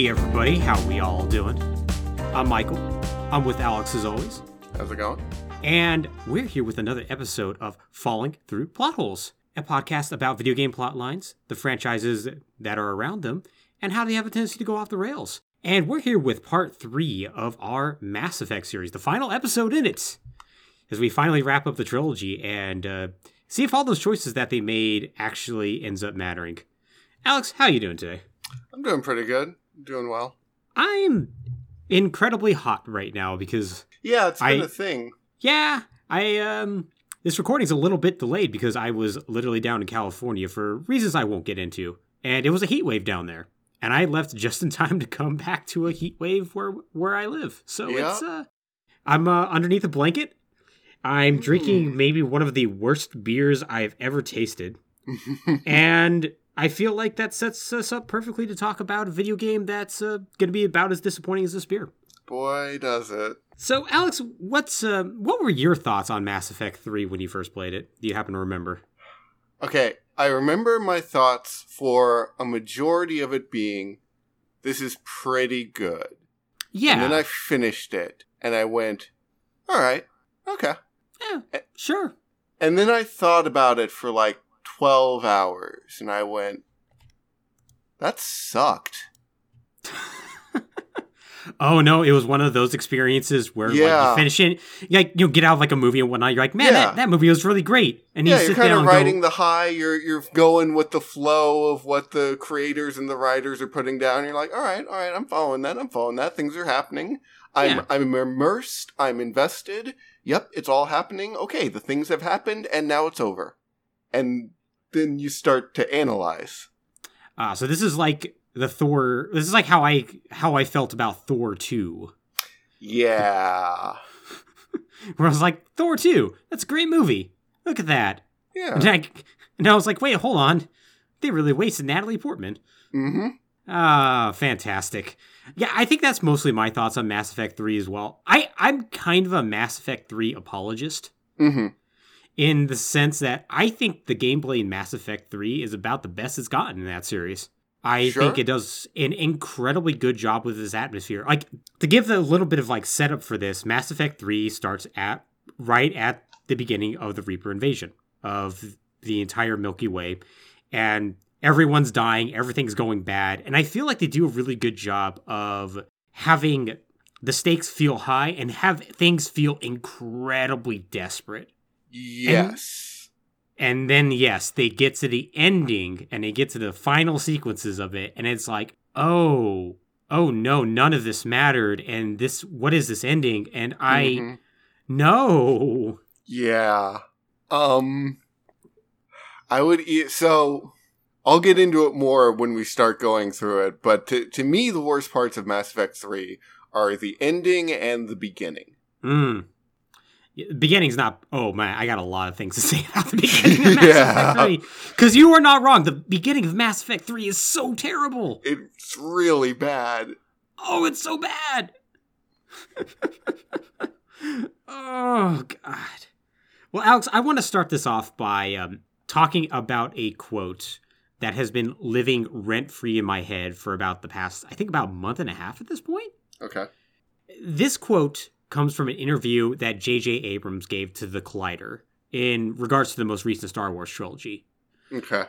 Hey everybody, how we all doing? I'm Michael. I'm with Alex as always. How's it going? And we're here with another episode of Falling Through Plot Holes, a podcast about video game plot lines, the franchises that are around them, and how they have a tendency to go off the rails. And we're here with part three of our Mass Effect series, the final episode in it, as we finally wrap up the trilogy and uh, see if all those choices that they made actually ends up mattering. Alex, how you doing today? I'm doing pretty good. Doing well. I'm incredibly hot right now because Yeah, it's been I- a thing. yeah, I um this recording's a little bit delayed because I was literally down in California for reasons I won't get into. And it was a heat wave down there. And I left just in time to come back to a heat wave where where I live. So Yeah. it's uh I'm uh, underneath a blanket. I'm drinking maybe one of the worst beers I've ever tasted. and I feel like that sets us up perfectly to talk about a video game that's uh, going to be about as disappointing as this beer. Boy, does it. So, Alex, what's uh, what were your thoughts on Mass Effect Three when you first played it? Do you happen to remember? Okay, I remember my thoughts for a majority of it being this is pretty good. Yeah, And then I finished it and I went, all right, okay. yeah, sure. And then I thought about it for like 12 hours and I went, that sucked. Oh no, it was one of those experiences where like, you finish it, you, like you get out of like a movie and whatnot. You're like, man, Yeah. that, that movie was really great. And you yeah, sit you're kind down of and go, riding the high. You're you're going with the flow of what the creators and the writers are putting down. You're like, all right, all right, I'm following that. I'm following that. Things are happening. I'm Yeah. I'm immersed. I'm invested. Yep, it's all happening. Okay, the things have happened, and now it's over. And then you start to analyze. Ah, so this is like the Thor. This is like how I how I felt about Thor two, Yeah, where I was like, Thor two, that's a great movie. Look at that. And yeah. I, and I was like, wait, hold on, they really wasted Natalie Portman. Mm-hmm. Ah, fantastic. Yeah, I think that's mostly my thoughts on Mass Effect 3 as well. I, I'm kind of a Mass Effect 3 apologist Mm-hmm. In the sense that I think the gameplay in Mass Effect 3 is about the best it's gotten in that series. I Sure. think it does an incredibly good job with this atmosphere. Like to give a little bit of like setup for this, Mass Effect 3 starts at right at the beginning of the Reaper invasion of the entire Milky Way and everyone's dying, everything's going bad. And I feel like they do a really good job of having the stakes feel high and have things feel incredibly desperate. Yes. And then, yes, they get to the ending and they get to the final sequences of it, and it's like, oh, oh no, none of this mattered. And this, what is this ending? And I, Mhm. no. Yeah. Um I would e- so I'll get into it more when we start going through it, but to to me the worst parts of Mass Effect 3 are the ending and the beginning. Mm. The beginning's not. Oh man, I got a lot of things to say about the beginning of Mass Yeah. Effect 3. Because you are not wrong. The beginning of Mass Effect 3 is so terrible. It's really bad. Oh, it's so bad. oh God. Well, Alex, I want to start this off by um, talking about a quote that has been living rent free in my head for about the past, I think, about a month and a half at this point. Okay. This quote comes from an interview that J.J. Abrams gave to the Collider in regards to the most recent Star Wars trilogy. Okay.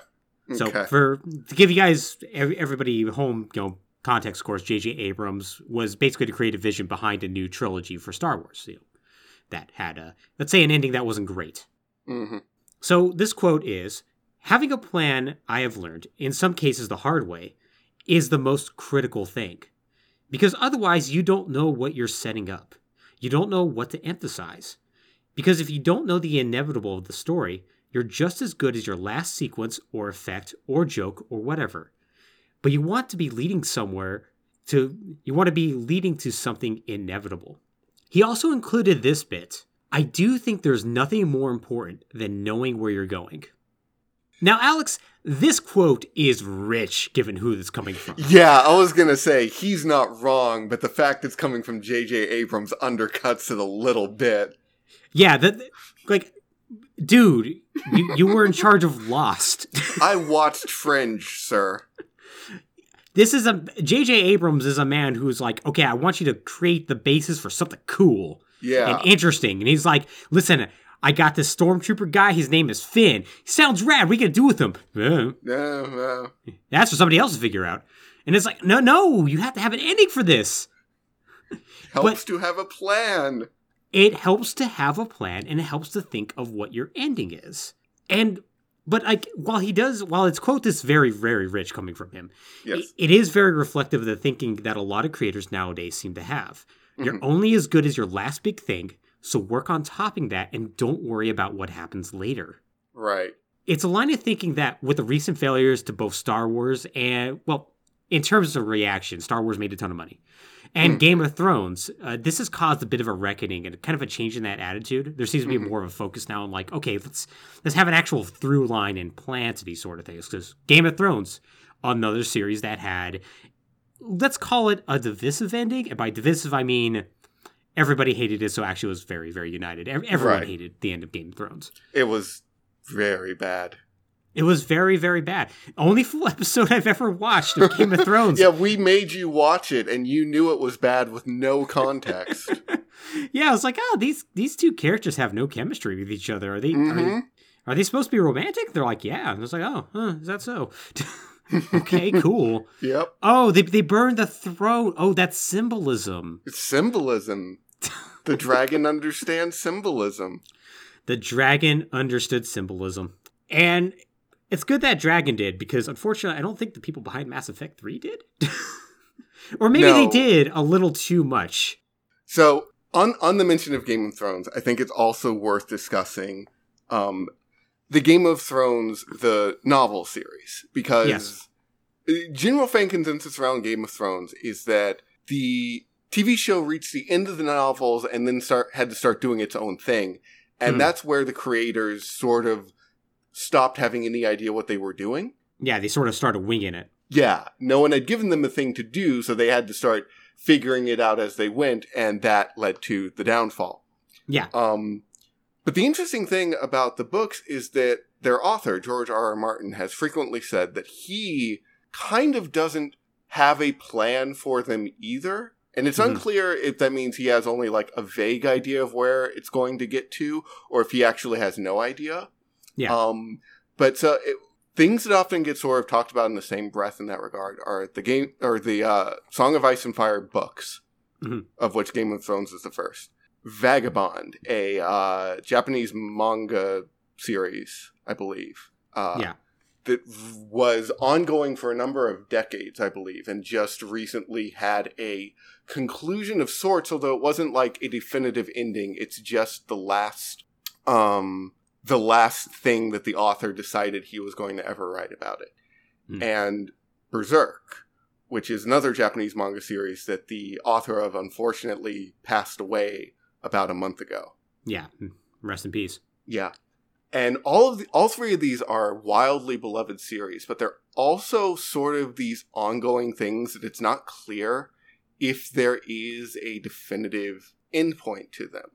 So for to give you guys everybody home, you know, context, of course, J.J. Abrams was basically the creative vision behind a new trilogy for Star Wars. You know, that had a let's say an ending that wasn't great. hmm So this quote is: "Having a plan, I have learned, in some cases the hard way, is the most critical thing, because otherwise you don't know what you're setting up. You don't know what to emphasize. Because if you don't know the inevitable of the story, you're just as good as your last sequence or effect or joke or whatever. But you want to be leading somewhere to you want to be leading to something inevitable. He also included this bit. I do think there's nothing more important than knowing where you're going. Now, Alex, this quote is rich given who it's coming from. Yeah, I was gonna say he's not wrong, but the fact it's coming from J.J. Abrams undercuts it a little bit. Yeah, that like dude, you, you were in charge of Lost. I watched Fringe, sir. this is a J.J. Abrams is a man who's like, okay, I want you to create the basis for something cool Yeah. and interesting. And he's like, listen, I got this stormtrooper guy. His name is Finn. He sounds rad. We can do with him. Yeah, yeah. That's for somebody else to figure out. And it's like, no, no, you have to have an ending for this. Helps to have a plan. It helps to have a plan and it helps to think of what your ending is. And but like while he does while it's quote this very very rich coming from him Yes. it- is very reflective of the thinking that a lot of creators nowadays seem to have you're Mhm. only as good as your last big thing so work on topping that and don't worry about what happens later Right. it's a line of thinking that with the recent failures to both Star Wars and well, in terms of reaction, Star Wars made a ton of money, and Hmm. Game of Thrones, uh, this has caused a bit of a reckoning and kind of a change in that attitude. There seems to be Mhm. more of a focus now on like, okay, let's let's have an actual through line and plan to these sort of things because Game of Thrones, another series that had, let's call it a divisive ending, and by divisive I mean. Everybody hated it, so actually it was very, very united. Everyone Right. hated the end of Game of Thrones. It was very bad. It was very, very bad. Only full episode I've ever watched of Game of Thrones. Yeah, we made you watch it and you knew it was bad with no context. yeah, I was like, oh, these these two characters have no chemistry with each other. Are they? Are, Mhm. are they supposed to be romantic? They're like, yeah. And I was like, oh, huh, is that so? okay, cool. Yep. Oh, they they burned the throne. Oh, that's symbolism. It's symbolism. The dragon understands symbolism. The dragon understood symbolism, and it's good that dragon did because unfortunately, I don't think the people behind Mass Effect Three did. or maybe they did a little too much. So on on the mention of Game of Thrones, I think it's also worth discussing um, the Game of Thrones the novel series because Yes. general fan consensus around Game of Thrones is that the TV show reached the end of the novels and then start had to start doing its own thing, and Hmm. that's where the creators sort of stopped having any idea what they were doing. Yeah, they sort of started winging it. Yeah, no one had given them a thing to do, so they had to start figuring it out as they went, and that led to the downfall. Yeah. Um, but the interesting thing about the books is that their author, George R. R. Martin, has frequently said that he kind of doesn't have a plan for them either. And it's Mhm. unclear if that means he has only like a vague idea of where it's going to get to, or if he actually has no idea. Yeah. Um, but so it, things that often get sort of talked about in the same breath in that regard are the game or the uh, Song of Ice and Fire books, Mhm. of which Game of Thrones is the first. Vagabond, a uh, Japanese manga series, I believe. Uh, Yeah. That was ongoing for a number of decades, I believe, and just recently had a conclusion of sorts, although it wasn't like a definitive ending. It's just the last, um, the last thing that the author decided he was going to ever write about it. Hmm. And Berserk, which is another Japanese manga series that the author of unfortunately passed away about a month ago. Yeah. Rest in peace. Yeah. And all of the, all three of these are wildly beloved series, but they're also sort of these ongoing things that it's not clear if there is a definitive endpoint to them.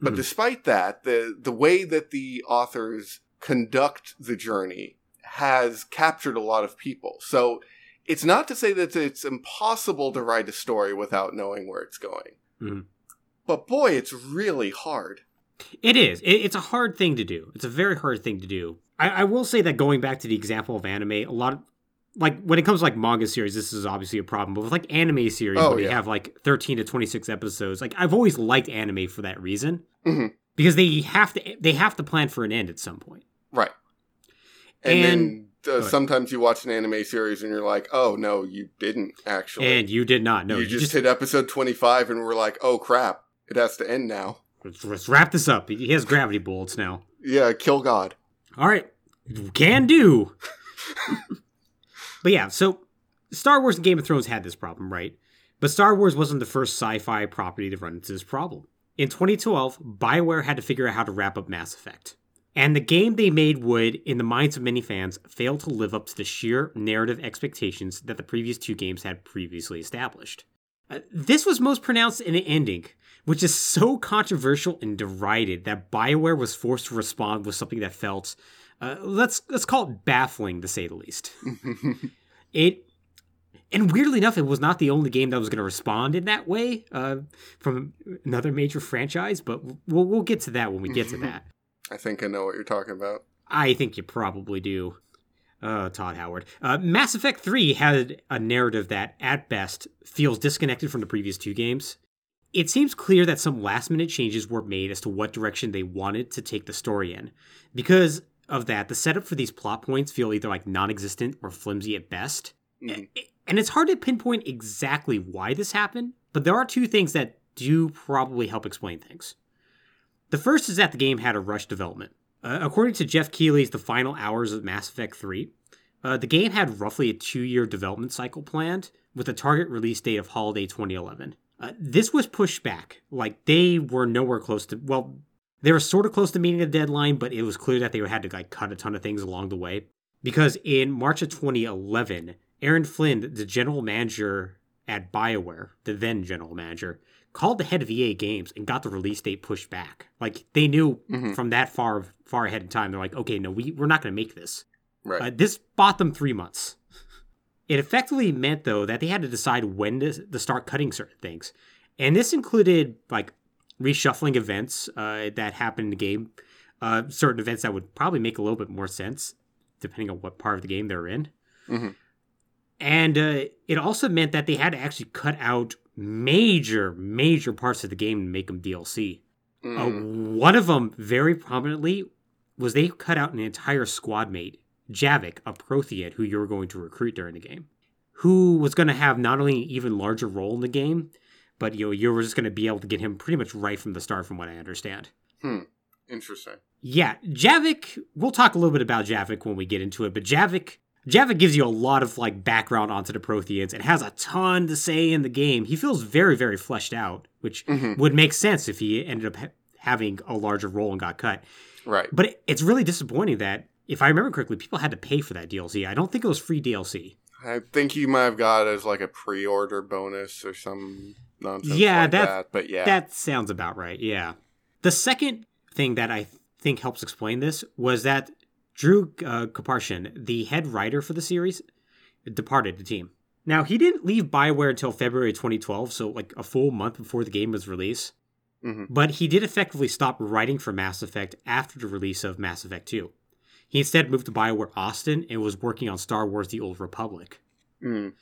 But Mhm. despite that, the the way that the authors conduct the journey has captured a lot of people. So it's not to say that it's impossible to write a story without knowing where it's going. Mhm. But boy, it's really hard. It is. It, it's a hard thing to do. It's a very hard thing to do. I, I will say that going back to the example of anime, a lot of like when it comes to like manga series, this is obviously a problem. But with like anime series, Oh, where yeah. have like thirteen to twenty six episodes, like I've always liked anime for that reason Mhm. because they have to they have to plan for an end at some point. Right. And, And- then uh, sometimes you watch an anime series and you're like, oh, no, you didn't actually. And you did not. No, you, just, hit episode 25 and we're like, oh, crap. It has to end now. Let's, let's wrap this up. He has gravity bullets now. Yeah, kill God. All right, can do. but yeah, so Star Wars and Game of Thrones had this problem, right? But Star Wars wasn't the first sci-fi property to run into this problem. In 2012, BioWare had to figure out how to wrap up Mass Effect. And the game they made would, in the minds of many fans, fail to live up to the sheer narrative expectations that the previous two games had previously established. Uh, this was most pronounced in the ending, which is so controversial and derided that BioWare was forced to respond with something that felt, uh, let's let's call it baffling to say the least. It And weirdly enough, it was not the only game that was going to respond in that way uh, from another major franchise, but we'll, we'll get to that when we get to that. I think I know what you're talking about. I think you probably do. Uh, Todd Howard. Uh, Mass Effect 3 had a narrative that, at best, feels disconnected from the previous two games. It seems clear that some last minute changes were made as to what direction they wanted to take the story in. Because of that, the setup for these plot points feel either like non existent or flimsy at best. Mhm. And it's hard to pinpoint exactly why this happened, but there are two things that do probably help explain things. The first is that the game had a rush development. Uh, according to Geoff Keighley's The Final Hours of Mass Effect 3, uh, the game had roughly a two year development cycle planned, with a target release date of holiday 2011. Uh, this was pushed back. Like, they were nowhere close to, well, they were sort of close to meeting the deadline, but it was clear that they had to like cut a ton of things along the way. Because in March of 2011, Aaron Flynn, the general manager at BioWare, the then general manager, called the head of EA Games and got the release date pushed back. Like they knew Mhm. from that far far ahead in time, they're like, okay, no, we we're not going to make this. Right. Uh, this bought them three months. It effectively meant, though, that they had to decide when to, to start cutting certain things. And this included, like, reshuffling events uh, that happened in the game, uh, certain events that would probably make a little bit more sense, depending on what part of the game they're in. Mhm. And uh, it also meant that they had to actually cut out major, major parts of the game to make them DLC. Uh, Mm. one of them, very prominently, was they cut out an entire squad mate, Javik, a Prothean who you were going to recruit during the game, who was going to have not only an even larger role in the game, but you know you were just going to be able to get him pretty much right from the start, from what I understand. Hmm. Interesting. Yeah, Javik. We'll talk a little bit about Javik when we get into it, but Javik. Javik gives you a lot of like background onto the Protheans and has a ton to say in the game. He feels very, very fleshed out, which Mhm. would make sense if he ended up ha- having a larger role and got cut. Right. But it, it's really disappointing that, if I remember correctly, people had to pay for that DLC. I don't think it was free DLC. I think you might have got it as like a pre-order bonus or some nonsense Yeah, like that- that. But yeah, That sounds about right, yeah. The second thing that I think helps explain this was that Drew uh, Karpyshyn, the head writer for the series, departed the team. Now, he didn't leave Bioware until February 2012, so like a full month before the game was released. Mhm. But he did effectively stop writing for Mass Effect after the release of Mass Effect 2. He instead moved to Bioware Austin and was working on Star Wars The Old Republic. Mm.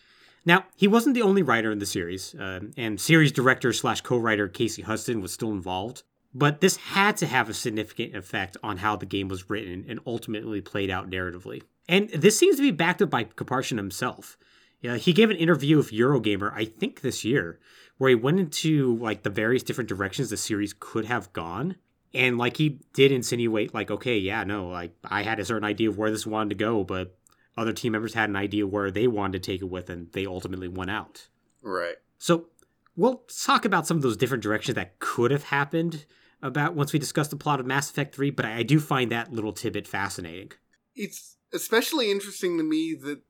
Now, he wasn't the only writer in the series, uh, and series director slash co-writer Casey Hudson was still involved. But this had to have a significant effect on how the game was written and ultimately played out narratively. And this seems to be backed up by Karpyshyn himself. Uh, he gave an interview with Eurogamer, I think this year, where he went into like the various different directions the series could have gone. And like he did insinuate, like, okay, yeah, no, like I had a certain idea of where this wanted to go, but other team members had an idea where they wanted to take it with, and they ultimately went out. Right. So we'll talk about some of those different directions that could have happened about once we discuss the plot of Mass Effect 3, but I do find that little tidbit fascinating. It's especially interesting to me that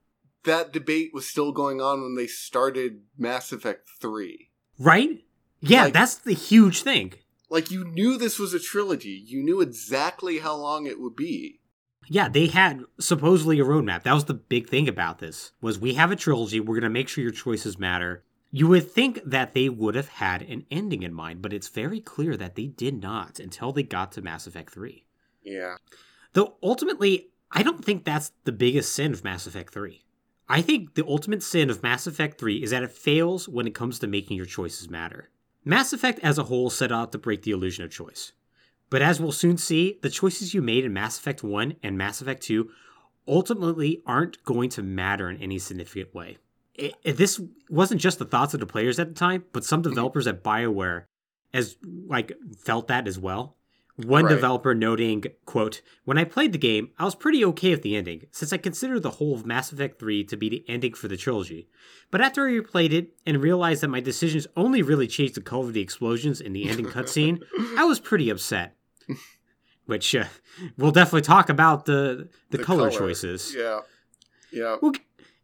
that debate was still going on when they started Mass Effect 3. Right? Yeah, Like- that's the huge thing. Like you knew this was a trilogy. You knew exactly how long it would be. Yeah, they had supposedly a roadmap. That was the big thing about this. Was we have a trilogy, we're going to make sure your choices matter. You would think that they would have had an ending in mind, but it's very clear that they did not until they got to Mass Effect 3. Yeah. Though ultimately, I don't think that's the biggest sin of Mass Effect 3. I think the ultimate sin of Mass Effect 3 is that it fails when it comes to making your choices matter. Mass Effect as a whole set out to break the illusion of choice. But as we'll soon see, the choices you made in Mass Effect 1 and Mass Effect 2 ultimately aren't going to matter in any significant way. It, it- this wasn't just the thoughts of the players at the time, but some mm-hmm. developers at BioWare as like felt that as well. One Right. developer noting, quote, When I played the game, I was pretty okay with the ending, since I consider the whole of Mass Effect 3 to be the ending for the trilogy. But after I replayed it and realized that my decisions only really changed the color of the explosions in the ending cutscene, I was pretty upset. Which uh, we'll definitely talk about the the, color, choices. Yeah. Yeah. We'll,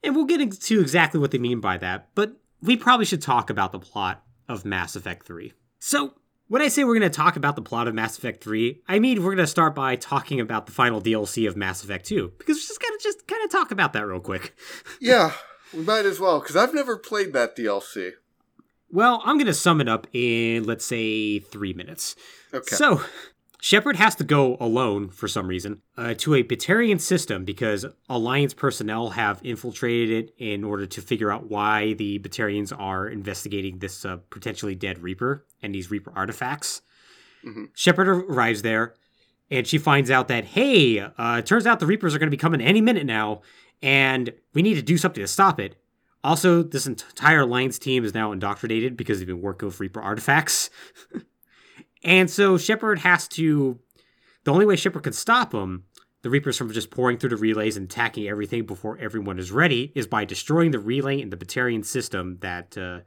and we'll get into exactly what they mean by that, but we probably should talk about the plot of Mass Effect 3. So, when I say we're going to talk about the plot of Mass Effect 3, I mean we're going to start by talking about the final DLC of Mass Effect 2, because we're just going to just kind of talk about that real quick. Yeah. We might as well, because I've never played that DLC. Well, I'm going to sum it up in, let's say, three minutes. Okay. So, Shepard has to go alone for some reason uh, to a Batarian system because Alliance personnel have infiltrated it in order to figure out why the Batarians are investigating this uh, potentially dead Reaper and these Reaper artifacts. Mhm. Shepard arrives there and she finds out that, hey, uh, it turns out the Reapers are going to be coming any minute now and we need to do something to stop it. Also, this entire Alliance team is now indoctrinated because they've been working with Reaper artifacts. and so Shepard has to. The only way Shepard can stop them, the Reapers from just pouring through the relays and attacking everything before everyone is ready, is by destroying the relay and the Batarian system that uh,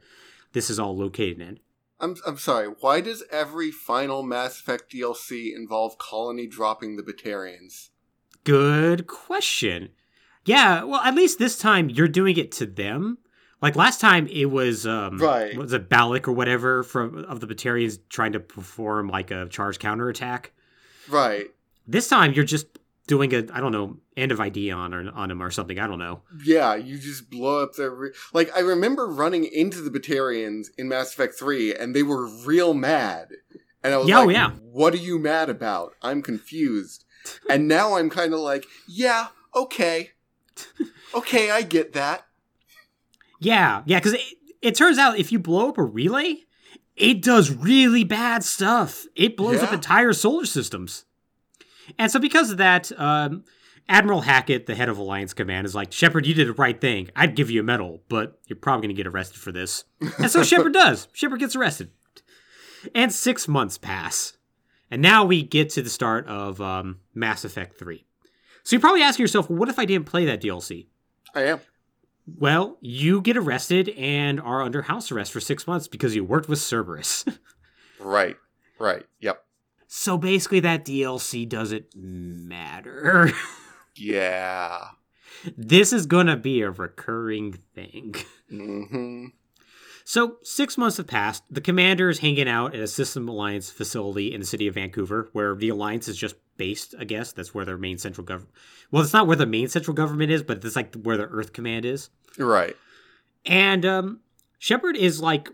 this is all located in. I'm I'm sorry. Why does every final Mass Effect DLC involve Colony dropping the Batarians? Good question. Yeah, well, at least this time you're doing it to them. Like last time, it was um, Right. Was it Balak or whatever from of the Batarians trying to perform like a charge counterattack? Right. This time you're just doing a I don't know end of ID on or on him or something. I don't know. Yeah, you just blow up their re- like. I remember running into the Batarians in Mass Effect Three, and they were real mad. And I was Yeah, oh, like, yeah. "What are you mad about? I'm confused." and now I'm kind of like, "Yeah, okay, okay, I get that." Yeah, yeah, because it, it turns out if you blow up a relay, it does really bad stuff. It blows up entire solar systems. And so, because of that, um, Admiral Hackett, the head of Alliance Command, is like, Shepard, you did the right thing. I'd give you a medal, but you're probably going to get arrested for this. And so Shepard does. Shepard gets arrested. And six months pass. And now we get to the start of um, Mass Effect 3. So you're probably asking yourself, well, what if I didn't play that DLC? I am. Well, you get arrested and are under house arrest for six months because you worked with Cerberus. Right. Right. Yep. so basically, that DLC doesn't matter. Yeah. this is gonna be a recurring thing. hmm So, six months have passed. The commander is hanging out at a System Alliance facility in the city of Vancouver, where the Alliance is just based, I guess. That's where their main central government. Well, it's not where the main central government is, but it's like where the Earth Command is. Right. And um, Shepard is like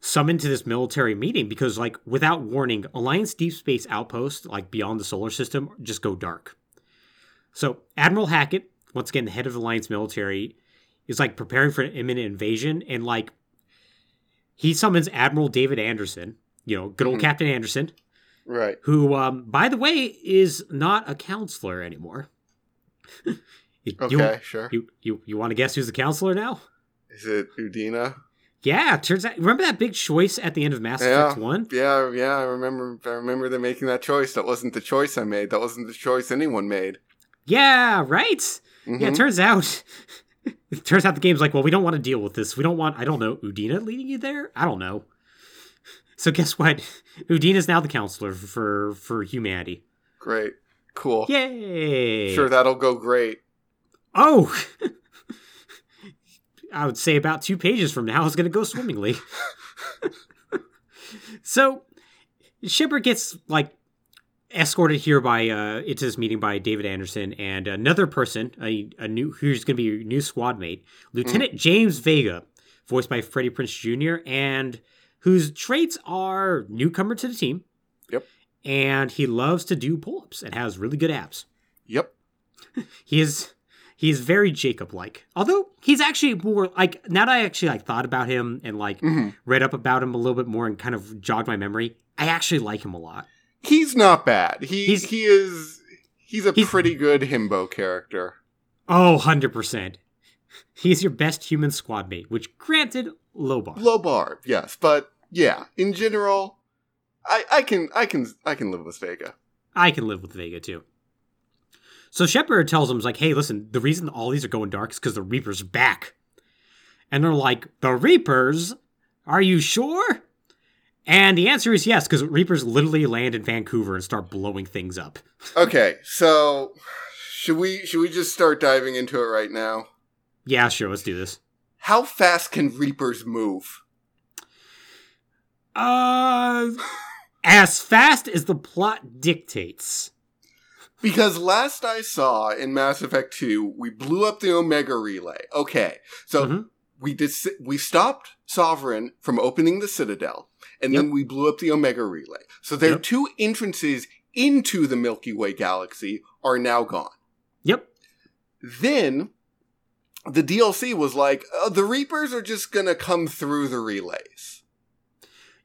summoned to this military meeting because, like, without warning, Alliance deep space outposts, like beyond the solar system, just go dark. So Admiral Hackett, once again the head of the Alliance military, is like preparing for an imminent invasion, and like he summons Admiral David Anderson, you know, good old Mhm. Captain Anderson, Right. who, um, by the way, is not a councilor anymore. You- you- Okay. sure. You you, you want to guess who's the councilor now? Is it Udina? Yeah, turns out. Remember that big choice at the end of Mass Yeah. Effect One? Yeah. Yeah. I remember. I remember them making that choice. That wasn't the choice I made. That wasn't the choice anyone made. Yeah, right. Yeah, it turns out. it turns out the game's like, well, we don't want to deal with this. We don't want. I don't know, Udina leading you there. I don't know. So guess what? Udina's now the councilor for for humanity. Great. Cool. Yay! Sure, that'll go great. Oh. I would say about two pages from now it's going to go swimmingly. so, Shepard gets like escorted here by uh into this meeting by David Anderson and another person, a, a new who's going to be a new squad mate, Lieutenant James Vega, voiced by Freddie Prinze Jr. and whose traits are newcomer to the team. Yep. And he loves to do pull-ups and has really good abs. Yep. He is he is very Jacob like. Although he's actually more like now that I actually like thought about him and like Mhm. read up about him a little bit more and kind of jogged my memory, I actually like him a lot. He's not bad. He He's- he is. He's a He's- pretty good himbo character. Oh, 100%. He's your best human squad mate, which granted, low bar. Low bar, yes, but yeah, in general, I I can I can I can live with Vega. I can live with Vega too. So Shepard tells him, like, hey, listen, the reason all these are going dark is because the Reaper's are back. And they're like, the Reapers? Are you sure? And the answer is yes, because Reapers literally land in Vancouver and start blowing things up. Okay, so should we should we just start diving into it right now? Yeah, sure, let's do this. How fast can Reapers move? Uh, as fast as the plot dictates. Because last I saw in Mass Effect 2, we blew up the Omega Relay. Okay, so Mhm. we dis- we stopped Sovereign from opening the Citadel, and Yep. then we blew up the Omega Relay. So their Yep. two entrances into the Milky Way galaxy are now gone. Yep. Then the DLC was like, oh, the Reapers are just gonna come through the relays.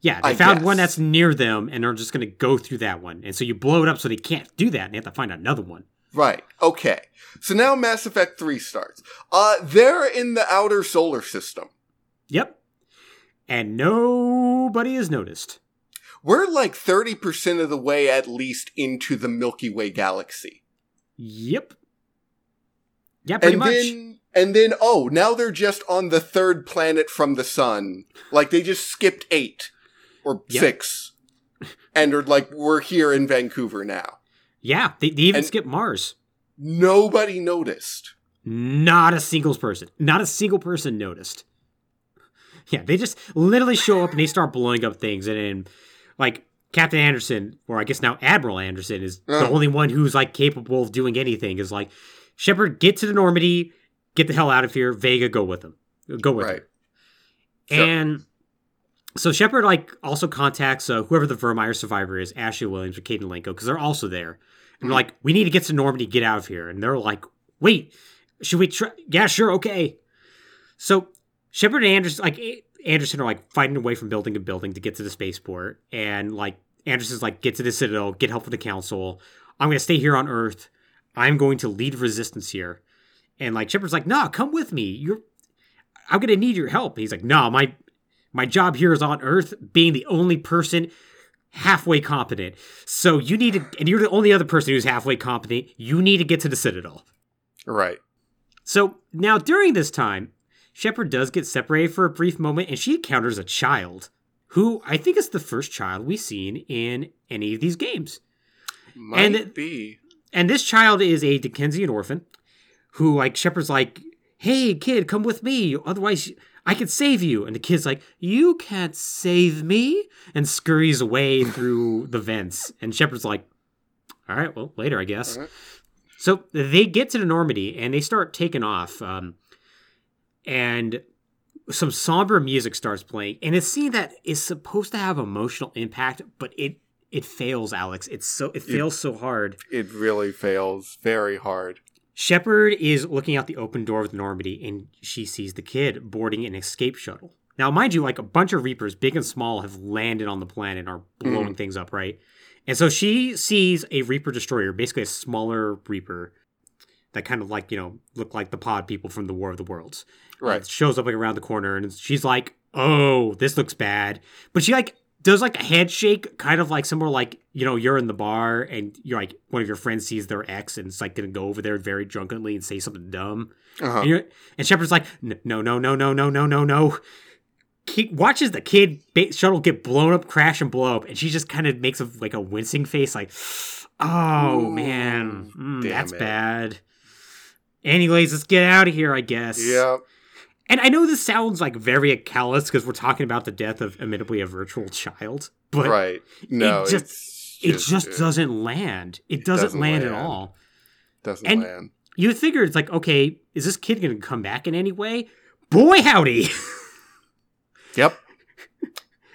Yeah, they I found guess. one that's near them, and they're just going to go through that one. And so you blow it up so they can't do that, and they have to find another one. Right. Okay. So now Mass Effect 3 starts. Uh, they're in the outer solar system. Yep. And nobody has noticed. We're like 30% of the way at least into the Milky Way galaxy. Yep. Yeah, pretty and much. then and then oh, now they're just on the third planet from the sun. Like they just skipped 8 or Yep. 6 and are like we're here in Vancouver now. yeah, they, they even and- skip Mars. Nobody noticed. Not a single person. Not a single person noticed. Yeah, they just literally show up and they start blowing up things, and then like Captain Anderson, or I guess now Admiral Anderson, is the Uh. only one who's like capable of doing anything. Is like Shepard, get to the Normandy, get the hell out of here. Vega, go with them. Go with Right. him. And so Shepard like also contacts uh, whoever the Virmire survivor is, Ashley Williams or Kaidan Alenko, because they're also there. And they're Mhm. like, we need to get to Normandy, get out of here. And they're like, wait, should we try? Yeah, sure, okay. So Shepard and Anderson, like Anderson, are like fighting away from building to building to get to the spaceport, and like Anderson's like, get to the Citadel, get help from the Council. I'm gonna stay here on Earth. I'm going to lead resistance here. And like Shepard's like, nah, come with me. You're, I'm gonna need your help. And he's like, no, my my job here is on Earth, being the only person halfway competent. So you need to, and you're the only other person who's halfway competent. You need to get to the Citadel. Right. So now during this time, Shepard does get separated for a brief moment, and she encounters a child who I think is the first child we've seen in any of these games. Might And it- be. And this child is a Dickensian orphan who, like, Shepard's like, hey, kid, come with me. Otherwise, I can save you. And the kid's like, you can't save me. And scurries away through the vents. And Shepard's like, all right, well, later, I guess. Right. So they get to the Normandy and they start taking off. Um, and some somber music starts playing. And it's a scene that is supposed to have emotional impact, but it it fails, Alex. It's so it fails so hard. It really fails very hard. Shepard is looking out the open door of the Normandy and she sees the kid boarding an escape shuttle. Now, mind you, like a bunch of Reapers, big and small, have landed on the planet and are blowing mm-hmm. things up, right? And so she sees a Reaper destroyer, basically a smaller Reaper that kind of like, you know, look like the pod people from the War of the Worlds. Right. It shows up like around the corner and she's like, oh, this looks bad. But she like does like a handshake, kind of like somewhere like, you know, you're in the bar and you're like, one of your friends sees their ex and it's like gonna go over there very drunkenly and say something dumb. Uh-huh. And, and Shepard's like, no, no, no, no, no, no, no, no. He watches the kid shuttle get blown up, crash, and blow up, and she just kind of makes a like a wincing face, like, "Oh Ooh, man, mm, that's it. bad." Anyways, let's get out of here, I guess. Yeah. And I know this sounds like very callous because we're talking about the death of admittedly a virtual child, but right. No, it just- it's it just uh, doesn't land. It doesn't, doesn't land, at all. doesn't and- land. You figure it's like, okay, is this kid going to come back in any way? Boy, howdy! Yep.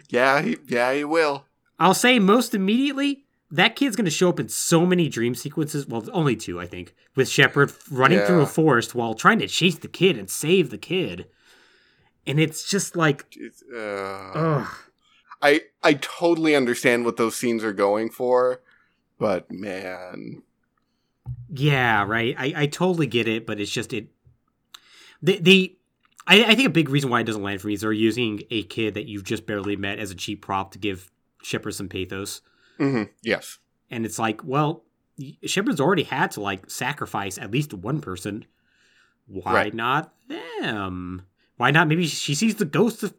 yeah, he, yeah, he will. I'll say most immediately, that kid's going to show up in so many dream sequences. Well, only two, I think, with Shepard running through a forest while trying to chase the kid and save the kid. And it's just like, uh. I I totally understand what those scenes are going for, but man, Yeah, right. I, I totally get it, but it's just it. The the I, I think a big reason why it doesn't land for me is they're using a kid that you've just barely met as a cheap prop to give Shepard some pathos, hmm yes, and it's like, well, Shepard's already had to like sacrifice at least one person. Why Right. not them? Why not? Maybe she sees the ghost of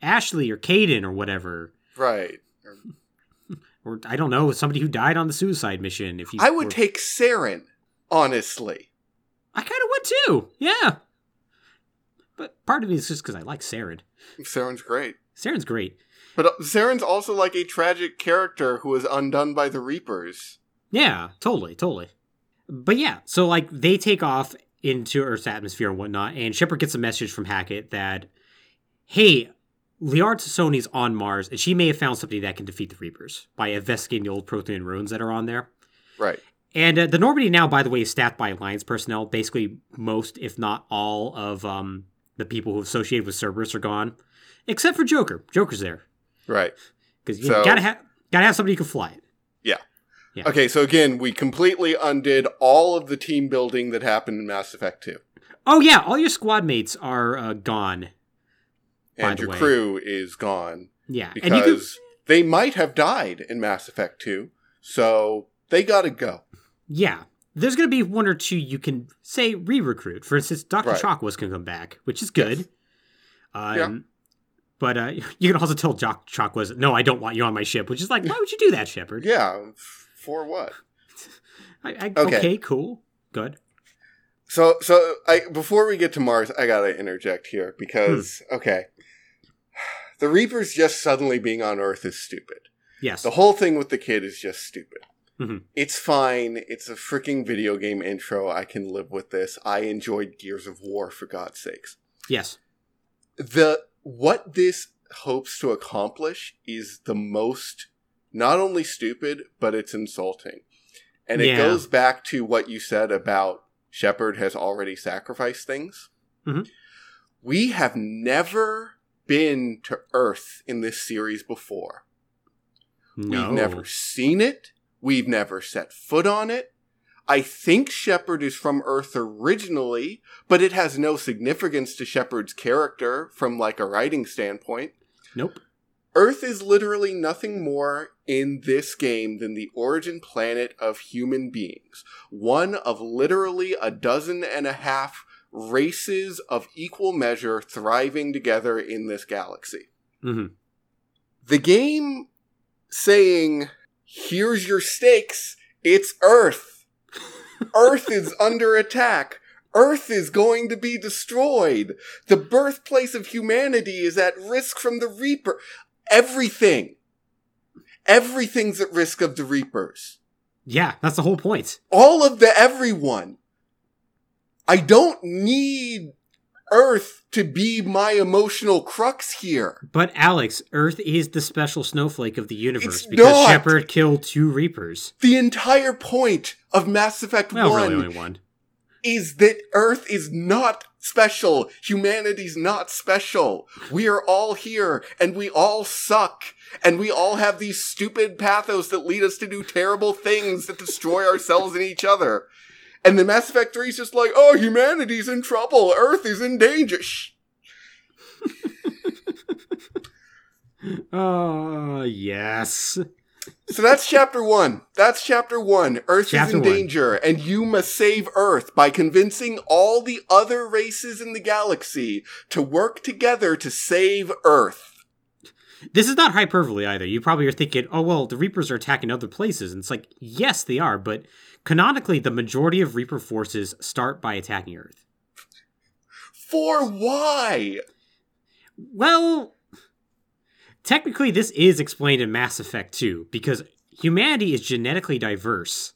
Ashley or Kaidan or whatever, right. or I don't know, somebody who died on the suicide mission. If you, I would or- take Saren, honestly. I kind of would too. Yeah. But part of me is just because I like Saren. Saren's great, Saren's great. But uh, Saren's also like a tragic character who is undone by the Reapers. Yeah, totally, totally. But yeah, so like they take off into Earth's atmosphere and whatnot, and Shepard gets a message from Hackett that, hey, Liara T'Soni's on Mars, and she may have found something that can defeat the Reapers by investigating the old Prothean ruins that are on there. Right. And uh, the Normandy now, by the way, is staffed by Alliance personnel. Basically, most, if not all, of um, the people who associated with Cerberus are gone, except for Joker. Joker's there Right. because you So- gotta have gotta have somebody who can fly it. Yeah. Okay, so again, we completely undid all of the team building that happened in Mass Effect 2. Oh yeah, all your squad mates are uh, gone. And your way. crew is gone. Yeah, and you Because can, they might have died in Mass Effect 2. So they gotta go. yeah. There's gonna be one or two you can say re-recruit. For instance, Doctor Right. Chakwas can come back, which is good. Yes. Um, Yeah. But uh, you can also tell Doc Chakwas no, I don't want you on my ship, which is like, why would you do that, Shepard? Yeah, for what? I, I, Okay. okay, cool, good. So, so I before we get to Mars, I gotta interject here because Hmm. okay, the Reapers just suddenly being on Earth is stupid. Yes. The whole thing with the kid is just stupid. Mhm. It's fine. It's a freaking video game intro. I can live with this. I enjoyed Gears of War for God's sakes. yes. The what this hopes to accomplish is the most not only stupid, but it's insulting. And it Yeah. goes back to what you said about Shepard has already sacrificed things. Mhm. We have never been to Earth in this series before. No. We've never seen it. We've never set foot on it. I think Shepard is from Earth originally, but it has no significance to Shepard's character from like a writing standpoint. Nope. Earth is literally nothing more in this game than the origin planet of human beings. One of literally a dozen and a half races of equal measure thriving together in this galaxy hmm the game saying, here's your stakes, it's Earth. Earth is under attack. Earth is going to be destroyed. The birthplace of humanity is at risk from the Reaper. Everything. Everything's at risk of the Reapers. Yeah, that's the whole point. All of the everyone. I don't need Earth to be my emotional crux here. But Alex, Earth is the special snowflake of the universe It's because not! Shepard killed two Reapers. The entire point of Mass Effect Well, 1 really only one. is that Earth is not special. Humanity's not special. We are all here and we all suck. And we all have these stupid pathos that lead us to do terrible things that destroy ourselves and each other. And the Mass Effect 3 is just like, oh, humanity's in trouble. Earth is in danger. Shh. Oh, yes. So that's chapter one. That's chapter one. Earth Chapter is in one. danger, and you must save Earth by convincing all the other races in the galaxy to work together to save Earth. This is not hyperbole either. You probably are thinking, oh, well, the Reapers are attacking other places. And it's like, yes, they are. But canonically, the majority of Reaper forces start by attacking Earth. For why? Well, technically, this is explained in Mass Effect 2 because humanity is genetically diverse.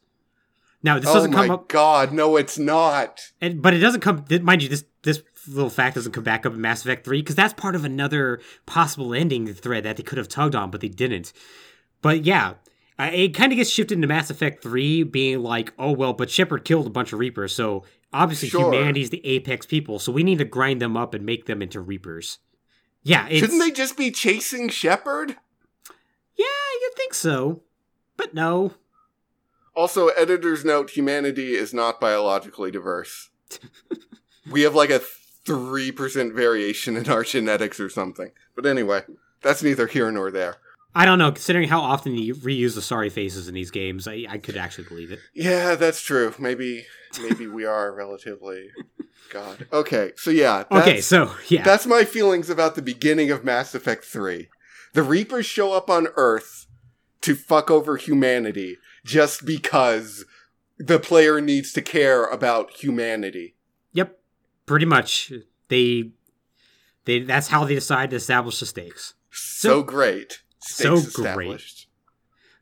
Now, this oh doesn't come up, god, no, it's not. and, but it doesn't come. Mind you, this this little fact doesn't come back up in Mass Effect 3 because that's part of another possible ending thread that they could have tugged on, but they didn't. But yeah, uh, it kind of gets shifted into Mass Effect 3 being like, oh, well, but Shepard killed a bunch of Reapers, so obviously Sure. humanity's the apex people, so we need to grind them up and make them into Reapers. Yeah, it's, Shouldn't they just be chasing Shepard? Yeah, you'd think so. But no. Also, editor's note humanity is not biologically diverse. we have like a 3% variation in our genetics or something. But anyway, that's neither here nor there. I don't know, considering how often you reuse the sorry faces in these games, I, I could actually believe it. Yeah, that's true. Maybe maybe we are relatively God. Okay, so yeah. Okay, so, yeah. That's my feelings about the beginning of Mass Effect 3. The Reapers show up on Earth to fuck over humanity just because the player needs to care about humanity. Yep. Pretty much. They. They, that's how they decide to establish the stakes. So, great. So great.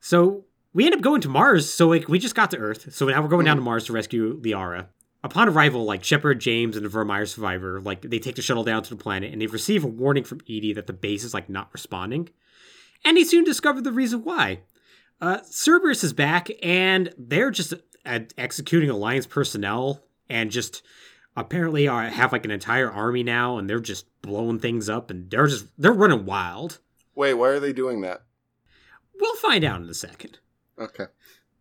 So we end up going to Mars. So like we just got to Earth. So now we're going down to Mars to rescue Liara. Upon arrival, like Shepard, James, and the Virmire survivor, like they take the shuttle down to the planet, and they receive a warning from EDI that the base is like not responding. And they soon discover the reason why. Uh, Cerberus is back, and they're just uh, executing Alliance personnel, and just apparently are, have like an entire army now, and they're just blowing things up, and they're just they're running wild. Wait, why are they doing that? We'll find out in a second. Okay.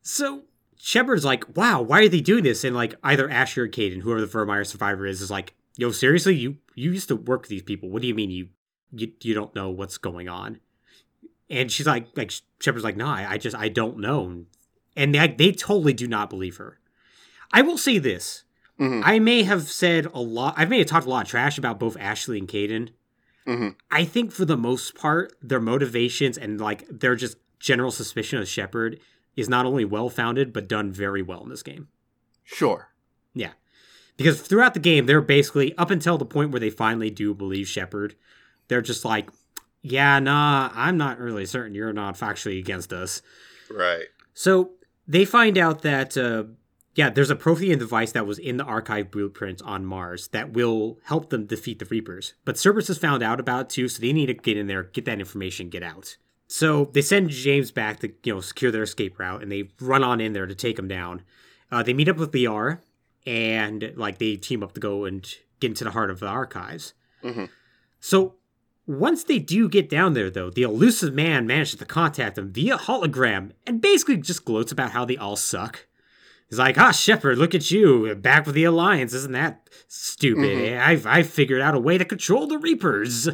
So Shepard's like, wow, why are they doing this? And like either Ashley or Kaidan, whoever the Virmire survivor is, is like, yo, seriously, you you used to work with these people. What do you mean you you, you don't know what's going on? And she's like, like Shepard's like, no, I, I just I don't know. And they, they totally do not believe her. I will say this. Mhm. I may have said a lot. I may have talked a lot of trash about both Ashley and Kaidan. Mhm. I think for the most part, their motivations and like their just general suspicion of Shepard is not only well founded but done very well in this game. Sure. Yeah, because throughout the game, they're basically up until the point where they finally do believe Shepard. They're just like, yeah, nah, I'm not really certain you're not factually against us. Right. So they find out that, uh, yeah, there's a Prothean device that was in the archive blueprints on Mars that will help them defeat the Reapers. But Cerberus has found out about it too, so they need to get in there, get that information, get out. So they send James back to, you know, secure their escape route, and they run on in there to take him down. Uh, they meet up with Liara, and like they team up to go and get into the heart of the archives. Mhm. So once they do get down there, though, the Illusive Man manages to contact them via hologram and basically just gloats about how they all suck. He's like, ah, Shepard, look at you, back with the Alliance. Isn't that stupid? Mhm. I've, I've figured out a way to control the Reapers.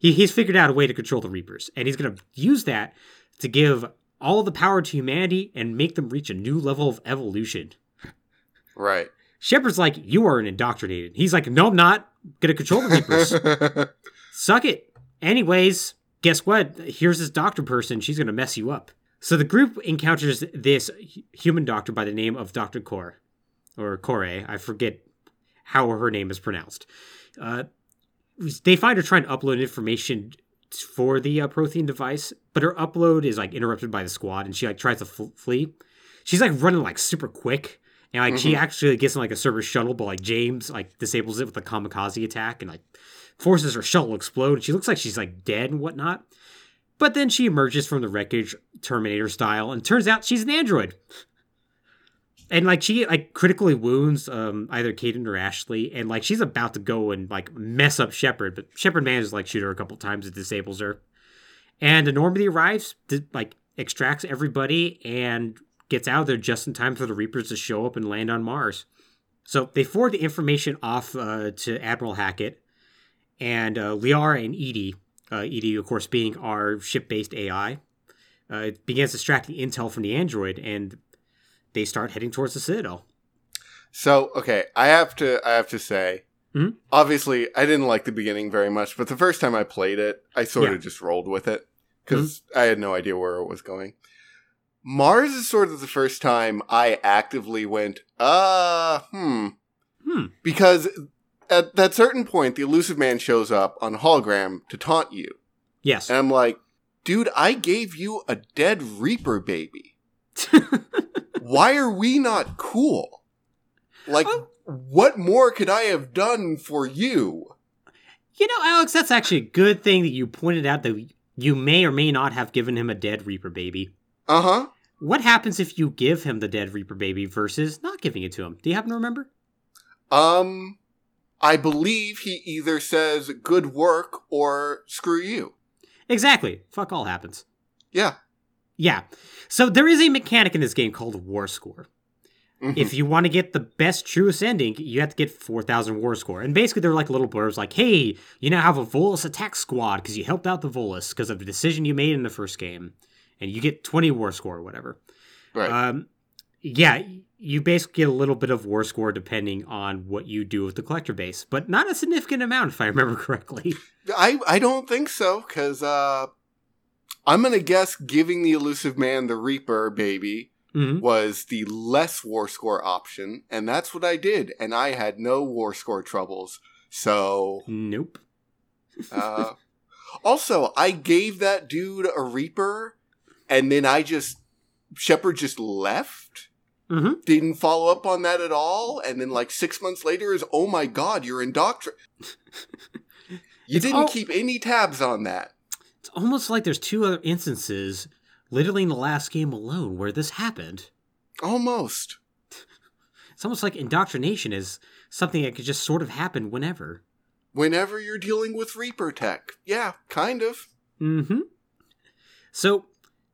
He, he's figured out a way to control the Reapers, and he's going to use that to give all the power to humanity and make them reach a new level of evolution. Right. Shepard's like, you are an indoctrinated. He's like, no, I'm not. Gonna control the Reapers. Suck it. Anyways, guess what? Here's this doctor person. She's going to mess you up. So the group encounters this human doctor by the name of Dr. Core, or Core. I forget how her name is pronounced. Uh, they find her trying to upload information for the uh, Prothean device, but her upload is like interrupted by the squad, and she like tries to f- flee. She's like running like super quick, and like she actually gets in like a server shuttle, but like James like disables it with a kamikaze attack, and like forces her shuttle to explode. And she looks like she's like dead and whatnot. But then she emerges from the wreckage, Terminator style, and turns out she's an android. And like she like critically wounds um either Kaidan or Ashley, and like she's about to go and like mess up Shepard, but Shepard manages to like shoot her a couple times, it disables her. And Enormity arrives, to, like extracts everybody, and gets out of there just in time for the Reapers to show up and land on Mars. So they forward the information off uh, to Admiral Hackett, and uh, Liara and EDI, uh, EDI, of course, being our ship based AI, uh, it begins extracting intel from the android, and they start heading towards the Citadel. So okay, I have to I have to say, Mhm. obviously I didn't like the beginning very much, but the first time I played it, I sort Yeah. of just rolled with it because I had no idea where it was going. Mars is sort of the first time I actively went, uh, hmm, Hmm. because at that certain point, the Illusive Man shows up on hologram to taunt you, Yes. and I'm like, dude, I gave you a dead Reaper baby. Why are we not cool? Like, Oh. what more could I have done for you? You know, Alex, that's actually a good thing that you pointed out that you may or may not have given him a dead Reaper baby. Uh huh. What happens if you give him the dead Reaper baby versus not giving it to him? Do you happen to remember? Um, I believe he either says good work or screw you. Exactly. Fuck all happens. Yeah. Yeah. So there is a mechanic in this game called War Score. Mhm. If you want to get the best, truest ending, you have to get 4,000 War Score. And basically, they're like little blurbs like, hey, you now have a Volus attack squad because you helped out the Volus because of the decision you made in the first game. And you get 20 War Score or whatever. right. Um, yeah, you basically get a little bit of War Score depending on what you do with the collector base, but not a significant amount if I remember correctly. I I don't think so because uh, I'm gonna guess giving the Illusive Man the Reaper baby hmm was the less war score option, and that's what I did, and I had no war score troubles. So Nope. Uh, also, I gave that dude a Reaper, and then I just Shepard just left. Mm-hmm. Didn't follow up on that at all, and then like six months later is oh my god, you're indoctrinated. you It's didn't all- keep any tabs on that. It's almost like there's two other instances, literally in the last game alone, where this happened. Almost. It's almost like indoctrination is something that could just sort of happen whenever. Whenever you're dealing with Reaper tech, yeah, kind of. Mm-hmm. So,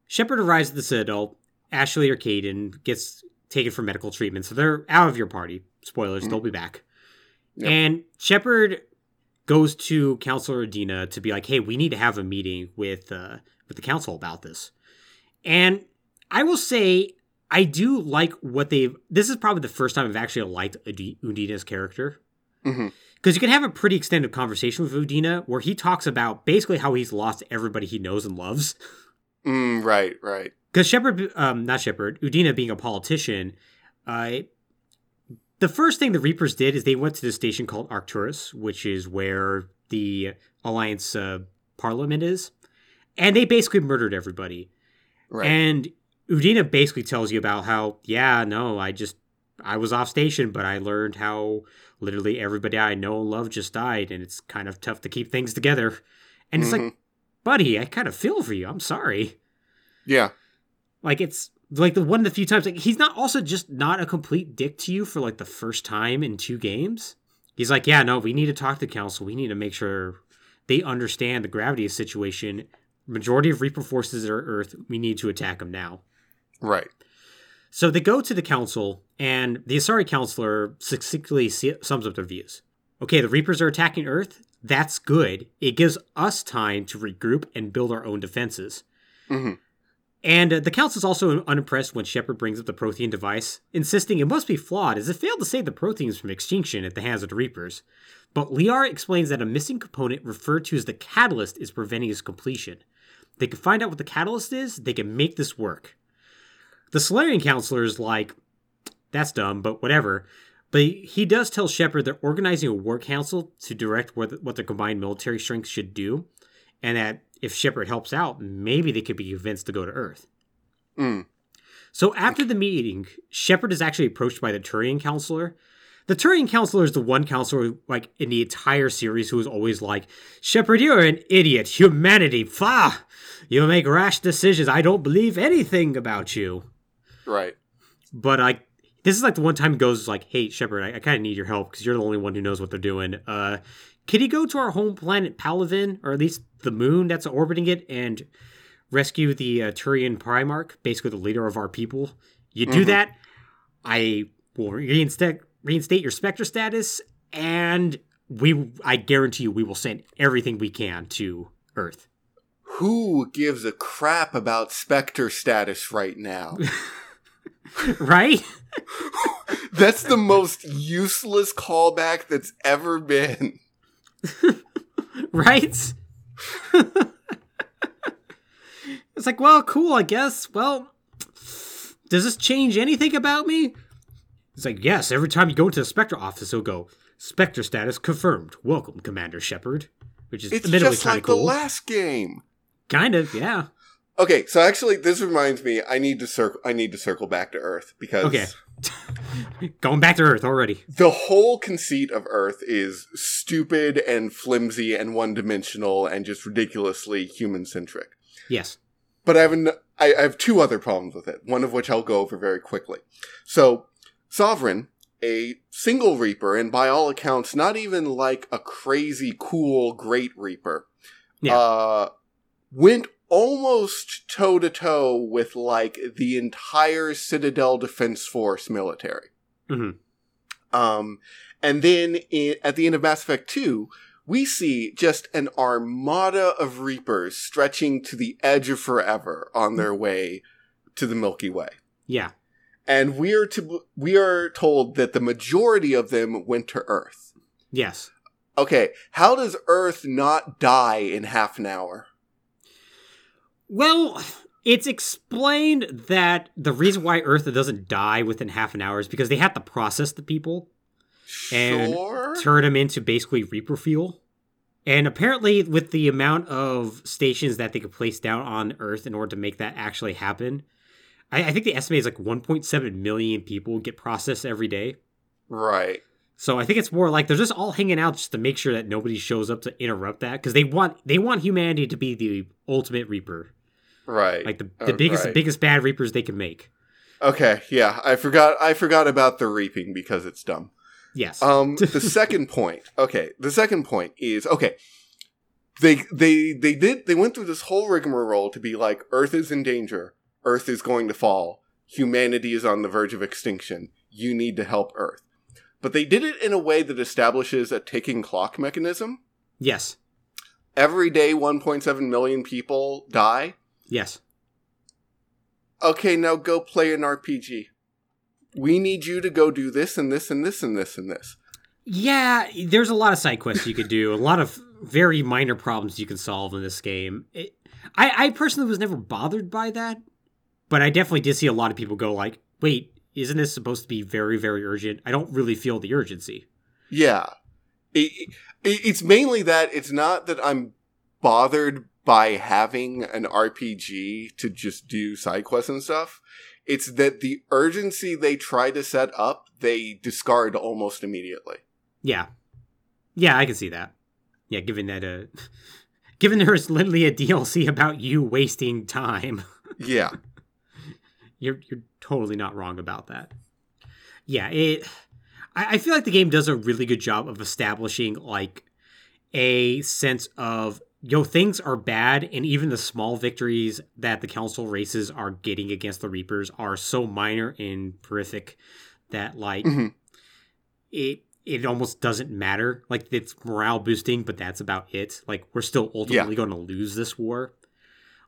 Shepard arrives at the Citadel. Ashley or Kaidan gets taken for medical treatment, so they're out of your party. Spoilers, Mhm. they'll be back. Yep. And Shepard goes to Councilor Udina to be like, "Hey, we need to have a meeting with uh, with the council about this." And I will say, I do like what they've. This is probably the first time I've actually liked Udina's character because you can have a pretty extended conversation with Udina where he talks about basically how he's lost everybody he knows and loves. Mm, right, right. Because Shepard, um, not Shepard, Udina being a politician, uh, the first thing the Reapers did is they went to the station called Arcturus, which is where the Alliance uh, Parliament is, and they basically murdered everybody. Right. And Udina basically tells you about how, yeah, no, I just, I was off station, but I learned how literally everybody I know and love just died, and it's kind of tough to keep things together. And it's like, Mhm. buddy, I kind of feel for you. I'm sorry. yeah. Like it's like the one of the few times like he's not also just not a complete dick to you for like the first time in two games. He's like, yeah, no, we need to talk to the council. We need to make sure they understand the gravity of the situation. Majority of Reaper forces are Earth. We need to attack them now. Right. So they go to the council, and the Asari councilor succinctly sums up their views. Okay, the Reapers are attacking Earth. That's good. It gives us time to regroup and build our own defenses. hmm And uh, the is also unimpressed when Shepard brings up the Prothean device, insisting it must be flawed as it failed to save the Protheans from extinction at the hands of the Reapers. But Liara explains that a missing component referred to as the catalyst is preventing its completion. They can find out what the catalyst is, they can make this work. The Salarian councilor is like, that's dumb, but whatever. But he does tell Shepard they're organizing a war council to direct what, what their combined military strength should do, and that if Shepard helps out, maybe they could be convinced to go to Earth. Mm. So after the meeting, Shepard is actually approached by the Turian councilor. The Turian councilor is the one councilor, like in the entire series, who is always like, "Shepard, you're an idiot. Humanity, fa! You make rash decisions. I don't believe anything about you." Right. But I, this is like the one time he goes like, "Hey, Shepard, I, I kind of need your help because you're the only one who knows what they're doing. Uh, can you go to our home planet Palaven, or at least the moon that's orbiting it, and rescue the uh, Turian Primarch, basically the leader of our people? You do Mhm. that, I will reinstate reinstate your Spectre status, and we, I guarantee you, we will send everything we can to Earth." Who gives a crap about Spectre status right now? right? That's the most useless callback that's ever been. right? it's like, well, cool, I guess. Well, does this change anything about me? It's like, yes, every time you go into the Spectre office, it'll go, Spectre status confirmed. Welcome, Commander Shepard. Which is It's admittedly just kind like of cool. the last game. kind of, yeah. Okay, so actually, this reminds me. I need to circle. I need to circle back to Earth because Okay. Going back to Earth already. the whole conceit of Earth is stupid and flimsy and one-dimensional and just ridiculously human-centric. Yes. But I have an, I, I have two other problems with it. One of which I'll go over very quickly. So, Sovereign, a single Reaper, and by all accounts, not even like a crazy cool Great Reaper, Yeah. uh, went almost toe to toe with like the entire Citadel Defense Force military. hmm Um, and then i at the end of Mass Effect 2, we see just an armada of Reapers stretching to the edge of forever on their way to the Milky Way. Yeah. And we are to we are told that the majority of them went to Earth. Yes. Okay, how does Earth not die in half an hour? Well, it's explained that the reason why Earth doesn't die within half an hour is because they have to process the people, And turn them into basically Reaper fuel. And apparently, with the amount of stations that they could place down on Earth in order to make that actually happen, I, I think the estimate is like 1.7 million people get processed every day. Right. So I think it's more like they're just all hanging out just to make sure that nobody shows up to interrupt that because they want they want humanity to be the ultimate reaper, Right. like the the Uh, biggest right. biggest bad reapers they can make. Okay, yeah, I forgot I forgot about the reaping because it's dumb. Yes. Um the second point. Okay, the second point is okay. They they they did they went through this whole rigmarole to be like Earth is in danger. Earth is going to fall. Humanity is on the verge of extinction. You need to help Earth. But they did it in a way that establishes a ticking clock mechanism. yes. Every day 1.7 million people die. Yes. okay, now go play an RPG. We need you to go do this and this and this and this and this. Yeah, there's a lot of side quests you could do, a lot of very minor problems you can solve in this game. It, I, I personally was never bothered by that, but I definitely did see a lot of people go like, "Wait, isn't this supposed to be very, very urgent?" I don't really feel the urgency. Yeah. It, it, it's mainly that it's not that I'm bothered by having an RPG to just do side quests and stuff. It's that the urgency they try to set up, they discard almost immediately. Yeah, yeah, I can see that. Yeah, given that uh, given there's literally a DLC about you wasting time. Yeah. You're you're totally not wrong about that. Yeah, it. I, I feel like the game does a really good job of establishing like a sense of yo things are bad, and even the small victories that the council races are getting against the Reapers are so minor and horrific that like Mhm. it it almost doesn't matter. Like it's morale boosting, but that's about it. Like we're still ultimately going to lose this war.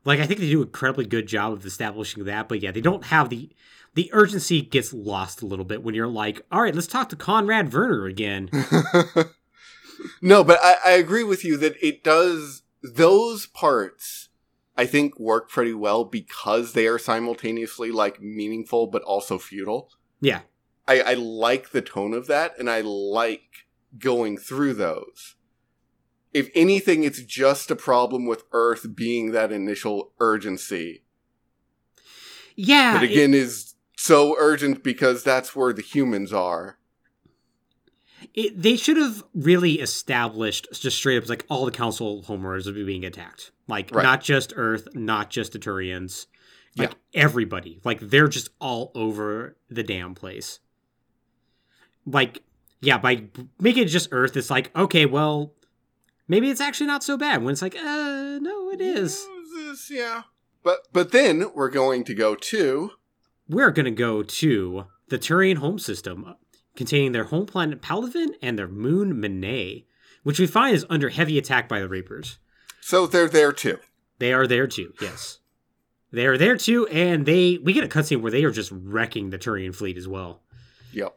Like I think they do an incredibly good job of establishing that, but yeah, they don't have the the urgency gets lost a little bit when you're like, all right, let's talk to Conrad Verner again. no, but I, I agree with you that it does those parts I think work pretty well because they are simultaneously like meaningful but also futile. yeah, I, I like the tone of that and I like going through those. If anything, it's just a problem with Earth being that initial urgency. yeah. That it- again is so urgent because that's where the humans are. It, they should have really established just straight up like all the council homeworlds would be being attacked. Like Right. not just Earth, not just the Turians. Like Yeah. everybody. Like they're just all over the damn place. Like, yeah, by making it just Earth, it's like, okay, well, maybe it's actually not so bad. When it's like, uh, no, it is. Yeah. But but then we're going to go to We're gonna go to the Turian home system, containing their home planet Palaven and their moon Menae, which we find is under heavy attack by the Reapers. so they're there too. They are there too. Yes, they are there too, and they we get a cutscene where they are just wrecking the Turian fleet as well. Yep.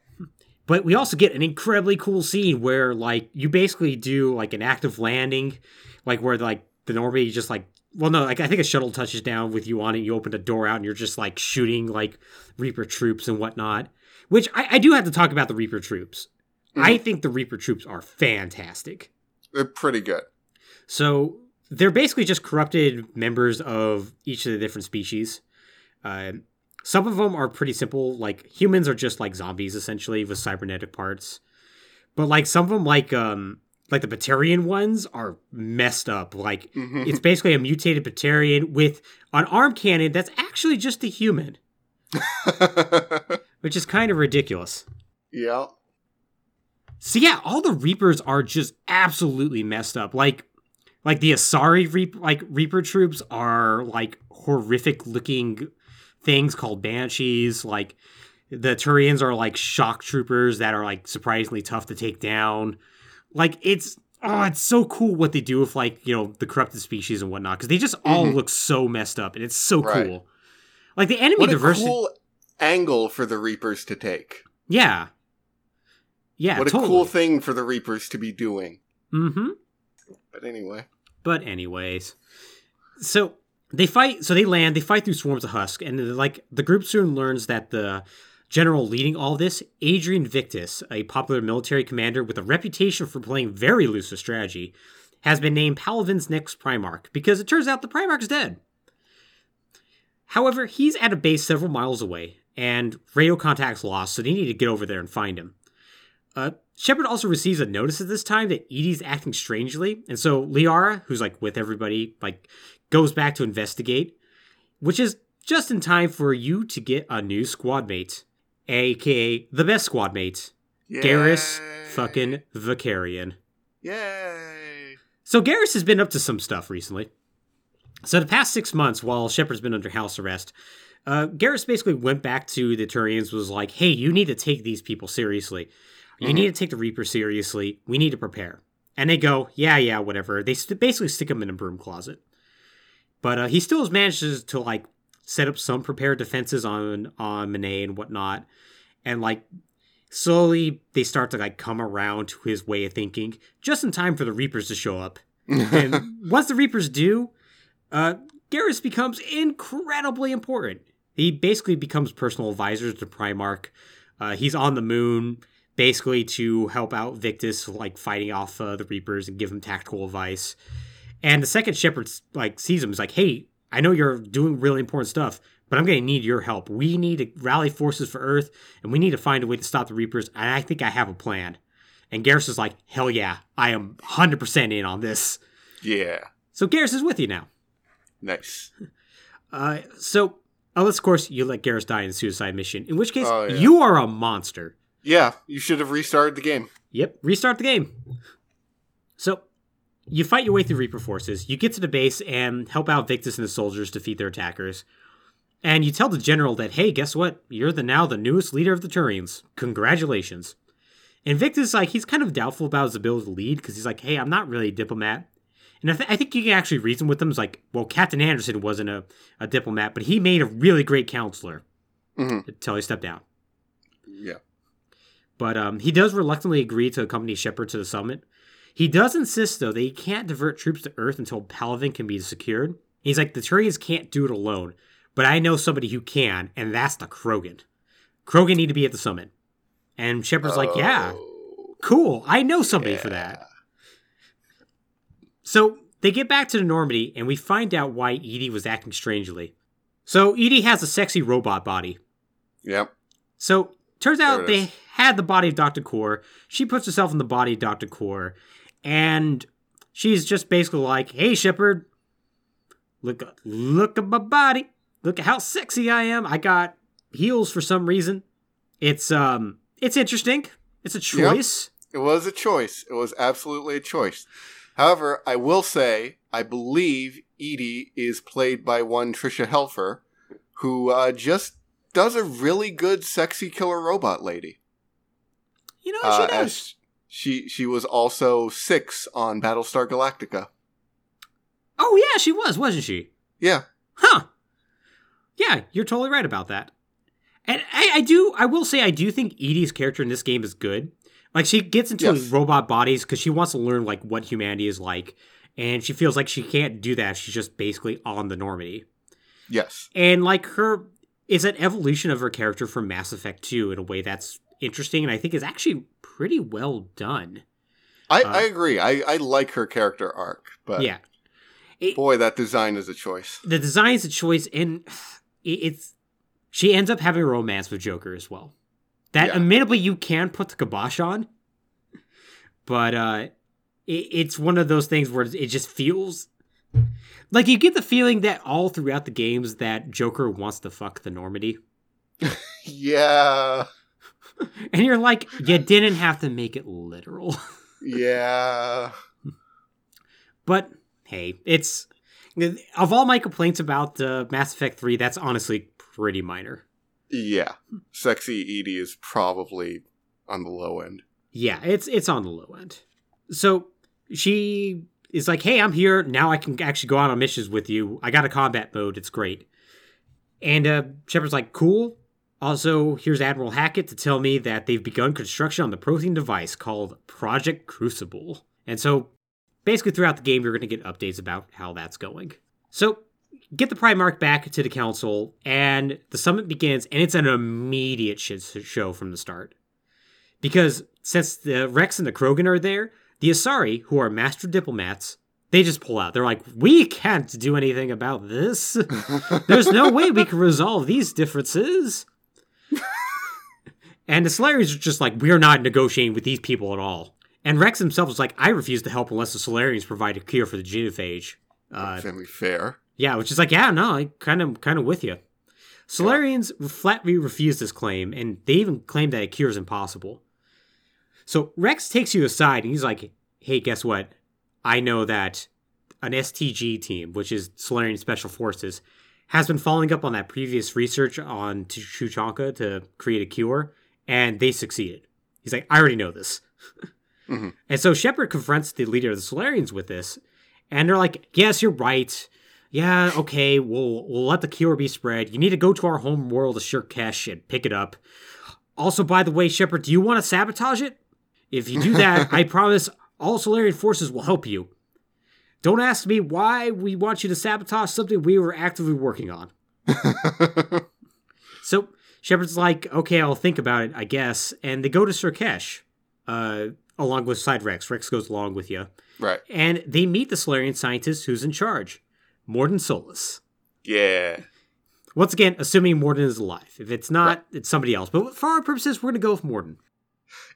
But we also get an incredibly cool scene where like you basically do like an active landing, like where like the Normandy just like well no like I think a shuttle touches down with you on it. You open the door out and you're just like shooting like Reaper troops and whatnot. Which I, I do have to talk about the Reaper troops. I think the Reaper troops are fantastic. They're pretty good. So they're basically just corrupted members of each of the different species. Uh, some of them are pretty simple, like humans are just like zombies essentially with cybernetic parts. But like some of them, like um, like the Batarian ones, are messed up. Like Mhm. it's basically a mutated Batarian with an arm cannon that's actually just a human, which is kind of ridiculous. yeah. So yeah, all the Reapers are just absolutely messed up. Like like the Asari Reap like Reaper troops are like horrific looking things called Banshees. Like the Turians are like shock troopers that are like surprisingly tough to take down. Like it's oh, it's so cool what they do with like, you know, the corrupted species and whatnot. Because they just all Mhm. look so messed up and it's so Right. cool. Like the enemy What a diversity. cool angle for the Reapers to take. yeah. Yeah. what a cool thing for the Reapers to be doing. Mm-hmm. But anyway. But anyways, so they fight. So they land. They fight through swarms of husk, and like the group soon learns that the general leading all this, Adrian Victus, a popular military commander with a reputation for playing very loose with strategy, has been named Palaven's next Primarch because it turns out the Primarch's dead. However, he's at a base several miles away, and radio contact's lost, so they need to get over there and find him. Uh, Shepard also receives a notice at this time that EDI's acting strangely, and so Liara, who's like with everybody, like goes back to investigate, which is just in time for you to get a new squad mate, aka the best squad mate, Garrus fucking Vakarian. Yay! So Garrus has been up to some stuff recently. So the past six months, while Shepard's been under house arrest, uh, Garrus basically went back to the Turians, was like, "Hey, you need to take these people seriously. You Mhm. need to take the Reaper seriously. We need to prepare." And they go, "Yeah, yeah, whatever." They st- basically stick him in a broom closet. But uh, he still manages to like set up some prepared defenses on on Menae and whatnot, and like slowly they start to like come around to his way of thinking, just in time for the Reapers to show up. And once the Reapers do, uh, Garrus becomes incredibly important. He basically becomes personal advisor to Primarch. Uh, he's on the moon basically to help out Victus, like fighting off uh, the Reapers and give him tactical advice. And the second Shepard like sees him, is like, "Hey, I know you're doing really important stuff, but I'm going to need your help. We need to rally forces for Earth, and we need to find a way to stop the Reapers. And I think I have a plan." And Garrus is like, "Hell yeah, I am 100% in on this." yeah. So Garrus is with you now. Nice. Uh, so, unless of course you let Garrus die in a suicide mission, in which case Oh, yeah. you are a monster. Yeah, you should have restarted the game. Yep, restart the game. So, you fight your way through Reaper forces. You get to the base and help out Victus and the soldiers defeat their attackers. And you tell the general that, hey, guess what? You're the now the newest leader of the Turians. Congratulations. And Victus, like, he's kind of doubtful about his ability to lead because he's like, hey, I'm not really a diplomat. And I, th- I think you can actually reason with them. It's like, well, Captain Anderson wasn't a, a diplomat, but he made a really great councilor Mhm. until he stepped down. Yeah. But um, he does reluctantly agree to accompany Shepard to the summit. He does insist, though, that he can't divert troops to Earth until Palaven can be secured. He's like, the Turians can't do it alone, but I know somebody who can, and that's the Krogan. Krogan need to be at the summit. And Shepard's like, yeah, Oh, cool. I know somebody for that. So they get back to the Normandy, and we find out why EDI was acting strangely. So EDI has a sexy robot body. Yep. So turns out they is. had the body of Dr. Core. She puts herself in the body of Dr. Core, and she's just basically like, "Hey, Shepard, look, look at my body. Look at how sexy I am. I got heels for some reason. It's um, it's interesting. It's a choice. It was a choice. It was absolutely a choice. However, I will say, I believe EDI is played by one Tricia Helfer, who uh, just does a really good sexy killer robot lady. You know, Uh, she does. she she was also six on Battlestar Galactica. oh yeah, she was, wasn't she? Yeah, Huh. Yeah, you're totally right about that. And I, I do, I will say, I do think EDI's character in this game is good. Like, she gets into Yes. robot bodies because she wants to learn, like, what humanity is like. And she feels like she can't do that. She's just basically on the Normandy. yes, And, like, her is an evolution of her character from Mass Effect 2 in a way that's interesting and I think is actually pretty well done. I, Uh, I agree. I, I like her character arc, but yeah. It, boy, that design is a choice. the design is a choice and it's she ends up having a romance with joker as well that Yeah. admittedly you can put the kibosh on but uh it, it's one of those things where it just feels like you get the feeling that all throughout the games that joker wants to fuck the normandy Yeah, and you're like you didn't have to make it literal yeah. but hey it's of all my complaints about uh, mass effect 3 that's honestly pretty minor Yeah. Sexy EDI is probably on the low end. Yeah, it's it's on the low end. So she is like, "Hey, I'm here now. I can actually go out on missions with you. I got a combat mode. It's great." And uh, Shepard's like, "Cool." Also, here's Admiral Hackett to tell me that they've begun construction on the Prothean device called Project Crucible. And so, basically, throughout the game, you're going to get updates about how that's going. So, get the Primarch back to the Council, and the summit begins, and it's an immediate shit show from the start. Because since the Wrex and the Krogan are there, the Asari, who are master diplomats, they just pull out. They're like, we can't do anything about this. There's no way we can resolve these differences. and the Salarians are just like, we're not negotiating with these people at all. And Wrex himself is like, I refuse to help unless the Salarians provide a cure for the genophage. Uh, fair. Yeah, which is like, yeah, no, I kind of kind of with you. Salarians flatly refuse this claim, and they even claim that a cure is impossible. So Wrex takes you aside, and he's like, "Hey, guess what? I know that an STG team, which is Salarian Special Forces, has been following up on that previous research on Tuchanka to create a cure, and they succeeded." He's like, "I already know this." Mhm. And so Shepard confronts the leader of the Salarians with this, and they're like, "Yes, you're right. Yeah, okay, we'll we'll let the cure be spread. You need to go to our home world of Sur'Kesh and pick it up. Also, by the way, Shepard, do you want to sabotage it? If you do that, I promise all Salarian forces will help you. Don't ask me why we want you to sabotage something we were actively working on. So Shepard's like, okay, I'll think about it, I guess. And they go to Sur'Kesh, uh, along with Side Wrex. Wrex goes along with you. right. And they meet the Salarian scientist who's in charge, Mordin Solus. Yeah. Once again, assuming Mordin is alive. If it's not, it's somebody else. But for our purposes, we're going to go with Mordin.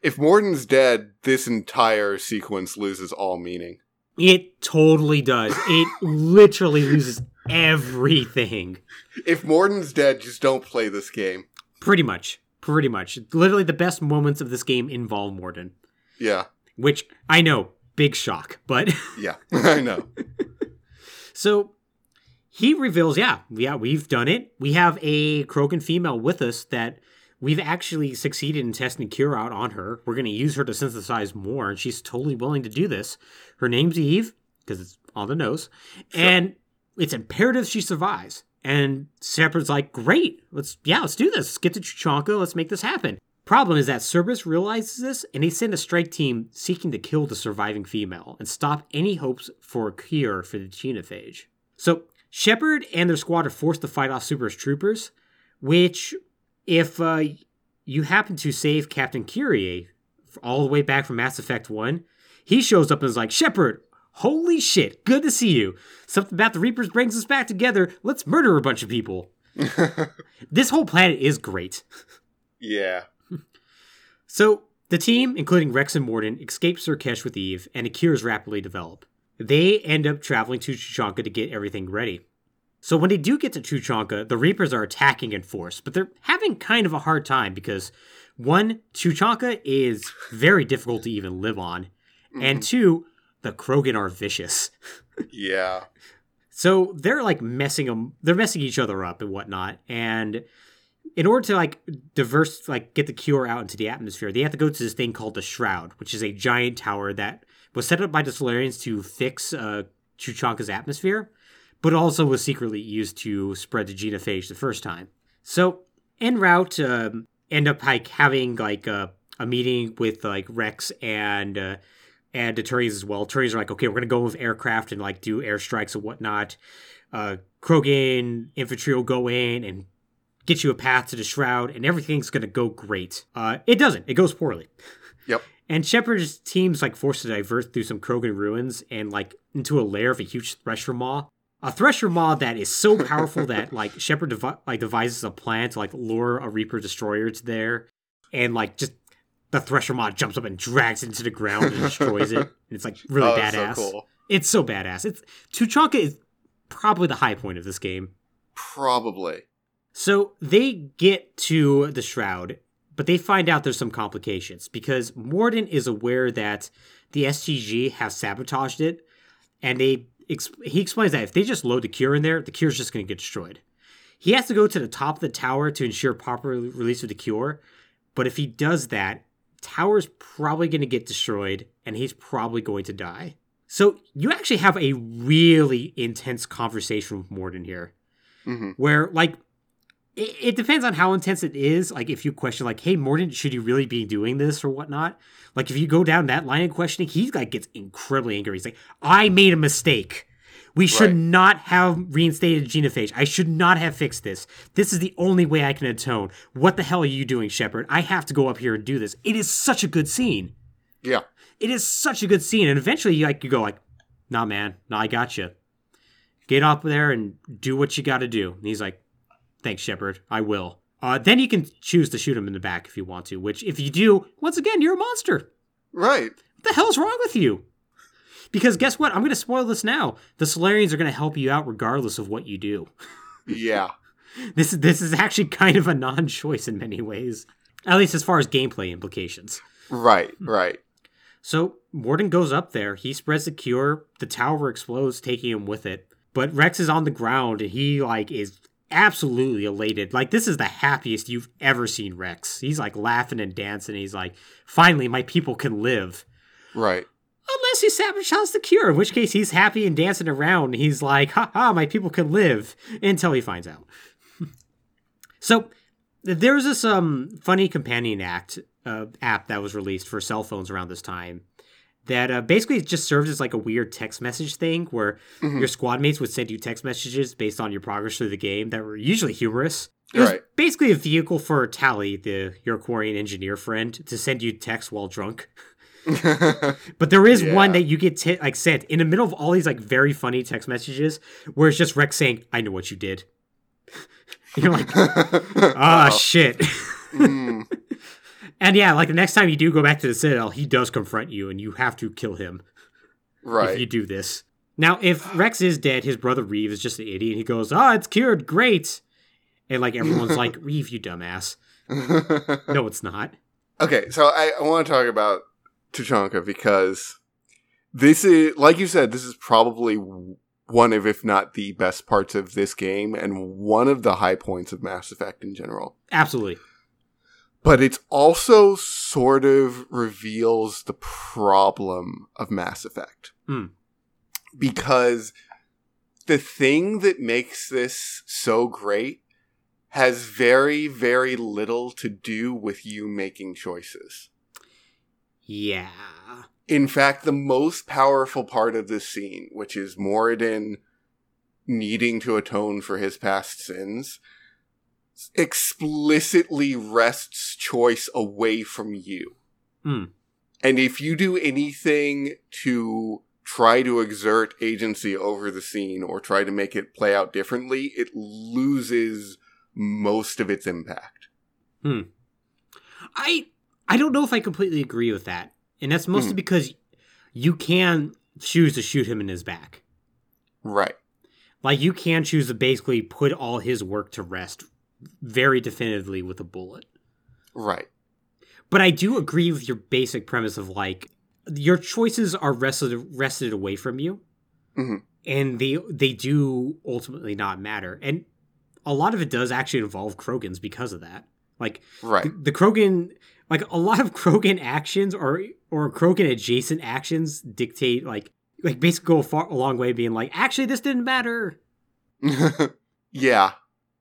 If Mordin's dead, this entire sequence loses all meaning. It totally does. It literally loses everything. If Mordin's dead, just don't play this game. Pretty much. Pretty much. Literally, the best moments of this game involve Mordin. Yeah. Which, I know, big shock. But Yeah. I know. so he reveals, yeah, yeah, we've done it. We have a Krogan female with us that we've actually succeeded in testing cure out on her. We're going to use her to synthesize more, and she's totally willing to do this. Her name's Eve, because it's on the nose, and it's imperative she survives. And Shepard's like, great, let's, yeah, let's do this. Let's get to Tuchanka, let's make this happen. Problem is that Cerberus realizes this, and they send a strike team seeking to kill the surviving female and stop any hopes for a cure for the genophage. So Shepard and their squad are forced to fight off Cerberus troopers, which, if uh, you happen to save Captain Kirrahe all the way back from Mass Effect 1, he shows up and is like, Shepard, holy shit, good to see you. Something about the Reapers brings us back together. Let's murder a bunch of people. This whole planet is great. yeah. So, the team, including Wrex and Mordin, escape Sur'Kesh with Eve, and the cures rapidly develop. They end up traveling to Tuchanka to get everything ready. So, when they do get to Tuchanka, the Reapers are attacking in force, but they're having kind of a hard time because, one, Tuchanka is very difficult to even live on, and two, the Krogan are vicious. Yeah. So they're like messing them, they're messing each other up and whatnot. And in order to like diverse, like get the cure out into the atmosphere, they have to go to this thing called the Shroud, which is a giant tower that was set up by the Salarians to fix uh, Tuchanka's atmosphere, but also was secretly used to spread the genophage the first time. So en route, um, end up like having like a, a meeting with like Wrex and uh, and the Turians as well. Turians are like, okay, we're gonna go with aircraft and like do airstrikes and whatnot. Uh, Krogan infantry will go in and get you a path to the shroud, and everything's gonna go great. Uh, it doesn't. It goes poorly. Yep. And Shepard's team's like forced to divert through some Krogan ruins and like into a lair of a huge Thresher Maw. A Thresher Maw that is so powerful that like Shepard devi- like devises a plan to like lure a Reaper destroyer to there, and like just the Thresher Maw jumps up and drags it into the ground and destroys it. And it's like really oh, badass. so cool. It's so badass. It's Tuchanka is probably the high point of this game. Probably. So they get to the shroud, but they find out there's some complications because Mordin is aware that the STG have sabotaged it, and they ex- he explains that if they just load the cure in there, the cure's just going to get destroyed. He has to go to the top of the tower to ensure proper release of the cure, but if he does that, tower's probably going to get destroyed, and he's probably going to die. So you actually have a really intense conversation with Mordin here hmm where like it, it depends on how intense it is. Like if you question like hey mordin should you really be doing this or whatnot? Like if you go down that line of questioning he like gets incredibly angry. He's like i made a mistake. We should Right. not have reinstated genophage i should not have fixed this. This is the only way i can atone. What the hell are you doing shepard? I have to go up here and do this. It is such a good scene. Yeah. it is such a good scene. And eventually like you go like nah, man, nah, I got you. Get up there and do what you got to do. And he's like, thanks, Shepard. I will. Uh, then you can choose to shoot him in the back if you want to, which, if you do, once again, you're a monster. Right. What the hell's wrong with you? Because guess what? I'm going to spoil this now. The Salarians are going to help you out regardless of what you do. Yeah. This is this is actually kind of a non-choice in many ways, at least as far as gameplay implications. Right. Right. So Mordin goes up there. He spreads the cure. The tower explodes, taking him with it. But Wrex is on the ground, and he like is absolutely elated. Like this is the happiest you've ever seen Wrex. He's like laughing and dancing. He's like, "Finally, my people can live." Right. Unless he sabotages the cure, in which case he's happy and dancing around. He's like, "Ha ha, my people can live," until he finds out. so there's this um funny companion act uh, app that was released for cell phones around this time that uh, basically just serves as like a weird text message thing where Mhm. your squad mates would send you text messages based on your progress through the game that were usually humorous. It was Right. basically a vehicle for Tali, the your Quarian engineer friend, to send you texts while drunk. But there is one that you get t- like sent in the middle of all these like very funny text messages where it's just Wrex saying, "I know what you did." You're like, ah, Oh. shit. Mm. And yeah, like the next time you do go back to the Citadel, he does confront you, and you have to kill him Right. if you do this. Now, if Wrex is dead, his brother Wreav is just an idiot. He goes, "Ah, it's cured, great," and like everyone's like, "Wreav, you dumbass." No, it's not. okay, so I, I want to talk about Tuchanka because this is, like you said, this is probably one of, if not the best parts of this game, and one of the high points of Mass Effect in general. Absolutely. But it's also sort of reveals the problem of Mass Effect. Hmm. Because the thing that makes this so great has very, very little to do with you making choices. Yeah. In fact, the most powerful part of this scene, which is Mordin needing to atone for his past sins, explicitly wrests choice away from you. Hmm. And if you do anything to try to exert agency over the scene or try to make it play out differently, it loses most of its impact. Hmm. I I don't know if I completely agree with that. And that's mostly Hmm. because you can choose to shoot him in his back. Right. Like you can choose to basically put all his work to rest very definitively with a bullet. Right. But I do agree with your basic premise of like your choices are wrested wrested away from you, Mhm. and they they do ultimately not matter. And a lot of it does actually involve Krogans because of that. Like Right. the, the Krogan, like a lot of Krogan actions or or Krogan adjacent actions dictate like like basically go a far a long way being like actually this didn't matter. yeah.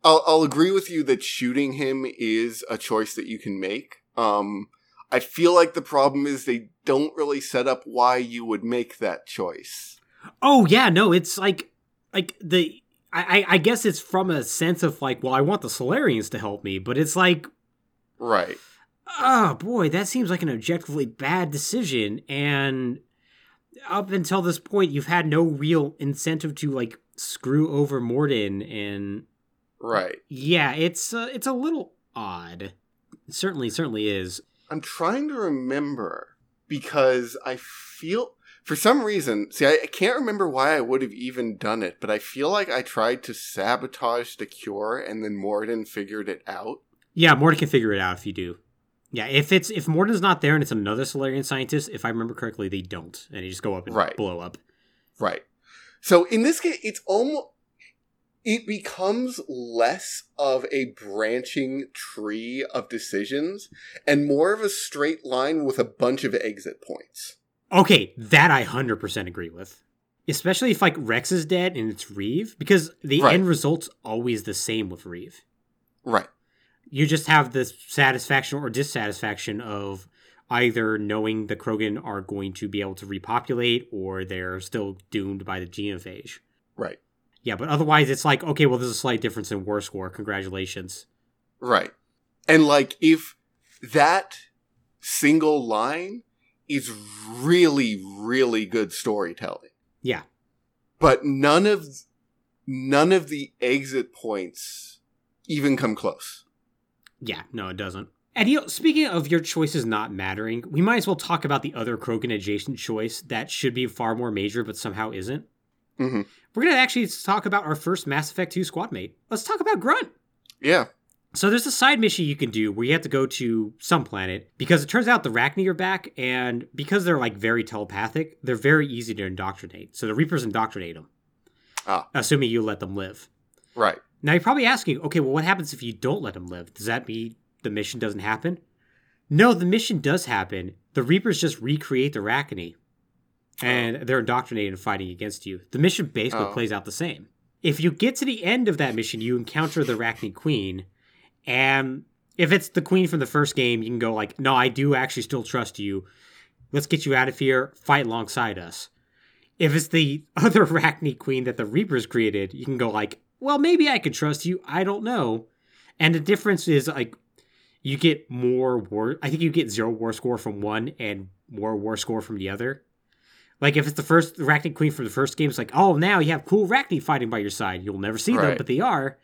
I'll, I'll agree with you that shooting him is a choice that you can make. Um, I feel like the problem is they don't really set up why you would make that choice. Oh yeah, no, it's like like the I, I I guess it's from a sense of like, well, I want the Salarians to help me, but it's like, Right. oh boy, that seems like an objectively bad decision. And up until this point, you've had no real incentive to like screw over Mordin, and Right. yeah, it's uh, it's a little odd. It certainly, certainly is. I'm trying to remember because I feel for some reason, see, I, I can't remember why I would have even done it, but I feel like I tried to sabotage the cure and then Mordin figured it out. Yeah, Mordin can figure it out if you do. Yeah, if it's if Mordin's not there and it's another Salarian scientist, if I remember correctly, they don't, and they just go up and Right. blow up. Right. So in this case, it's almost it becomes less of a branching tree of decisions and more of a straight line with a bunch of exit points. Okay, that I hundred percent agree with. Especially if like Wrex is dead and it's Wreav, because the Right. end result's always the same with Wreav. Right. You just have the satisfaction or dissatisfaction of either knowing the Krogan are going to be able to repopulate or they're still doomed by the genophage. Right. Yeah, but otherwise it's like, okay, well there's a slight difference in war score. Congratulations. Right. And like if that single line is really really good storytelling. Yeah. But none of none of the exit points even come close. Yeah, no, it doesn't. And you know, speaking of your choices not mattering, we might as well talk about the other Krogan adjacent choice that should be far more major but somehow isn't. Hmm We're gonna actually talk about our first Mass Effect 2 squad mate. Let's talk about Grunt. Yeah. So there's a side mission you can do where you have to go to some planet because it turns out the Rachni are back, and because they're like very telepathic, they're very easy to indoctrinate. So the Reapers indoctrinate them, Ah. assuming you let them live. Right. Now you're probably asking, okay, well, what happens if you don't let them live? Does that mean the mission doesn't happen? No, the mission does happen. The Reapers just recreate the Rachni, Oh. and they're indoctrinated and fighting against you. The mission basically Oh. plays out the same. If you get to the end of that mission, you encounter the Rachni Queen, and if it's the Queen from the first game, you can go like, "No, I do actually still trust you. Let's get you out of here. Fight alongside us." If it's the other Rachni Queen that the Reapers created, you can go like, "Well, maybe I could trust you. I don't know." And the difference is like you get more war. I think you get zero war score from one and more war score from the other. Like if it's the first Rachni Queen from the first game, it's like, oh, now you have cool Rachni fighting by your side. You'll never see them, but they are.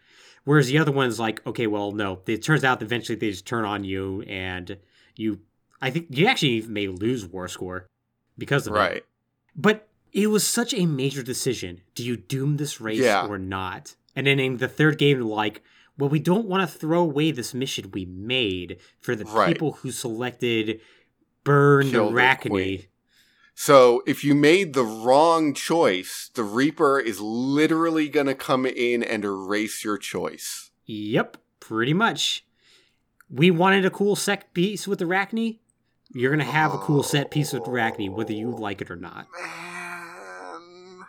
Whereas the other one's like, okay, well, no. It turns out eventually they just turn on you, and you. I think you actually may lose war score because of it. Right. But it was such a major decision. Do you doom this race Yeah. or not? And then in the third game, like, well, we don't want to throw away this mission we made for the Right. people who selected burn Kill the the Rachni. queen. So if you made the wrong choice, the Reaper is literally going to come in and erase your choice. Yep, pretty much. We wanted a cool set piece with Arachne. You're gonna have a cool set piece with Arachne, whether you like it or not. Man.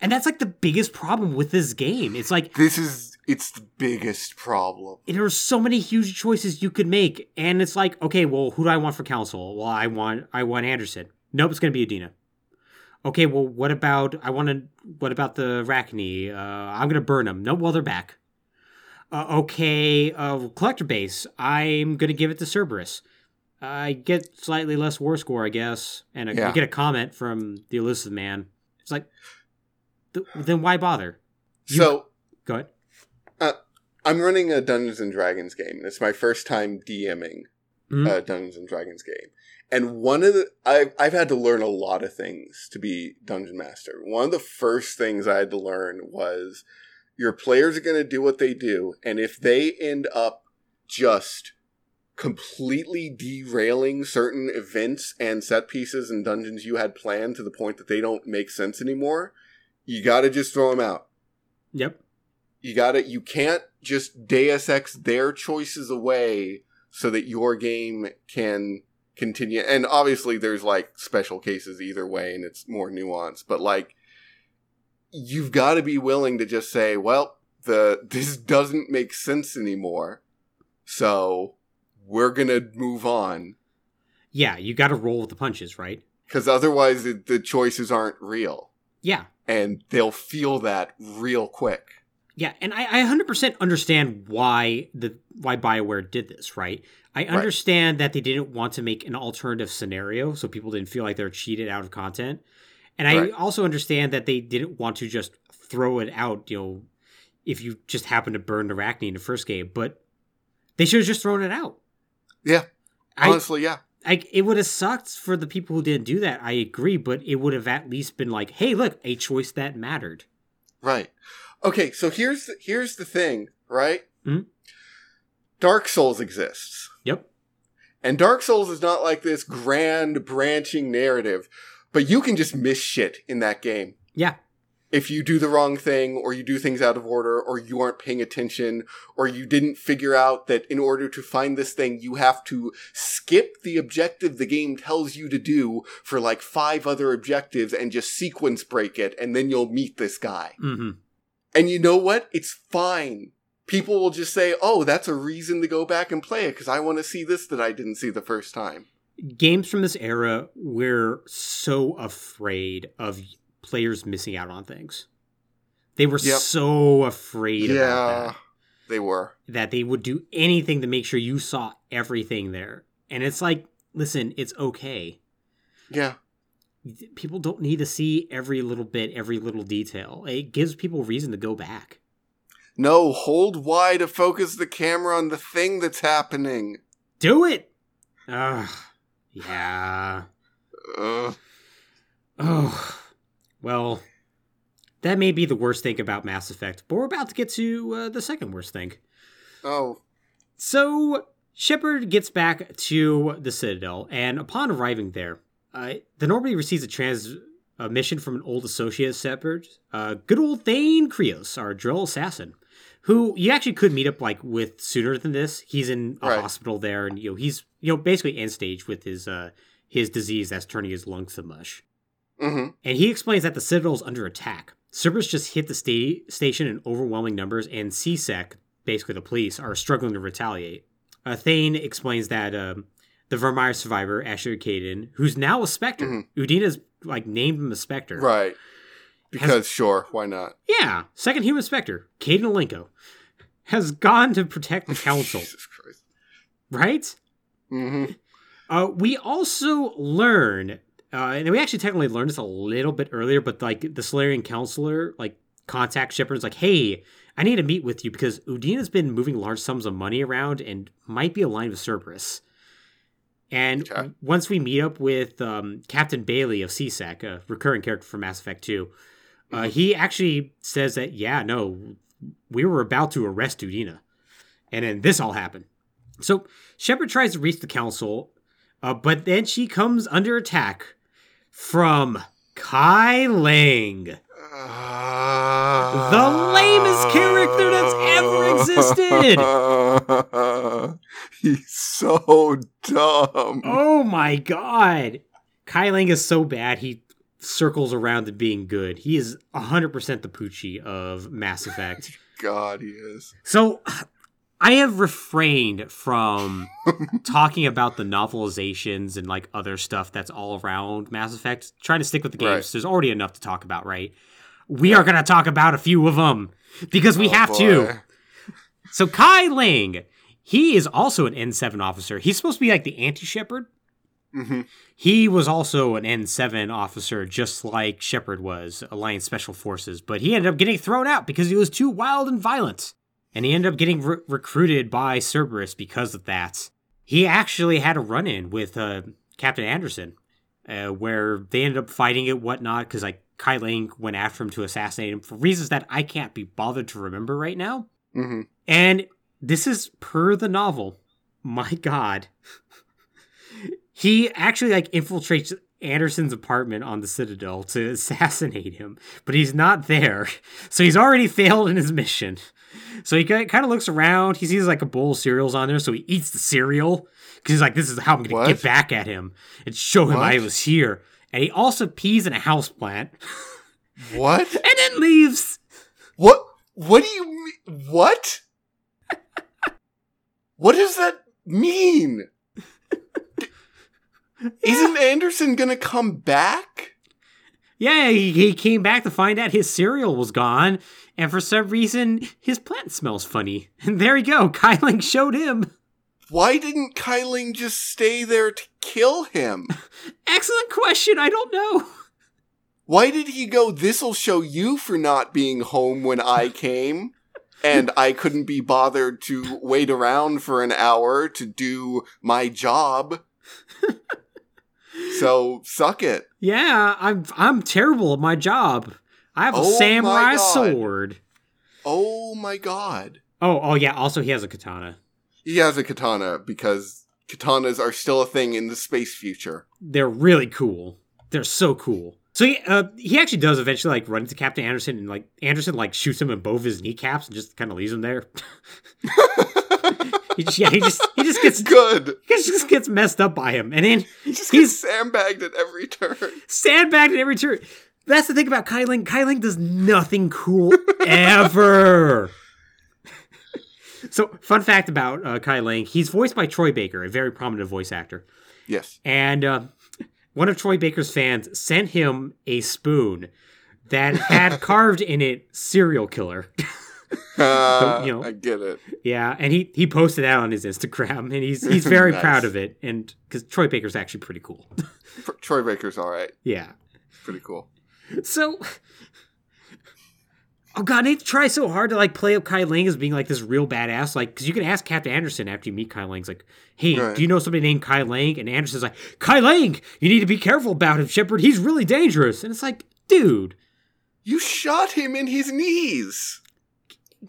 And that's like the biggest problem with this game. It's like This is it's the biggest problem. there are so many huge choices you could make, and it's like, okay, well, who do I want for council? Well, I want I want Anderson. Nope, it's gonna be Udina. Okay, well, what about I want to? What about the Rachni? Uh, I'm gonna burn them. No, well, they're back. Uh, okay, uh, collector base. I'm gonna give it to Cerberus. I get slightly less war score, I guess, and I Yeah. get a comment from the Illusive Man. It's like, th- then why bother? You- So Go ahead. I'm running a Dungeons and Dragons game, and it's my first time DMing Mhm. a Dungeons and Dragons game. And one of the I've I've had to learn a lot of things to be dungeon master. One of the first things I had to learn was your players are going to do what they do, and if they end up just completely derailing certain events and set pieces and dungeons you had planned to the point that they don't make sense anymore, you got to just throw them out. Yep. You got to you can't just Deus Ex their choices away so that your game can continue. And obviously there's like special cases either way and it's more nuanced, but like you've got to be willing to just say, well, the this doesn't make sense anymore. So we're going to move on Yeah, you got to roll with the punches, right? cuz otherwise the, the choices aren't real Yeah. and they'll feel that real quick. Yeah, and I, I 100% understand why the why BioWare did this, right? I understand that they didn't want to make an alternative scenario so people didn't feel like they're cheated out of content. And I Right. also understand that they didn't want to just throw it out, you know, if you just happen to burn Arachne in the first game, but they should have just thrown it out. Yeah. I, Honestly, yeah. I, it would have sucked for the people who didn't do that. I agree, but it would have at least been like, hey, look, a choice that mattered. Right. Okay, so here's the, here's the thing, right? Mhm. Dark Souls exists. Yep. And Dark Souls is not like this grand branching narrative, but you can just miss shit in that game. Yeah. If you do the wrong thing, or you do things out of order, or you aren't paying attention, or you didn't figure out that in order to find this thing, you have to skip the objective the game tells you to do for like five other objectives and just sequence break it, and then you'll meet this guy. hmm And you know what? It's fine. People will just say, oh, that's a reason to go back and play it because I want to see this that I didn't see the first time. games from this era were so afraid of players missing out on things. They were Yep. so afraid yeah, they were. that they would do anything to make sure you saw everything there. And it's like, listen, it's okay. Yeah. People don't need to see every little bit, every little detail. It gives people reason to go back. No, hold Y to focus the camera on the thing that's happening. Do it. Ugh. Yeah. Ugh. Oh. Well, that may be the worst thing about Mass Effect, but we're about to get to uh, the second worst thing. Oh, So Shepard gets back to the Citadel, and upon arriving there, uh, the Normandy receives a transmission from an old associate of Shepard, uh, good old Thane Krios, our drell assassin, who you actually could meet up like with sooner than this. He's in a Right. hospital there, and you know he's you know basically end stage with his uh, his disease that's turning his lungs to mush. hmm And he explains that the Citadel is under attack. Cerberus just hit the sta- station in overwhelming numbers, and C-Sec, basically the police, are struggling to retaliate. Uh, Thane explains that um, the Virmire survivor, Asher Kaidan, who's now a Spectre, Mhm. Udina's like named him a Spectre. right. Because sure, why not? Yeah, second human Spectre, Kaidan Alenko, has gone to protect the Council, Jesus Christ. right? hmm Uh, we also learn, uh, and we actually technically learned this a little bit earlier, but like the Salarian councilor, like contact Shepard's like, hey, I need to meet with you because Udina's been moving large sums of money around and might be aligned with Cerberus. And Okay. once we meet up with um, Captain Bailey of C-Sec, a recurring character from Mass Effect 2, uh, he actually says that, yeah, no, we were about to arrest Udina. And then this all happened. So Shepard tries to reach the council, uh, but then she comes under attack from Kai Leng. The The lamest character that's ever existed. He's so dumb. Oh my god. Kai Leng is so bad, he circles around to being good. He is 100% the Poochie of Mass Effect. God, he is. So I have refrained from talking about the novelizations and like other stuff that's all around Mass Effect, trying to stick with the games. Right. There's already enough to talk about, right? We are going to talk about a few of them because we Oh, have boy. to. So Kai Leng, he is also an N7 officer. He's supposed to be like the anti-Shepard. Mhm. He was also an N7 officer, just like Shepard was, Alliance Special Forces, but he ended up getting thrown out because he was too wild and violent. And he ended up getting re- recruited by Cerberus because of that. He actually had a run in with uh, Captain Anderson, uh, where they ended up fighting it, whatnot, because like Kai Leng went after him to assassinate him for reasons that I can't be bothered to remember right now. Mhm. And this is per the novel. My God. he actually like infiltrates Anderson's apartment on the Citadel to assassinate him, but he's not there. So he's already failed in his mission. So he kind of looks around. He sees like a bowl of cereals on there, so he eats the cereal because he's like, "This is how I'm going to get back at him and show him I was here." And he also pees in a houseplant What? and then leaves. What? What do you mean? What? what does that mean? D- Isn't Anderson gonna come back? Yeah, he, he came back to find out his cereal was gone, and for some reason, his plant smells funny. And there you go, Kai Leng showed him. Why didn't Kai Leng just stay there to kill him? Excellent question, I don't know. Why did he go, this'll show you for not being home when I came? And I couldn't be bothered to wait around for an hour to do my job. so, suck it. Yeah, I'm I'm terrible at my job. I have a Oh samurai sword. Oh my god. Oh, oh yeah, also he has a katana. He has a katana because katanas are still a thing in the space future. They're really cool. They're so cool. So he, uh, he actually does eventually like run into Captain Anderson and like Anderson like shoots him in both his kneecaps and just kind of leaves him there. he just, yeah, he just he just gets Good. he just gets messed up by him, and then He just He's- sandbagged at every turn. sandbagged at every turn. That's the thing about Kai Leng. Kyling does nothing cool ever. so, fun fact about uh, Kai Leng: he's voiced by Troy Baker, a very prominent voice actor. Yes. And uh, one of Troy Baker's fans sent him a spoon that had carved in it "serial killer." Uh, you know. I get it. yeah, and he he posted that on his Instagram, and he's he's very Nice. proud of it. And because Troy Baker's actually pretty cool. Troy Baker's all right. Yeah. Pretty cool. So, oh god, they try so hard to like play up Kai Leng as being like this real badass. Like, because you can ask Captain Anderson after you meet Kai Leng, it's like, "Hey, Right. do you know somebody named Kai Leng?" And Anderson's like, "Kai Lang, you need to be careful about him, Shepard. He's really dangerous." And it's like, dude, You shot him in his knees.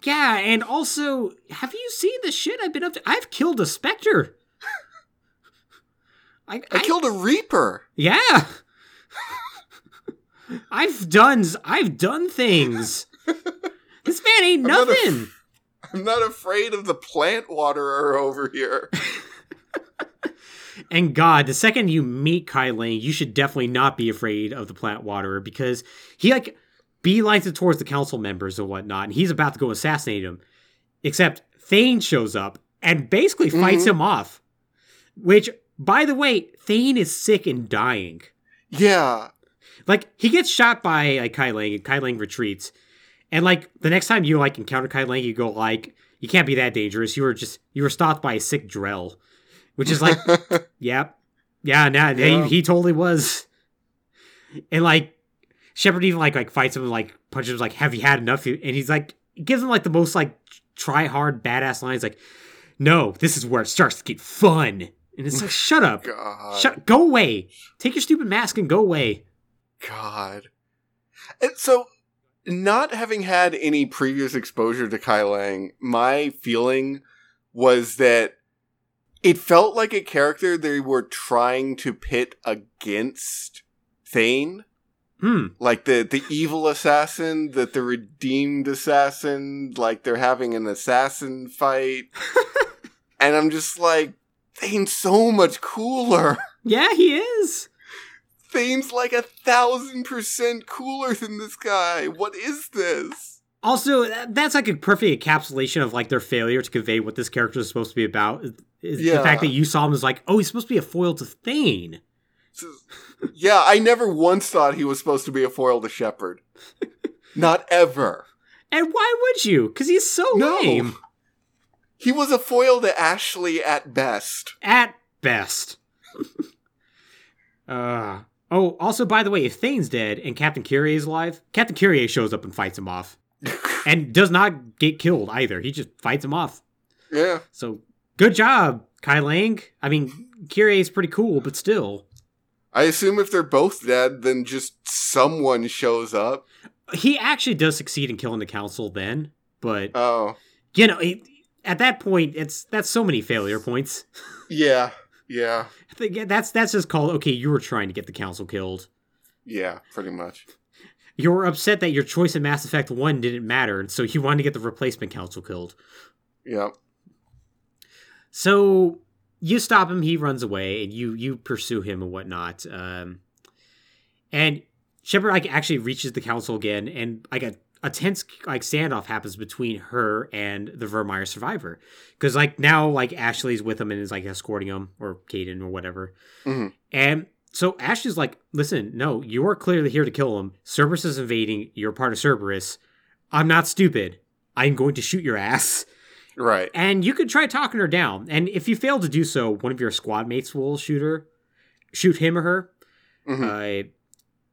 yeah. And also, have you seen the shit I've been up to? I've killed a Spectre. I, I killed a Reaper. Yeah. I've done I've done things. This man ain't I'm not a- nothing. I'm not afraid of the plant waterer over here. And God, the second you meet Kai Leng, you should definitely not be afraid of the plant waterer because he like beelines it towards the council members and whatnot, and he's about to go assassinate him. Except Thane shows up and basically fights Mhm. him off. Which, by the way, Thane is sick and dying. Yeah. Like he gets shot by like Kai Leng, and Kai Leng retreats. And like the next time you like encounter Kai Leng, you go like, "You can't be that dangerous. You were just you were stopped by a sick drell, which is like, "Yep, yeah, nah, Yeah. He, he totally was." And like Shepard even like like fights him and like punches him like, "Have you had enough?" And he's like, gives him like the most like try hard badass lines like, "No, this is where it starts to get fun." And it's like, "Shut up, God. shut, go away, take your stupid mask and go away." God. And so, not having had any previous exposure to Kai Leng, my feeling was that it felt like a character they were trying to pit against Thane. Hmm. Like the, the evil assassin, that the redeemed assassin, like they're having an assassin fight. and I'm just like, Thane's so much cooler. Yeah, he is. Thane's like a thousand percent cooler than this guy. What is this? Also, that's like a perfect encapsulation of like their failure to convey what this character is supposed to be about. Is Yeah. The fact that you saw him as like, oh, he's supposed to be a foil to Thane. Yeah, I never once thought he was supposed to be a foil to Shepard. Not ever. And why would you? Because he's so No. lame. He was a foil to Ashley at best. At best. uh oh, also by the way, if Thane's dead and Captain Kirrahe is alive, Captain Kirrahe shows up and fights him off. And does not get killed either. He just fights him off. yeah. So good job, Kai Leng. I mean, Kirrahe is pretty cool, but still. I assume if they're both dead, then just someone shows up. he actually does succeed in killing the council then but Oh. you know it, at that point it's that's so many failure points Yeah. Yeah. I think that's that's just called okay you were trying to get the council killed Yeah, pretty much. you were upset that your choice in mass effect 1 didn't matter and so you wanted to get the replacement council killed Yeah. so you stop him he runs away and you you pursue him and whatnot um and shepard like actually reaches the council again and like a, a tense like standoff happens between her and the virmire survivor because like now like ashley's with him and is like escorting him or Kaidan or whatever Mhm. and so ashley's like listen no you are clearly here to kill him cerberus is invading you're part of cerberus i'm not stupid i'm going to shoot your ass Right. and you could try talking her down. And if you fail to do so, one of your squad mates will shoot her, shoot him or her. Mhm. Uh,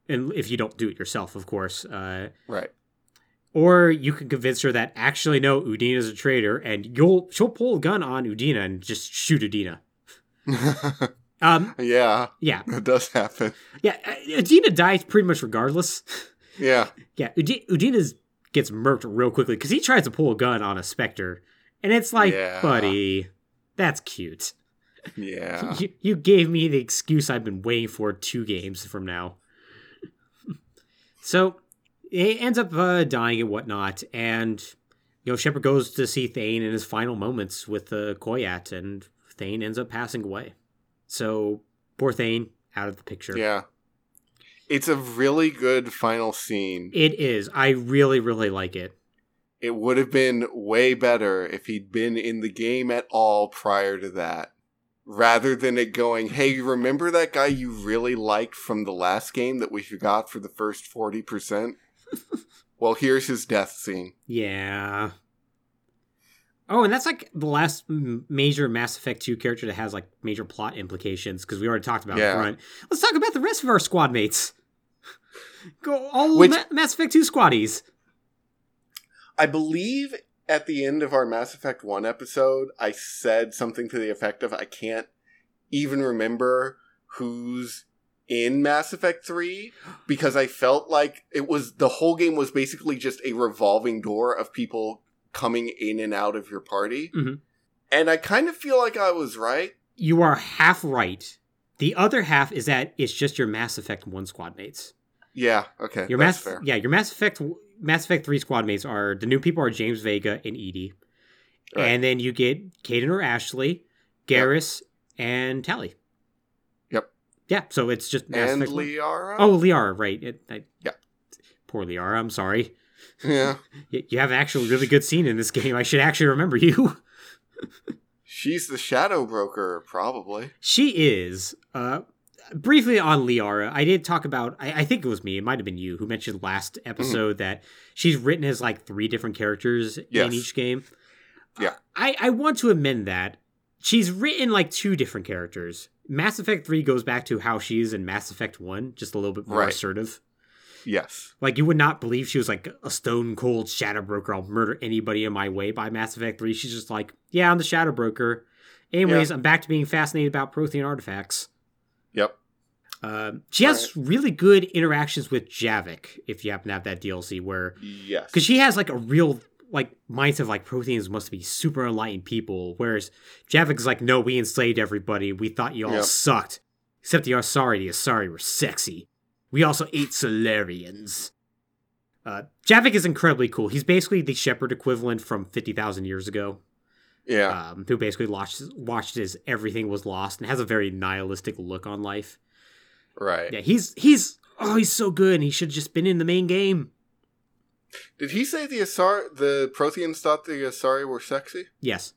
and if you don't do it yourself, of course. Uh, right. Or you can convince her that actually no, Udina's a traitor, and you'll she'll pull a gun on Udina and just shoot Udina. Um, yeah, yeah, it does happen. yeah. uh, Udina dies pretty much regardless. Yeah. yeah, Udi- Udina gets murked real quickly because he tries to pull a gun on a Spectre, and it's like, Yeah. buddy, that's cute. Yeah. You, you gave me the excuse I've been waiting for two games from now. so he ends up uh, dying and whatnot, and you know Shepard goes to see Thane in his final moments with uh, Kolyat, and Thane ends up passing away. So poor Thane out of the picture. Yeah. It's a really good final scene. It is. I really, really like it. It would have been way better if he'd been in the game at all prior to that. Rather than it going, hey, you remember that guy you really liked from the last game that we forgot for the first 40%? Well, here's his death scene. Yeah. Oh, and that's like the last major Mass Effect 2 character that has like major plot implications because we already talked about Yeah. front. Let's talk about the rest of our squad mates. Go all Which- Ma- Mass Effect 2 squaddies. I believe at the end of our Mass Effect 1 episode, I said something to the effect of I can't even remember who's in Mass Effect 3 because I felt like it was the whole game was basically just a revolving door of people coming in and out of your party. Mhm. And I kind of feel like I was right. You are half right. The other half is that it's just your Mass Effect 1 squad mates. Yeah, okay. Your that's Mass fair. Yeah, your Mass Effect Mass Effect 3 squad mates are the new people are James Vega and EDI. Right. And then you get Kaidan or Ashley, Garrus, and Tali. Yeah, so it's just Mass and Effect Liara? Oh, Liara, right. It, I, Yeah. Poor Liara, I'm sorry. Yeah. You have an actual really good scene in this game. I should actually remember you. She's the shadow broker, probably. She is. Uh, briefly on Liara, I did talk about. I, I think it was me. It might have been you who mentioned last episode that she's written as like three different characters Yes. in each game. Yeah. I I want to amend that. She's written like two different characters. Mass Effect Three goes back to how she is in Mass Effect One, just a little bit more Right. assertive. Yes. Like you would not believe she was like a stone cold shadow broker. I'll murder anybody in my way by Mass Effect 3. She's just like, yeah, I'm the shadow broker. Anyways, I'm back to being fascinated about Prothean artifacts. Yep. Um, she has really good interactions with Javik, if you happen to have that DLC, where Yes. because she has like a real like mindset of like Protheans must be super enlightened people, whereas Javik is like, no, we enslaved everybody. We thought you all Yep. sucked, except the Asari. The Asari were sexy. We also ate Salarians. Uh, Javik is incredibly cool. He's basically the Shepard equivalent from fifty thousand years ago yeah. um, who basically watched watched as everything was lost and has a very nihilistic look on life. right. Yeah, he's he's oh he's so good and he should have just been in the main game. Did he say the Asari, the Protheans thought the Asari were sexy? Yes,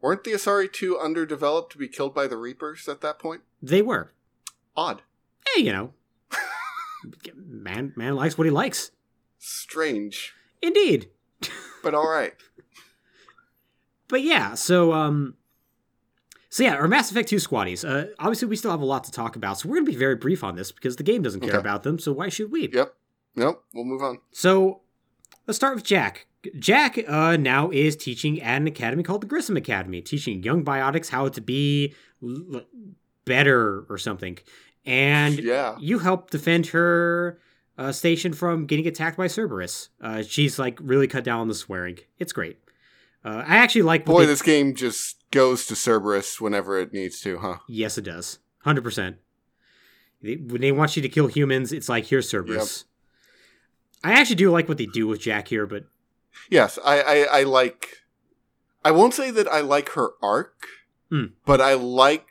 Weren't the Asari too underdeveloped to be killed by the Reapers at that point? they were. Odd. Hey, you know, man man likes what he likes. Strange. Indeed. But all right. But yeah, so um so yeah, our Mass Effect 2 squaddies. Uh, obviously, we still have a lot to talk about, so we're gonna be very brief on this because the game doesn't care Okay. about them. So why should we? Yep. Nope. We'll move on. So let's start with Jack. Jack uh, now is teaching at an academy called the Grissom Academy, teaching young biotics how to be l- better or something. And Yeah. you help defend her uh, station from getting attacked by Cerberus. Uh, she's like really cut down on the swearing. It's great. Uh, I actually like. Boy, they- this game just goes to Cerberus whenever it needs to, huh? Yes, it does. Hundred percent. When they want you to kill humans, it's like here's Cerberus. I actually do like what they do with Jack here, but Yes, I, I, I like. I won't say that I like her arc, Hmm. but I like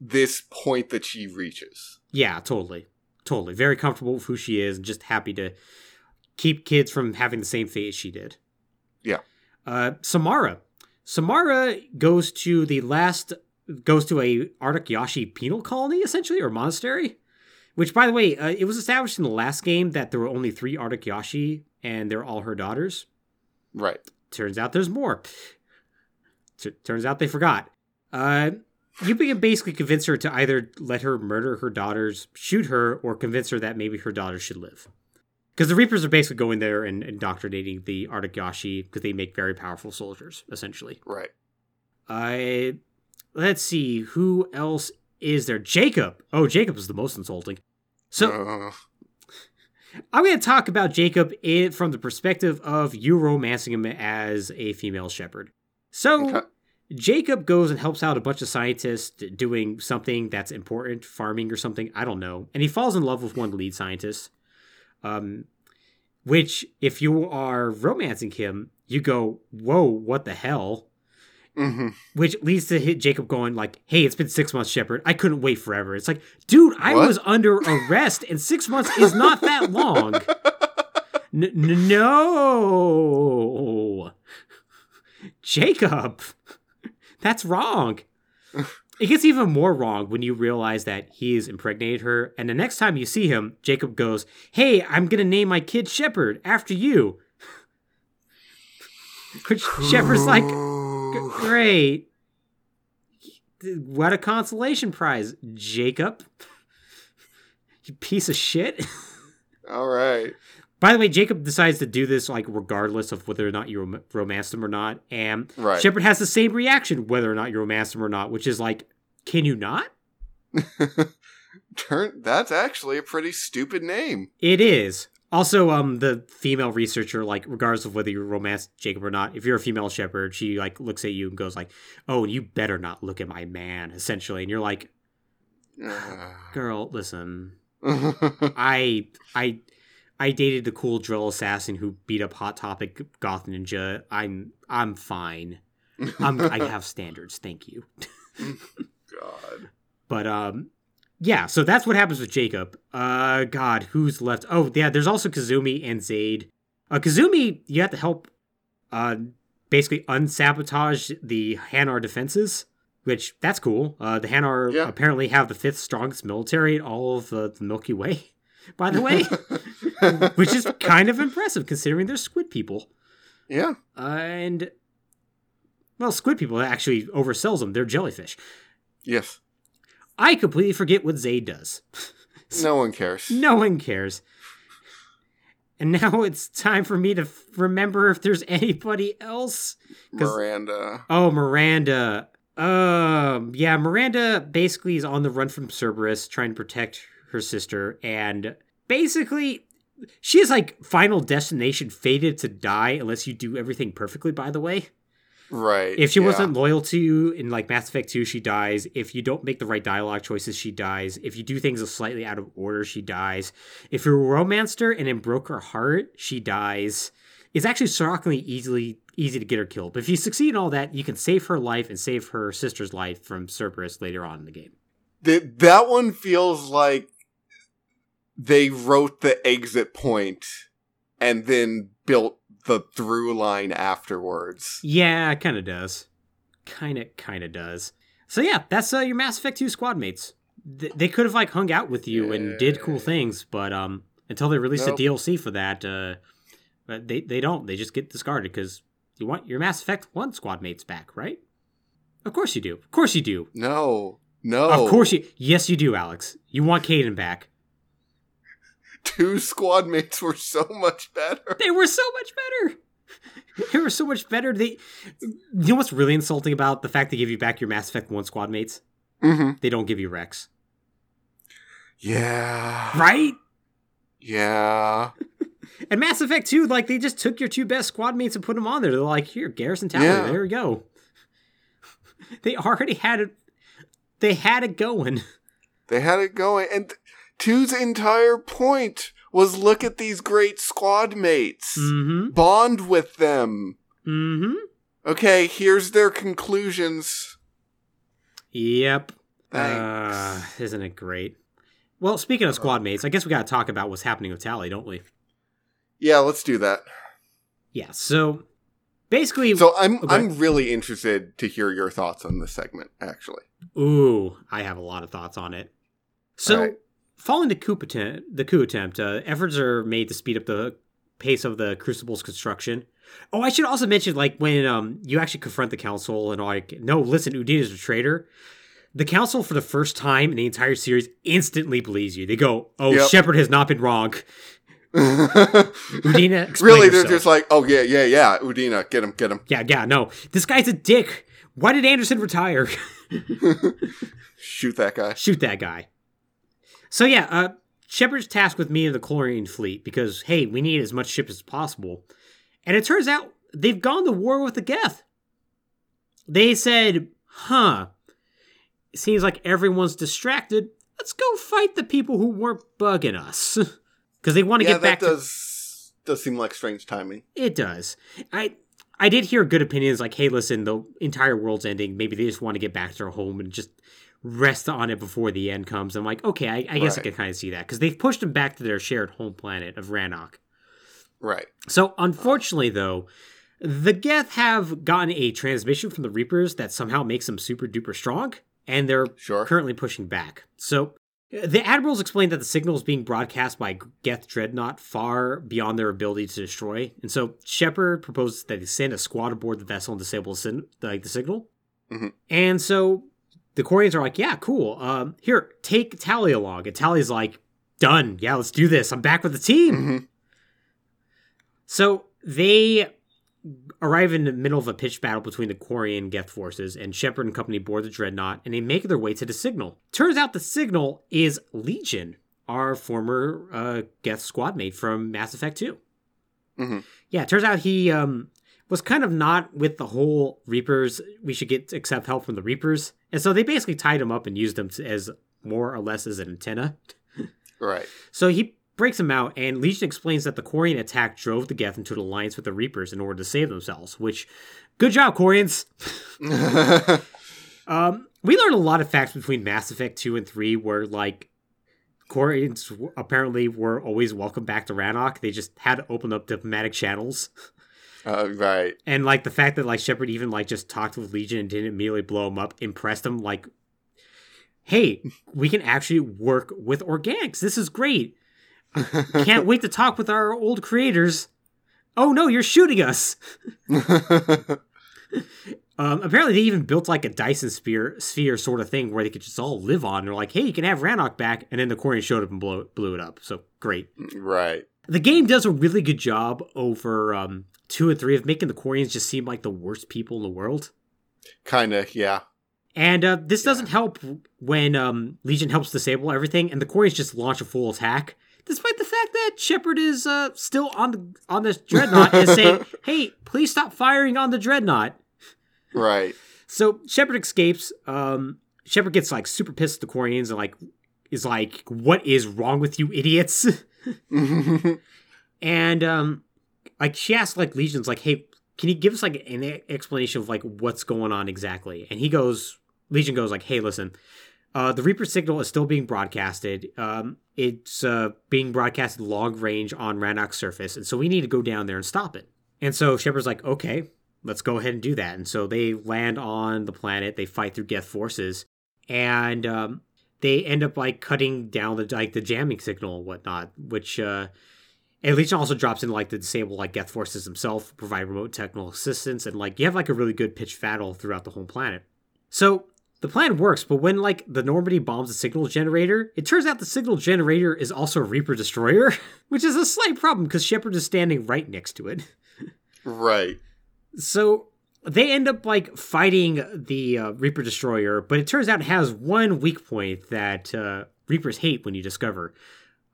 this point that she reaches. Yeah, totally. Totally. Very comfortable with who she is and just happy to keep kids from having the same fate as she did. Yeah. Uh Samara. Samara goes to the last goes to a Ardat-Yakshi penal colony, essentially, or monastery. Which by the way, uh, it was established in the last game that there were only three Ardat-Yakshi and they're all her daughters. Right. Turns out there's more. T- turns out they forgot. Uh, you can basically convince her to either let her murder her daughters, shoot her, or convince her that maybe her daughters should live. Because the Reapers are basically going there and indoctrinating the Ardat-Yakshi because they make very powerful soldiers, essentially. Right. I let's see who else is there. Jacob. Oh, Jacob is the most insulting. So Uh, I'm going to talk about Jacob in, from the perspective of you romancing him as a female Shepard. So, Okay. Jacob goes and helps out a bunch of scientists doing something that's important, farming or something. I don't know. And he falls in love with one lead scientist. Um, which, if you are romancing him, you go, whoa, what the hell? Mhm. Which leads to hit Jacob going like, "Hey, it's been six months, Shepard. I couldn't wait forever." It's like, dude, I What? was under arrest, and six months is not that long. N- n- no, Jacob, that's wrong. It gets even more wrong when you realize that he's impregnated her, and the next time you see him, Jacob goes, "Hey, I'm gonna name my kid Shepard after you." Which Shepard's like, G- Great. What a consolation prize, Jacob. You piece of shit. All right. By the way, Jacob decides to do this like regardless of whether or not you rom- romance him or not, and Right. Shepard has the same reaction whether or not you romance him or not, which is like, can you not? Turn. That's actually a pretty stupid name. It is. Also, um, the female researcher, like, regardless of whether you romance Jacob or not, if you're a female Shepard, she like looks at you and goes like, "Oh, you better not look at my man," essentially, and you're like, "Girl, listen, I, I, I dated the cool drell assassin who beat up Hot Topic Goth Ninja. I'm, I'm fine. I'm, I have standards. Thank you." God. But um yeah, so that's what happens with Jacob. Uh god, who's left? Oh, yeah, there's also Kasumi and Zaeed. Uh Kasumi, you have to help uh basically unsabotage the Hanar defenses, which that's cool. Uh the Hanar Yeah. apparently have the fifth strongest military in all of uh, the Milky Way, by the way, which is kind of impressive considering they're squid people. yeah. Uh, and well, squid people actually oversells them. They're jellyfish. Yes. I completely forget what Zaeed does. No one cares. No one cares. And now it's time for me to f- remember if there's anybody else. Miranda. Oh, Miranda. Um, yeah, Miranda basically is on the run from Cerberus, trying to protect her sister, and basically she is like final destination fated to die unless you do everything perfectly, by the way. Right. If she yeah. wasn't loyal to you in like Mass Effect 2, she dies. If you don't make the right dialogue choices, she dies. If you do things slightly out of order, she dies. If you romanced her and then broke her heart, she dies. It's actually shockingly easily easy to get her killed. But if you succeed in all that, you can save her life and save her sister's life from Cerberus later on in the game. Th- that one feels like they wrote the exit point and then built the through line afterwards. Yeah, it kind of does. Kind of, kind of does. So yeah, that's uh, your Mass Effect 2 squad mates. Th- they could have like hung out with you and did cool things, but um, until they released Nope. a DLC for that, uh, but they they don't. They just get discarded because you want your Mass Effect 1 squad mates back, right? Of course you do. Of course you do. No. No. Of course you. Yes, you do, Alex. You want Kaidan back. Two squad mates were so much better. They were so much better. They were so much better. They, you know what's really insulting about the fact they give you back your Mass Effect 1 squad mates? Mm-hmm. They don't give you Wrex. Yeah. Right? Yeah. And Mass Effect 2, like, they just took your two best squad mates and put them on there. They're like, here, Garrus and Tali, Yeah. there we go. They already had it. They had it going. They had it going. And two's entire point was look at these great squad mates. Mm-hmm. Bond with them. Mm-hmm. Okay, here's their conclusions. Yep. Thanks. Uh, isn't it great? Well, speaking of squad mates, I guess we got to talk about what's happening with Tali, don't we? yeah, let's do that. Yeah. So basically, So I'm Okay. I'm really interested to hear your thoughts on this segment, actually. ooh, I have a lot of thoughts on it. So. Following the coup attempt, the coup attempt, uh, efforts are made to speed up the pace of the Crucible's construction. Oh, I should also mention, like when um you actually confront the council and like, no, listen, Udina is a traitor. The council, for the first time in the entire series, instantly believes you. They go, "Oh, Yep. Shepard has not been wrong." Udina, really, they're just like, oh yeah, yeah, yeah, Udina, get him, get him. yeah, yeah, no, this guy's a dick. Why did Anderson retire? Shoot that guy. shoot that guy. So yeah, uh, Shepard's tasked with me and the Quarian fleet because hey, we need as much ship as possible, and it turns out they've gone to war with the Geth. They said, "Huh, it seems like everyone's distracted. Let's go fight the people who weren't bugging us." Because they want to Yeah, get back that to does does seem like strange timing. it does. I I did hear good opinions like, hey, listen, the entire world's ending. Maybe they just want to get back to their home and just rest on it before the end comes. I'm like, okay, I, I guess I can kind of see that because they've pushed them back to their shared home planet of Rannoch. Right. So unfortunately, though, the Geth have gotten a transmission from the Reapers that somehow makes them super duper strong, and they're Sure. currently pushing back. So the admirals explained that the signal is being broadcast by Geth Dreadnought far beyond their ability to destroy, and so Shepard proposes that they send a squad aboard the vessel and disable the, like the signal. Mhm. And so the Quarians are like, "Yeah, cool. Um, here, take Tali along." And Tali's like, done. Yeah, let's do this. I'm back with the team. Mhm. So they arrive in the middle of a pitched battle between the Quarian Geth forces, and Shepard and company board the dreadnought, and they make their way to the signal. Turns out the signal is Legion, our former uh, Geth squad mate from Mass Effect 2. Mhm. Yeah, it turns out he um, was kind of not with the whole Reapers. We should get accept help from the Reapers, and so they basically tied him up and used him as more or less as an antenna. Right. So he breaks him out, and Legion explains that the Quarian attack drove the Geth into an alliance with the Reapers in order to save themselves. Which, good job, Quarians. Um, we learned a lot of facts between Mass Effect 2 and 3 where, like, Quarians w- apparently were always welcome back to Rannoch. They just had to open up diplomatic channels. Uh, right. And, like, the fact that, like, Shepard even, like, just talked with Legion and didn't immediately blow him up impressed him. Like, hey, we can actually work with organics. This is great. Can't wait to talk with our old creators. Oh no, you're shooting us. Um, apparently, they even built like a Dyson sphere, sphere sort of thing where they could just all live on. They're like, hey, you can have Rannoch back. And then the Quarian showed up and blew, blew it up. So great. right. The game does a really good job over um, two and three of making the Quarians just seem like the worst people in the world. Kind of. Yeah. And uh, this doesn't help when um, Legion helps disable everything, and the Quarians just launch a full attack, despite the fact that Shepard is uh, still on the on this dreadnought and saying, "Hey, please stop firing on the dreadnought." Right. So Shepard escapes. Um, Shepard gets like super pissed at the Quarians and like is like, "What is wrong with you, idiots?" and um, like she asks like Legion's like, "Hey, can you give us like an explanation of like what's going on exactly?" And he goes, Legion goes like, "Hey, listen." Uh, the Reaper signal is still being broadcasted. Um, it's uh, being broadcasted long range on Rannoch's surface, and so we need to go down there and stop it. And so Shepard's like, okay, let's go ahead and do that. And so they land on the planet. They fight through Geth forces, and um, they end up like cutting down the like the jamming signal and whatnot. Which uh, and Legion also drops in like the disable like Geth forces themselves, provide remote technical assistance, and like you have like a really good pitch battle throughout the whole planet. So the plan works, but when like the Normandy bombs the signal generator, it turns out the signal generator is also a Reaper destroyer, which is a slight problem because Shepard is standing right next to it. right. So they end up like fighting the uh, Reaper destroyer, but it turns out it has one weak point that uh, Reapers hate when you discover.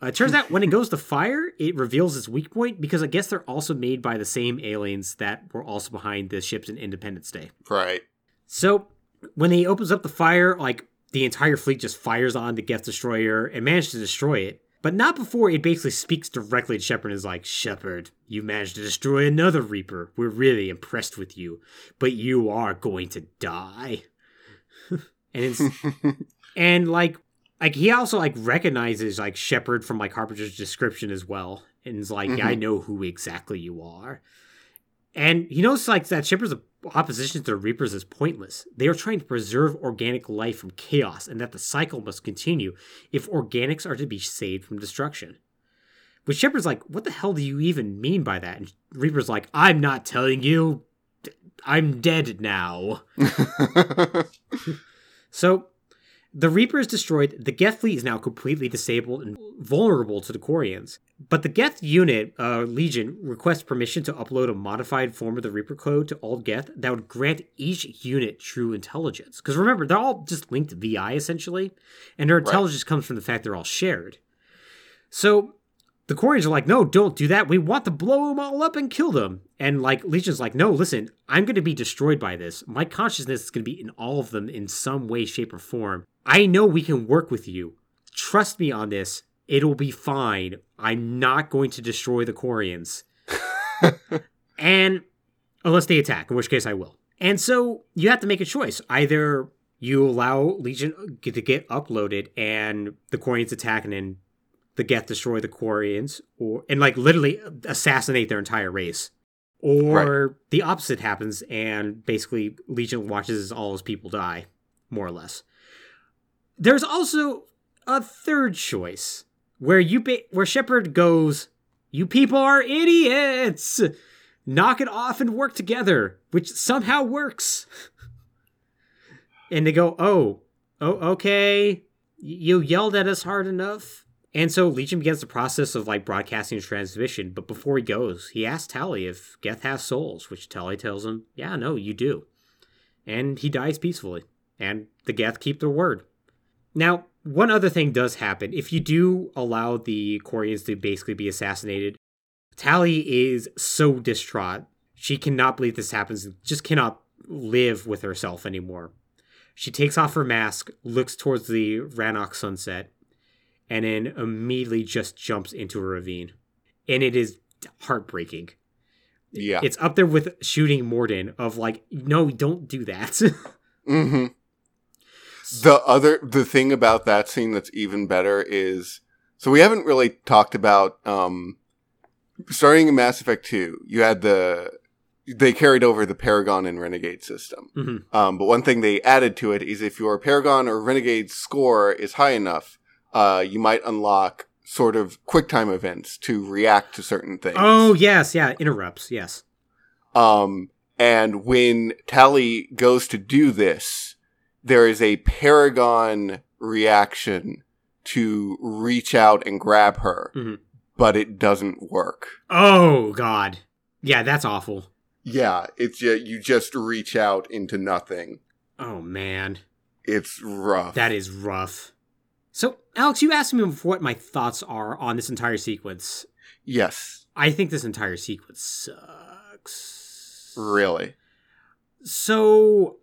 Uh, it turns out when it goes to fire, it reveals its weak point because I guess they're also made by the same aliens that were also behind the ships in Independence Day. Right. So when he opens up the fire, like the entire fleet just fires on the Geth destroyer and manages to destroy it. But not before it basically speaks directly to Shepard and is like, Shepard, you managed to destroy another Reaper. We're really impressed with you. But you are going to die. and it's and like like he also like recognizes like Shepard from like Harbinger's description as well. And is like, yeah, I mm-hmm. know who exactly you are. And he knows like that Shepard's opposition to the Reapers is pointless. They are trying to preserve organic life from chaos, and that the cycle must continue if organics are to be saved from destruction. But Shepard's like, what the hell do you even mean by that? And Reaper's like, I'm not telling you. I'm dead now. So the Reaper is destroyed. The Geth fleet is now completely disabled and vulnerable to the Quarians. But the Geth unit, uh, Legion, requests permission to upload a modified form of the Reaper code to all Geth that would grant each unit true intelligence. Because remember, they're all just linked VI essentially, and their intelligence comes from the fact they're all shared. So the Quarians are like, no, don't do that. We want to blow them all up and kill them. And like Legion's like, no, listen, I'm going to be destroyed by this. My consciousness is going to be in all of them in some way, shape, or form. I know we can work with you. Trust me on this. It'll be fine. I'm not going to destroy the Quarians. and uh, unless they attack, in which case I will. And so you have to make a choice. Either you allow Legion to get uploaded and the Quarians attack and then the Geth destroy the Quarians, or and like literally assassinate their entire race, or the opposite happens and basically Legion watches as all his people die, more or less. There's also a third choice where you ba- where Shepard goes, "You people are idiots. Knock it off and work together," which somehow works. and they go, "Oh, oh, okay. You yelled at us hard enough." And so Legion begins the process of like broadcasting a transmission, but before he goes, he asks Tali if Geth has souls, which Tali tells him, Yeah, no, you do. And he dies peacefully. And the Geth keep their word. Now, one other thing does happen. If you do allow the Quarians to basically be assassinated, Tali is so distraught. She cannot believe this happens, just cannot live with herself anymore. She takes off her mask, looks towards the Rannoch sunset, and then immediately just jumps into a ravine. And it is heartbreaking. Yeah. It's up there with shooting Mordin of like, no, don't do that. mm-hmm. The other the thing about that scene that's even better is so we haven't really talked about um starting in Mass Effect 2, you had the they carried over the Paragon and Renegade system. Mhm. Um, but one thing they added to it is if your Paragon or Renegade score is high enough, uh, you might unlock sort of QuickTime events to react to certain things. Oh, yes, yeah, interrupts, yes. Um, and when Tali goes to do this, there is a Paragon reaction to reach out and grab her, Mhm. but it doesn't work. Oh, God. Yeah, that's awful. Yeah, it's ju- you just reach out into nothing. Oh, man. It's rough. That is rough. So, Alex, you asked me what my thoughts are on this entire sequence. yes, I think this entire sequence sucks. really. So,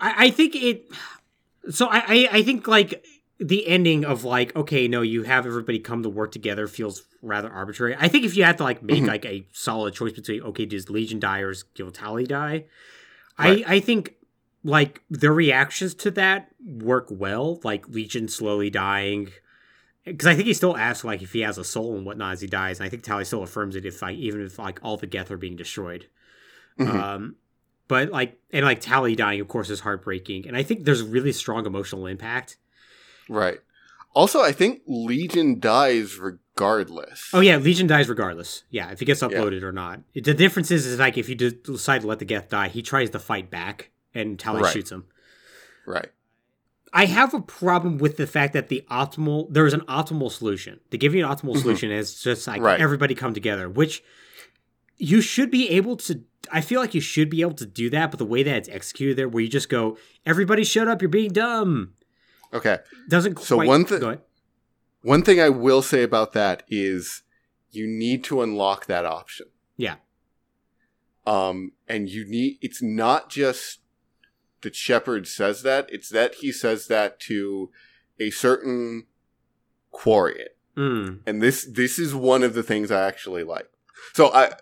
I, I think it. So, I, I, I think, like, the ending of, like, okay, no, you have everybody come to work together feels rather arbitrary. I think if you had to, like, make, Mhm. like, a solid choice between, okay, does Legion die or does Giltali die? Right. I, I think, like, the reactions to that work well. Like, Legion slowly dying. Because I think he still asks, like, if he has a soul and whatnot as he dies. And I think Tali still affirms it if, like, even if, like, all the Geth are being destroyed. Mhm. Um, but like, and like Tali dying, of course, is heartbreaking, and I think there's a really strong emotional impact. right. Also, I think Legion dies regardless. Oh yeah, Legion dies regardless. Yeah, if he gets Yeah. uploaded or not. The difference is, is like if you de- decide to let the Geth die, he tries to fight back, and Tali Right. shoots him. Right. I have a problem with the fact that the optimal there is an optimal solution. To give you an optimal Mhm. solution is just like Right. everybody come together, which you should be able to I feel like you should be able to do that, but the way that it's executed there where you just go, Everybody shut up, you're being dumb Okay. doesn't quite So one thi- go ahead. One thing I will say about that is you need to unlock that option. Yeah. Um, and you need, it's not just that Shepard says that, it's that he says that to a certain Quarian. Mm. And this, this is one of the things I actually like. So I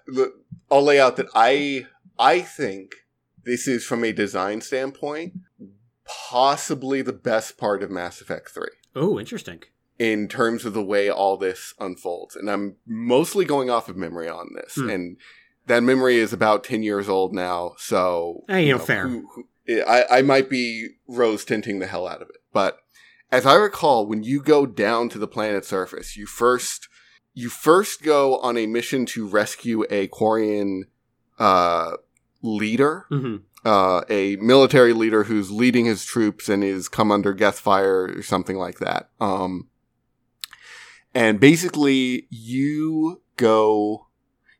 I'll lay out that I, I think this is from a design standpoint, possibly the best part of Mass Effect 3 Oh, interesting. in terms of the way all this unfolds. And I'm mostly going off of memory on this. Hmm. And that memory is about 10 years old now. So, Eh, you know, fair. who- who- I, I might be rose tinting the hell out of it. But as I recall, when you go down to the planet's surface, you first, you first go on a mission to rescue a Quarian, uh, leader hmm uh, a military leader who's leading his troops and is come under Geth fire or something like that. Um, and basically, you go,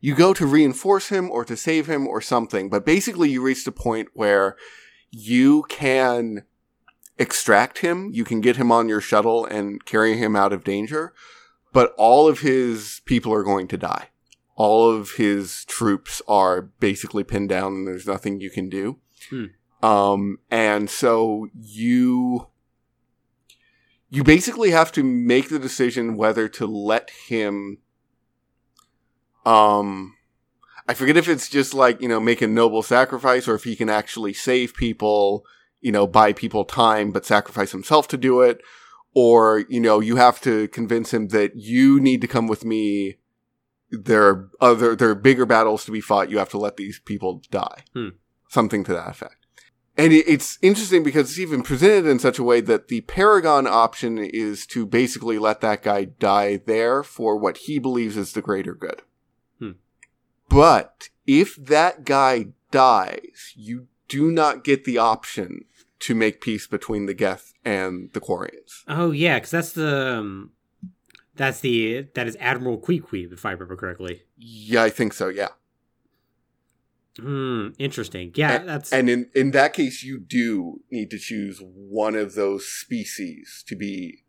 you go to reinforce him or to save him or something. But basically, you reach the point where you can extract him. You can get him on your shuttle and carry him out of danger. But all of his people are going to die all of his troops are basically pinned down and there's nothing you can do. Hmm. Um, and so you, you basically have to make the decision whether to let him, um, I forget if it's just like, you know, make a noble sacrifice or if he can actually save people, you know, buy people time, but sacrifice himself to do it. Or, you know, you have to convince him that you need to come with me there are other there are bigger battles to be fought. You have to let these people die. Hmm. Something to that effect. And it's interesting because it's even presented in such a way that the Paragon option is to basically let that guy die there for what he believes is the greater good. But if that guy dies, you do not get the option to make peace between the Geth and the Quarians. Oh yeah, because that's the um, That's the that is Admiral Queequeg, if I remember correctly. Yeah, I think so. Yeah. Hmm, interesting. Yeah, and, that's and in in that case, you do need to choose one of those species to be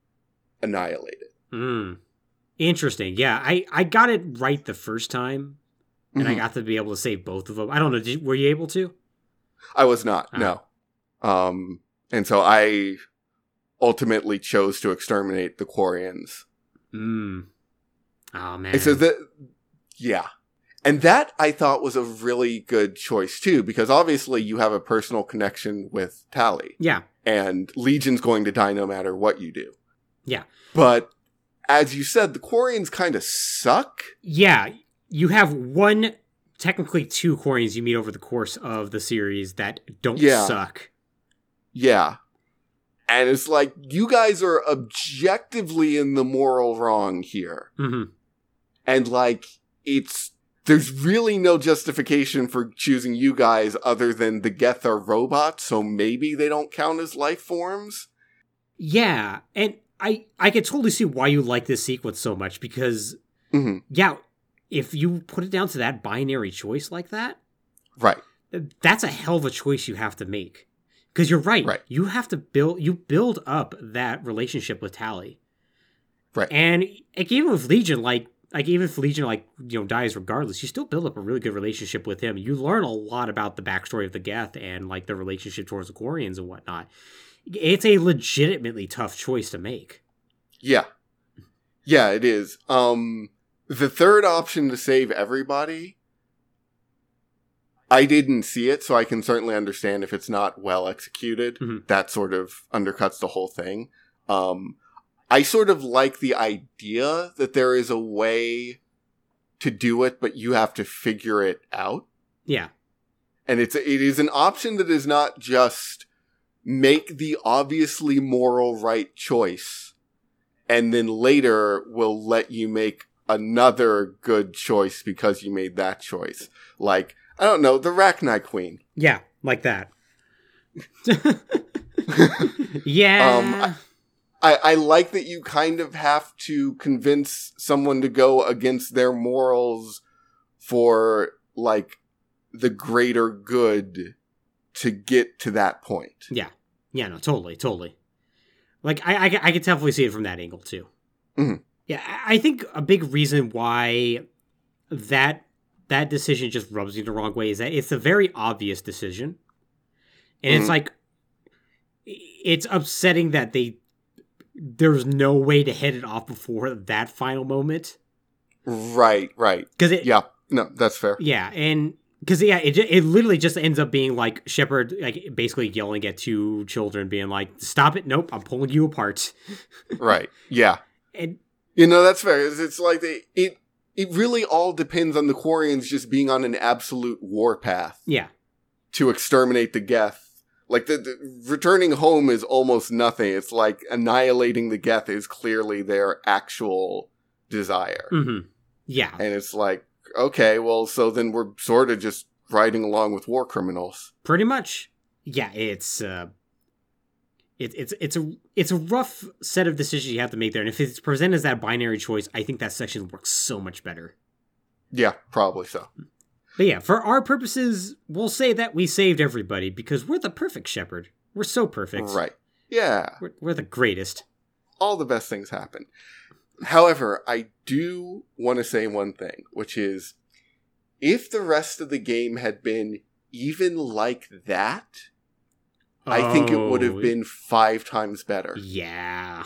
annihilated. Hmm. Interesting. Yeah, I I got it right the first time, and I Mhm. got to be able to save both of them. I don't know. Did, were you able to? I was not. Ah. No. Um, and so I ultimately chose to exterminate the Quarians. Hmm. Oh man. And so that, yeah. And that I thought was a really good choice too, because obviously you have a personal connection with Tali, yeah. and Legion's going to die no matter what you do. Yeah. But as you said, the Quarians kind of suck. Yeah. You have one, technically two Quarians you meet over the course of the series that don't Yeah. suck. Yeah. And it's like, you guys are objectively in the moral wrong here. hmm And like, it's, there's really no justification for choosing you guys other than the Geth are robots, so maybe they don't count as life forms. Yeah, and I I could totally see why you like this sequence so much because hmm yeah, if you put it down to that binary choice like that, Right. that's a hell of a choice you have to make. Because you're right, Right. you have to build you build up that relationship with Tali, Right. and like even with Legion, like like even if Legion like you know dies regardless, you still build up a really good relationship with him. You learn a lot about the backstory of the Geth and like the relationship towards the Quarians and whatnot. It's a legitimately tough choice to make. Yeah. Yeah, it is. Um, the third option to save everybody, I didn't see it, so I can certainly understand if it's not well executed. Mhm. That sort of undercuts the whole thing. Um, I sort of like the idea that there is a way to do it, but you have to figure it out. Yeah. And it's it is an option that is not just make the obviously moral right choice and then later will let you make another good choice because you made that choice. Like, I don't know, the Rachni Queen. Yeah, like that. yeah. Um, I, I like that you kind of have to convince someone to go against their morals for like the greater good to get to that point. yeah. Yeah, no, totally, totally. Like, I, I, I could definitely see it from that angle, too. Mhm. Yeah, I think a big reason why that that decision just rubs you the wrong way is that it's a very obvious decision. And Mhm. it's like, it's upsetting that they, there's no way to head it off before that final moment. Right, right. Because it, Yeah, no, that's fair. Yeah, and because yeah, it it literally just ends up being like Shepard like basically yelling at two children, being like, "Stop it! Nope, I'm pulling you apart." right. Yeah. And You know, that's fair. It's, it's like they, it it really all depends on the Quarians just being on an absolute warpath yeah, to exterminate the Geth. Like the, the returning home is almost nothing. It's like annihilating the Geth is clearly their actual desire. hmm yeah, And it's like, okay, well, so then we're sort of just riding along with war criminals. pretty much. Yeah, it's uh, it, it's it's a it's a rough set of decisions you have to make there, and if it's presented as that binary choice, I think that section works so much better. Yeah, probably so. But yeah, for our purposes, we'll say that we saved everybody because we're the perfect Shepard. We're so perfect. Right. Yeah. We're, we're the greatest. all the best things happen. However, I do want to say one thing, which is if the rest of the game had been even like that, I think it would have Oh, been five times better. Yeah.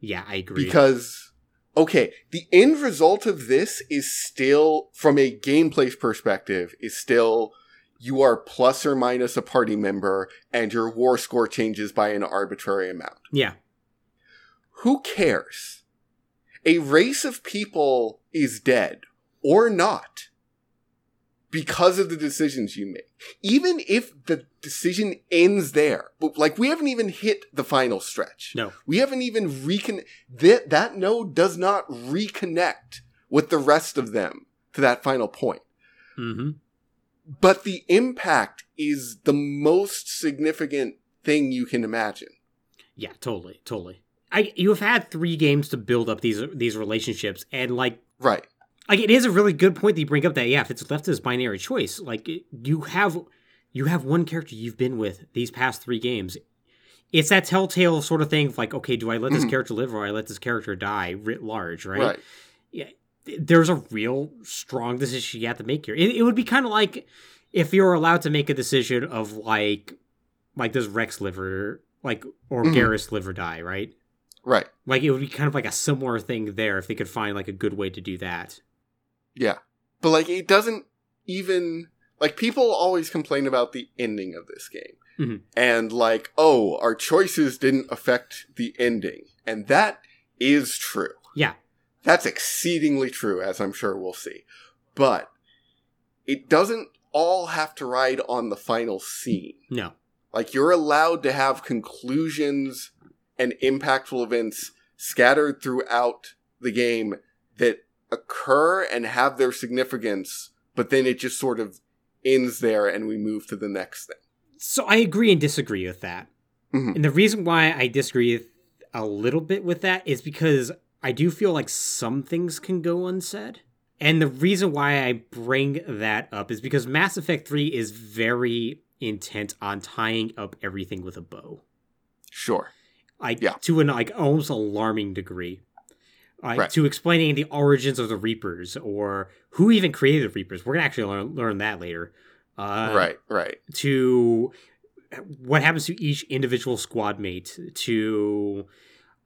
Yeah, I agree. Because, okay, the end result of this is still, from a gameplay perspective, is still you are plus or minus a party member and your war score changes by an arbitrary amount. yeah. who cares? A race of people is dead or not because of the decisions you make. Even if the decision ends there, but like we haven't even hit the final stretch. No. We haven't even recon that that node does not reconnect with the rest of them to that final point. Mm-hmm. But the impact is the most significant thing you can imagine. Yeah, totally, totally. I you have had three games to build up these these relationships, and like Right. Like it is a really good point that you bring up that yeah, if it's left as binary choice, like you have you have one character you've been with these past three games. It's that telltale sort of thing of like, okay, do I let this Mhm. character live or I let this character die writ large, right? Right. there's a real strong decision you have to make here. It, it would be kind of like if you were allowed to make a decision of like, like does Wrex live or like or Mhm. Garrus live or die, right? Right. Like it would be kind of like a similar thing there if they could find like a good way to do that. Yeah. But like it doesn't even like people always complain about the ending of this game. Mhm. And like, oh, our choices didn't affect the ending. And that is true. Yeah. That's exceedingly true, as I'm sure we'll see. But it doesn't all have to ride on the final scene. No. Like you're allowed to have conclusions and impactful events scattered throughout the game that occur and have their significance, but then it just sort of ends there and we move to the next thing. So I agree and disagree with that. Mhm. And the reason why I disagree a little bit with that is because I do feel like some things can go unsaid. And the reason why I bring that up is because Mass Effect 3 is very intent on tying up everything with a bow. Sure. Like Yeah. to an like almost alarming degree. Like Right. to explaining the origins of the Reapers or who even created the Reapers. We're gonna actually learn, learn that later. Uh, right, right. to what happens to each individual squad mate to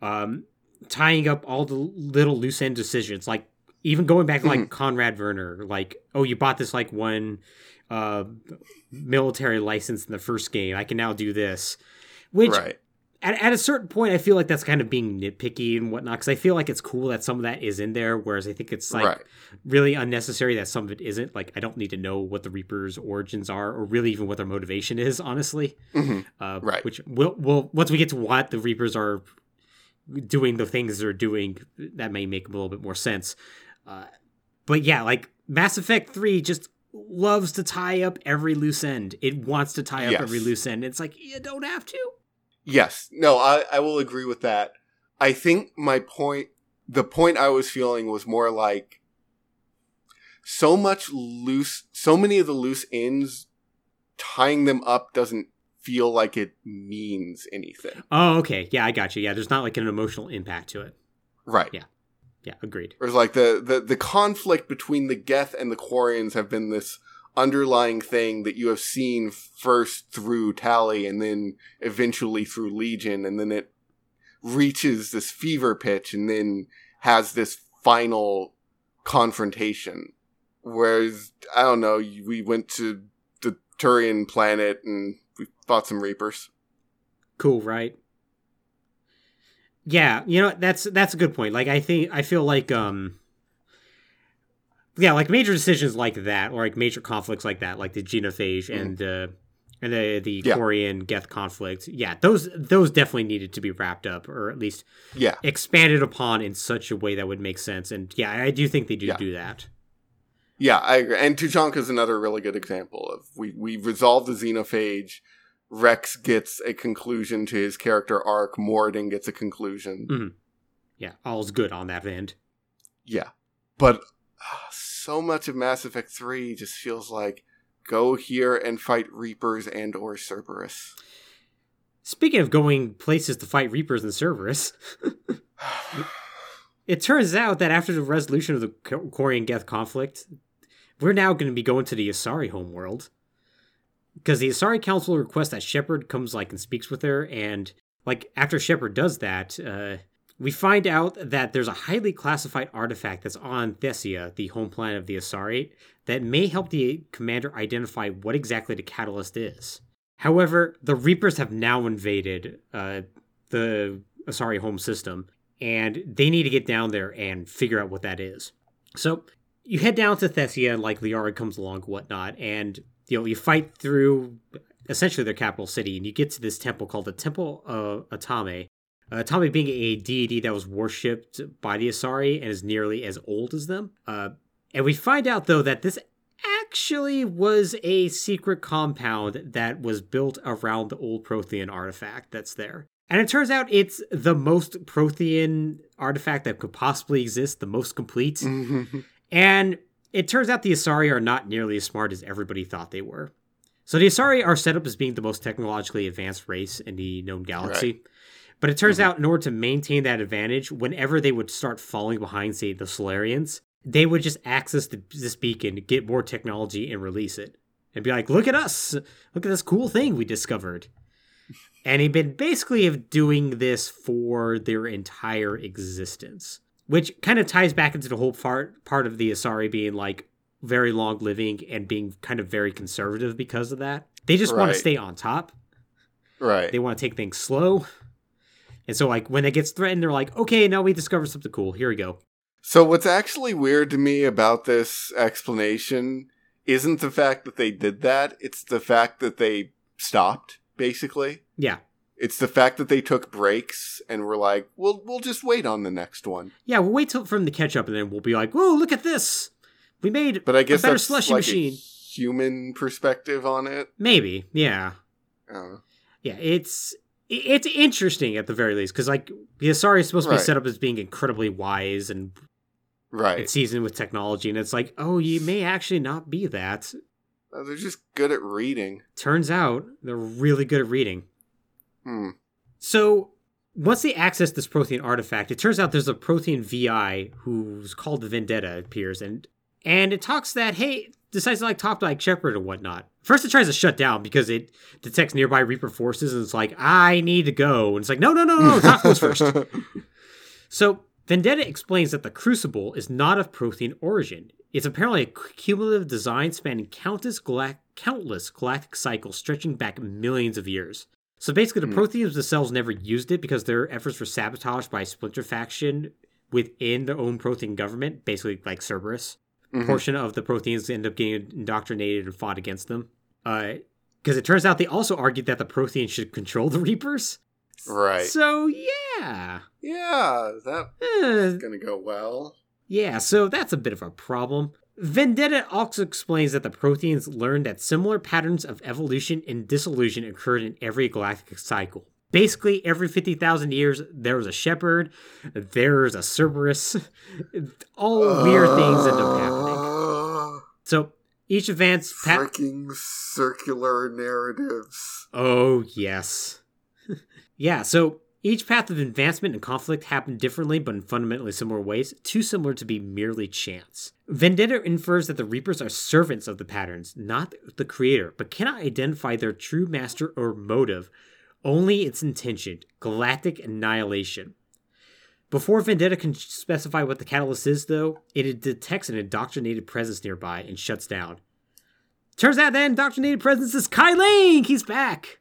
um, tying up all the little loose end decisions like even going back to like Conrad Verner like oh you bought this like one uh, military license in the first game i can now do this which right. At, at a certain point i feel like that's kind of being nitpicky and whatnot because i feel like it's cool that some of that is in there whereas i think it's like right. really unnecessary that some of it isn't. Like, I don't need to know what the Reaper's origins are, or really even what their motivation is. Honestly, Mhm. uh, Right. Which will will once we get to what the Reapers are doing, the things they're doing, that may make a little bit more sense. Uh, but yeah, like Mass Effect Three just loves to tie up every loose end. It wants to tie up Yes. every loose end. It's like you don't have to. Yes. No, I, I will agree with that. I think my point, the point I was feeling was more like so much loose, so many of the loose ends, tying them up doesn't feel like it means anything. Oh, okay. Yeah, I got you. Yeah, there's not like an emotional impact to it. Right. Yeah. Yeah, agreed. Whereas like the, the, the conflict between the Geth and the Quarians have been this underlying thing that you have seen first through Tali and then eventually through Legion and then it reaches this fever pitch and then has this final confrontation. Whereas, I don't know, we went to the Turian planet and we fought some Reapers. cool right yeah you know that's that's a good point like i think i feel like um yeah like major decisions like that or like major conflicts like that like the genophage Mhm. and uh and the the Yeah. Quarian Geth conflict, yeah, those those definitely needed to be wrapped up, or at least Yeah. expanded upon in such a way that would make sense. And yeah, I do think they do Yeah. do that. Yeah, I agree. And Tuchanka is another really good example of we we resolve the genophage. Wrex gets a conclusion to his character arc. Mordin gets a conclusion. Mm. Yeah, all's good on that end. Yeah, but uh, so much of Mass Effect Three just feels like go here and fight Reapers and or Cerberus. Speaking of going places to fight Reapers and Cerberus, It turns out that after the resolution of the Quarian Geth conflict, we're now going to be going to the Asari homeworld. Because the Asari Council requests that Shepard comes like and speaks with her, and like after Shepard does that, uh, we find out that there's a highly classified artifact that's on Thessia, the home planet of the Asari, that may help the commander identify what exactly the catalyst is. However, the Reapers have now invaded uh, the Asari home system, and they need to get down there and figure out what that is. So you head down to Thessia, and like Liara comes along, whatnot, and you know you fight through essentially their capital city, and you get to this temple called the Temple of Athame. Uh, Athame being a deity that was worshipped by the Asari and is nearly as old as them. Uh, and we find out though that this actually was a secret compound that was built around the old Prothean artifact that's there. And it turns out it's the most Prothean artifact that could possibly exist, the most complete. And it turns out the Asari are not nearly as smart as everybody thought they were. So the Asari are set up as being the most technologically advanced race in the known galaxy. But it turns mm-hmm. out in order to maintain that advantage, whenever they would start falling behind, say, the Salarians, they would just access the, this beacon, get more technology, and release it. And be like, look at us! Look at this cool thing we discovered. And they've been basically doing this for their entire existence which kind of ties back into the whole part part of the Asari being like very long living and being kind of very conservative because of that. They just want to stay on top. right. They want to take things slow. And so like when it gets threatened, they're like, okay, now we discovered something cool. Here we go. So what's actually weird to me about this explanation isn't the fact that they did that, it's the fact that they stopped, basically. Yeah. It's the fact that they took breaks and were like, "We'll we'll just wait on the next one." Yeah, we'll wait till them to catch up and then we'll be like, whoa, look at this. We made But I guess a better slushy like machine. human perspective on it. Maybe. Yeah. Uh, Yeah, it's it's interesting at the very least because like the Asari is supposed to be Right. set up as being incredibly wise and right. it's seasoned with technology, and it's like, oh, you may actually not be that. Uh, They're just good at reading. Turns out they're really good at reading. Hmm. So once they access this Prothean artifact, it turns out there's a Prothean VI who's called the Vendetta appears, and and it talks that hey decides to like talk to like Shepard or whatnot. First, it tries to shut down because it detects nearby Reaper forces, and it's like I need to go, and it's like no no no no talk to us first. So, Vendetta explains that the Crucible is not of Prothean origin. It's apparently a cumulative design spanning countless, countless galactic cycles stretching back millions of years. So basically, the Hmm. Protheans themselves never used it because their efforts were sabotaged by a splinter faction within their own Prothean government, basically like Cerberus. Mhm. Portion of the Protheans end up getting indoctrinated and fought against them. Because it turns out they also argued that the Protheans should control the Reapers. Right. So, yeah. Yeah, that's Eh, gonna go well. Yeah, so that's a bit of a problem. Vendetta also explains that the Protheans learned that similar patterns of evolution and dissolution occurred in every galactic cycle. Basically, every 50,000 years, there was a shepherd, there's a Cerberus. All weird things end up happening. Uh, So, each advance. Pa- Freaking circular narratives. oh, yes. yeah, so each path of advancement and conflict happened differently, but in fundamentally similar ways, too similar to be merely chance. Vendetta infers that the Reapers are servants of the patterns, not the creator, but cannot identify their true master or motive, only its intention galactic annihilation. Before Vendetta can specify what the catalyst is, though, it detects an indoctrinated presence nearby and shuts down. Turns out that indoctrinated presence is Kai Leng! He's back!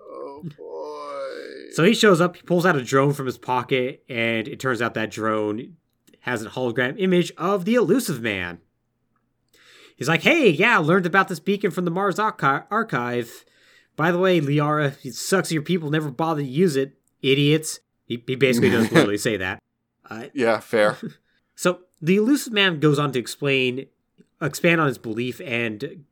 Oh boy. So he shows up, he pulls out a drone from his pocket, and it turns out that drone has a hologram image of the Illusive Man. He's like, hey, yeah, learned about this beacon from the Mars archi- archive. By the way, Liara, it sucks your people never bother to use it. Idiots. He, he basically doesn't literally say that. Uh, yeah, fair. so the Illusive Man goes on to explain, expand on his belief and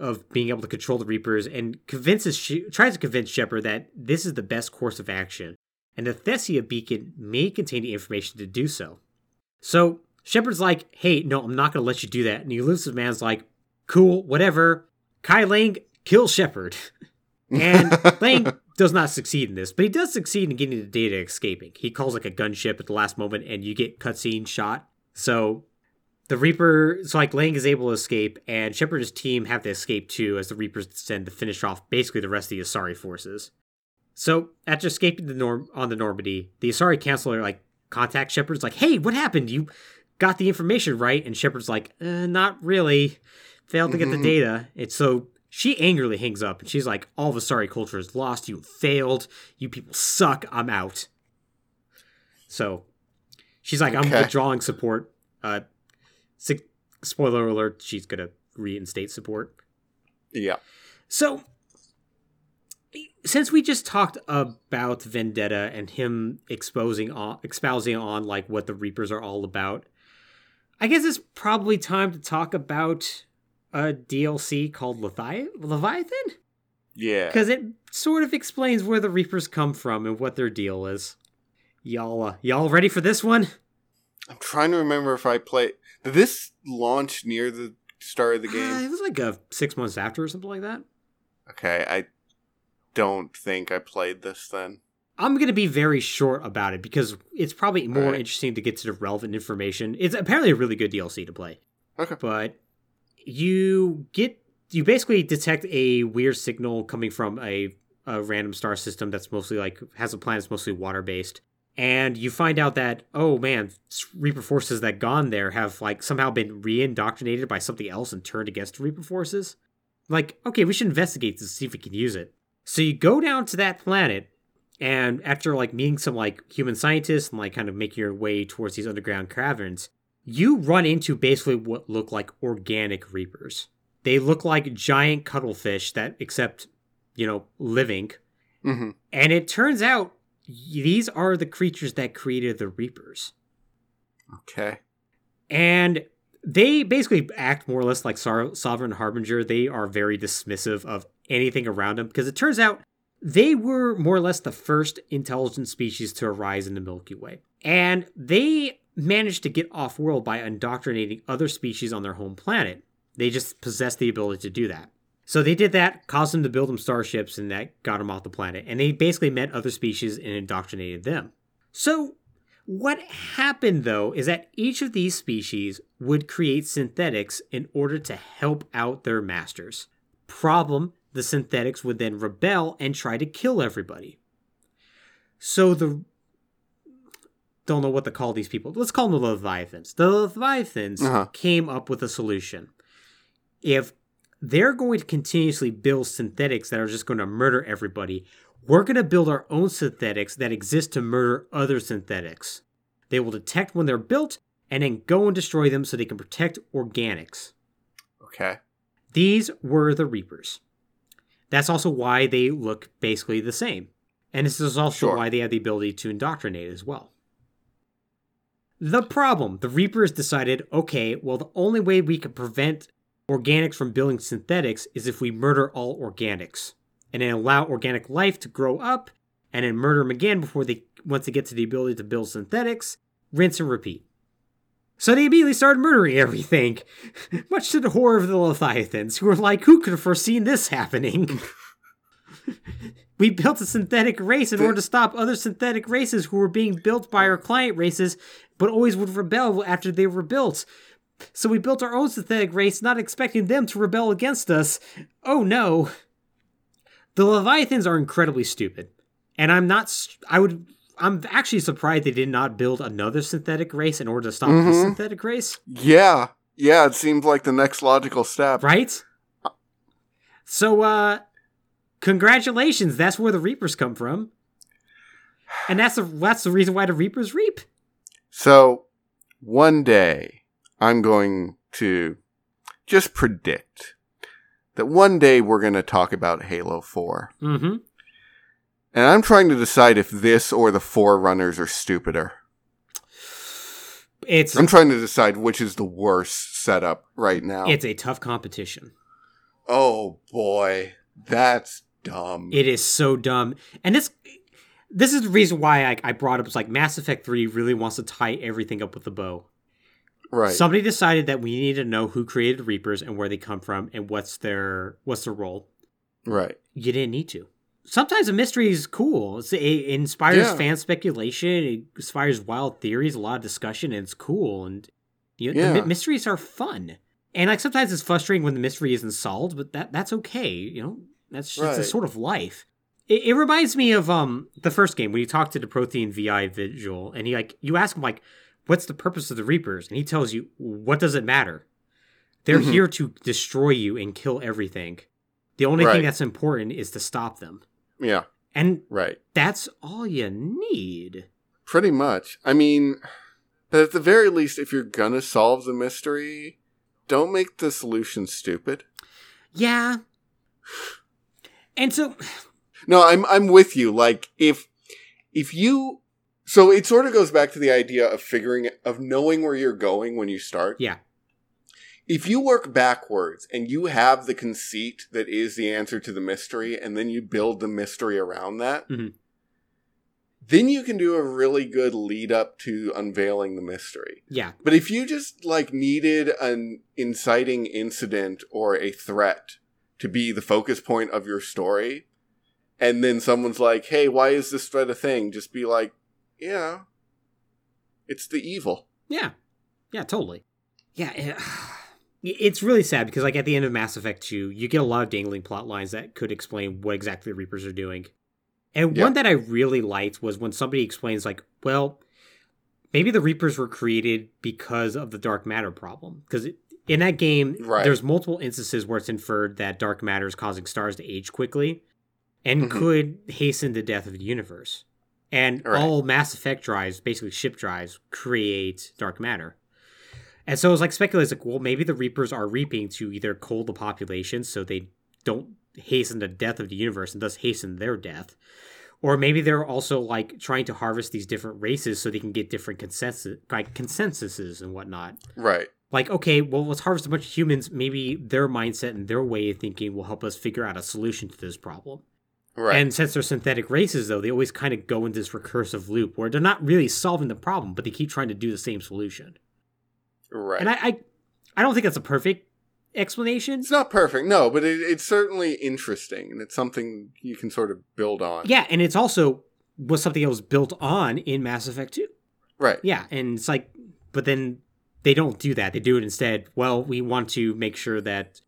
of being able to control the Reapers, and convinces she- tries to convince Shepard that this is the best course of action, and the Thessia beacon may contain the information to do so. So Shepard's like, "Hey, no, I'm not going to let you do that." And the Illusive Man's like, "Cool, whatever." Kai Leng kills Shepard, and Leng does not succeed in this, but he does succeed in getting the data escaping. He calls like a gunship at the last moment, and you get cutscene shot. So the Reaper, so like Leng is able to escape, and Shepard and his team have to escape too, as the Reapers descend to finish off basically the rest of the Asari forces. So after escaping the norm on the Normandy, the Asari councilor like contacts Shepard's like, "Hey, what happened? You got the information right?" And Shepard's like, uh, "Not really. Failed to get the Mhm. data." And so she angrily hangs up, and she's like, "All of Asari culture is lost. You failed. You people suck. I'm out." So she's like, "I'm withdrawing support." Uh, si- spoiler alert: she's gonna reinstate support. yeah. So, since we just talked about Vendetta and him exposing on, espousing on like what the Reapers are all about, I guess it's probably time to talk about a DLC called Levi- Leviathan. Yeah. because it sort of explains where the Reapers come from and what their deal is. Y'all, uh, y'all ready for this one? I'm trying to remember if I played. Did this launch near the start of the Uh, game? it was like a six months after or something like that. Okay, I don't think I played this then. I'm going to be very short about it because it's probably more Alright. interesting to get to the relevant information. It's apparently a really good DLC to play. Okay. But you get you basically detect a weird signal coming from a, a random star system that's mostly like has a planet that's mostly water based. And you find out that, oh man, Reaper forces that gone there have like somehow been re-indoctrinated by something else and turned against Reaper forces. Like, okay, we should investigate this see if we can use it. So you go down to that planet and after like meeting some like human scientists and like kind of making your way towards these underground caverns, you run into basically what look like organic reapers. They look like giant cuttlefish that except, you know, living. hmm And it turns out these are the creatures that created the reapers. Okay. And they basically act more or less like Sovereign Harbinger. They are very dismissive of anything around them because it turns out they were more or less the first intelligent species to arise in the Milky Way. And they managed to get off world by indoctrinating other species on their home planet. They just possess the ability to do that. So they did that, caused them to build them starships, and that got them off the planet. And they basically met other species and indoctrinated them. So what happened though is that each of these species would create synthetics in order to help out their masters. Problem the synthetics would then rebel and try to kill everybody. So the don't know what to call these people. Let's call them the Leviathans. The Leviathans Uh-huh. came up with a solution. If they're going to continuously build synthetics that are just going to murder everybody, we're going to build our own synthetics that exist to murder other synthetics. They will detect when they're built and then go and destroy them so they can protect organics. Okay. These were the Reapers. That's also why they look basically the same. And this is also Sure. why they have the ability to indoctrinate as well. The problem the Reapers decided okay, well, the only way we could prevent organics from building synthetics is if we murder all organics and then allow organic life to grow up and then murder them again before they once they get to the ability to build synthetics, rinse and repeat. So they immediately started murdering everything, much to the horror of the Leviathans, who were like, who could have foreseen this happening? we built a synthetic race in order to stop other synthetic races who were being built by oh. our client races, but always would rebel after they were built. So we built our own synthetic race, not expecting them to rebel against us. Oh no. The Leviathans are incredibly stupid. And I'm not, I would, I'm actually surprised they did not build another synthetic race in order to stop this Mhm. synthetic race. Yeah. Yeah, it seems like the next logical step. Right? So, uh, congratulations. That's where the Reapers come from. And that's the, that's the reason why the Reapers reap. So, one day, I'm going to just predict that one day we're going to talk about Halo 4. Mm-hmm. And I'm trying to decide if this or the Forerunners are stupider. It's, I'm trying to decide which is the worst setup right now. it's a tough competition. oh boy, that's dumb. It is so dumb. And this, this is the reason why I, I brought up, it's like Mass Effect 3 really wants to tie everything up with a bow. right. Somebody decided that we need to know who created Reapers and where they come from and what's their what's their role. right. You didn't need to. Sometimes a mystery is cool. It's, it inspires Yeah. fan speculation. It inspires wild theories, a lot of discussion, and it's cool. And you know, Yeah. the my- mysteries are fun. And like sometimes it's frustrating when the mystery isn't solved, but that that's okay. You know, that's just a sort of life. It, it reminds me of um the first game when you talk to the Prothean VI Vigil, and he like you ask him like, "What's the purpose of the Reapers?" And he tells you, "What does it matter? They're Mhm. here to destroy you and kill everything. The only Right. thing that's important is to stop them." Yeah. And Right. that's all you need. Pretty much. I mean, but at the very least, if you're gonna solve the mystery, don't make the solution stupid. Yeah. And so, No, I'm I'm with you. Like if if you so it sort of goes back to the idea of figuring of knowing where you're going when you start. yeah. if you work backwards and you have the conceit that is the answer to the mystery, and then you build the mystery around that, Mhm. then you can do a really good lead up to unveiling the mystery. Yeah. But if you just like needed an inciting incident or a threat to be the focus point of your story, and then someone's like, "Hey, why is this threat a thing?" Just be like, "Yeah, it's the evil." Yeah. Yeah, totally. Yeah. Eh, it- It's really sad because, like, at the end of Mass Effect 2, you get a lot of dangling plot lines that could explain what exactly the Reapers are doing. And Yeah. one that I really liked was when somebody explains, like, well, maybe the Reapers were created because of the dark matter problem. Because in that game, Right. there's multiple instances where it's inferred that dark matter is causing stars to age quickly and Mhm. could hasten the death of the universe. And Right. all Mass Effect drives, basically ship drives, create dark matter. And so it was like speculating, like, well, maybe the Reapers are reaping to either cool the population so they don't hasten the death of the universe and thus hasten their death. Or maybe they're also like trying to harvest these different races so they can get different consensus like consensuses and whatnot. Right. Like, okay, well let's harvest a bunch of humans. Maybe their mindset and their way of thinking will help us figure out a solution to this problem. Right. And since they're synthetic races, though, they always kind of go into this recursive loop where they're not really solving the problem, but they keep trying to do the same solution. right. And I, I, I don't think that's a perfect explanation. it's not perfect, no, but it, it's certainly interesting, and it's something you can sort of build on. Yeah, and it's also was something that was built on in Mass Effect 2. Right. Yeah, and it's like, but then they don't do that. They do it instead. Well, we want to make sure that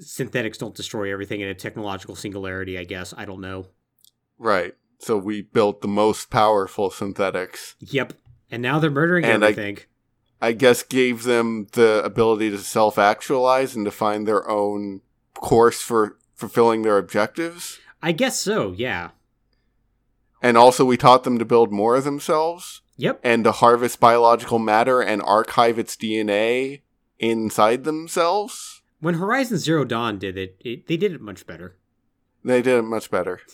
synthetics don't destroy everything in a technological singularity. I guess I don't know. Right. So we built the most powerful synthetics. Yep. And now they're murdering And I- everything. I guess gave them the ability to self actualize and to find their own course for fulfilling their objectives. I guess so. Yeah. And also, we taught them to build more of themselves Yep. and to harvest biological matter and archive its DNA inside themselves. When Horizon Zero Dawn did it, it they did it much better. They did it much better.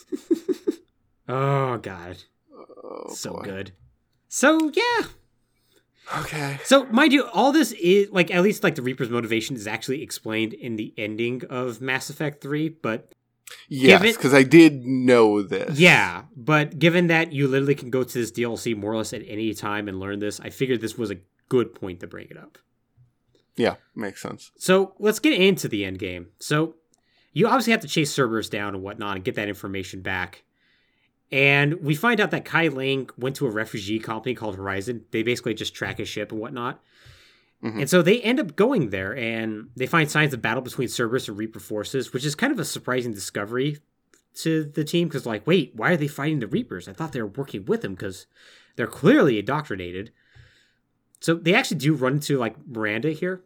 Oh god, Oh, so boy. good. So yeah, Okay. So, mind you, all this is like at least like the Reaper's motivation is actually explained in the ending of Mass Effect 3, but Yes, because I did know this. yeah, but given that you literally can go to this DLC more or less at any time and learn this, I figured this was a good point to bring it up. Yeah, makes sense. So, let's get into the end game. So, you obviously have to chase Cerberus down and whatnot and get that information back. And we find out that Kai Lang went to a refugee company called Horizon. They basically just track his ship and whatnot. Mhm. And so they end up going there and they find signs of battle between Cerberus and Reaper forces, which is kind of a surprising discovery to the team because, like, wait, why are they fighting the Reapers? I thought they were working with them because they're clearly indoctrinated. So they actually do run into, like, Miranda here.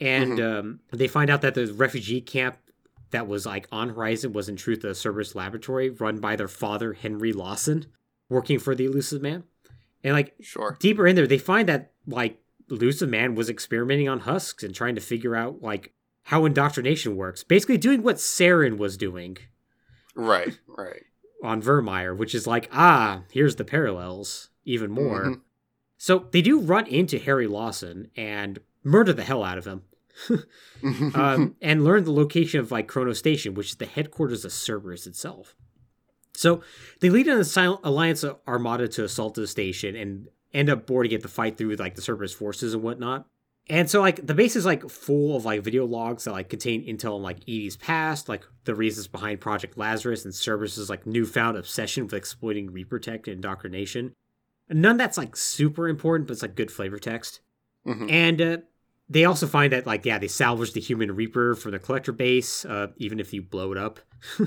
And um, they find out that the refugee camp that was, like, on Horizon was in truth a Cerberus laboratory run by their father, Henry Lawson, working for the Illusive Man. And, like, Sure. deeper in there, they find that like Illusive Man was experimenting on husks and trying to figure out like how indoctrination works. Basically, doing what Saren was doing Right, right. on Virmire, which is like, ah, here's the parallels even more. Mhm. So they do run into Harry Lawson and murder the hell out of him. um, and learn the location of like Cronos Station, which is the headquarters of Cerberus itself. So they lead an Alliance Armada to assault the station and end up boarding it to fight through like the Cerberus forces and whatnot. And so like the base is like full of like video logs that like contain intel on like EDI's past, like the reasons behind Project Lazarus and Cerberus's like newfound obsession with exploiting Reaper tech and indoctrination. None that's like super important, but it's like good flavor text. Mhm. And uh, they also find that, like, yeah, they salvaged the human reaper from the collector base, uh, even if you blow it up.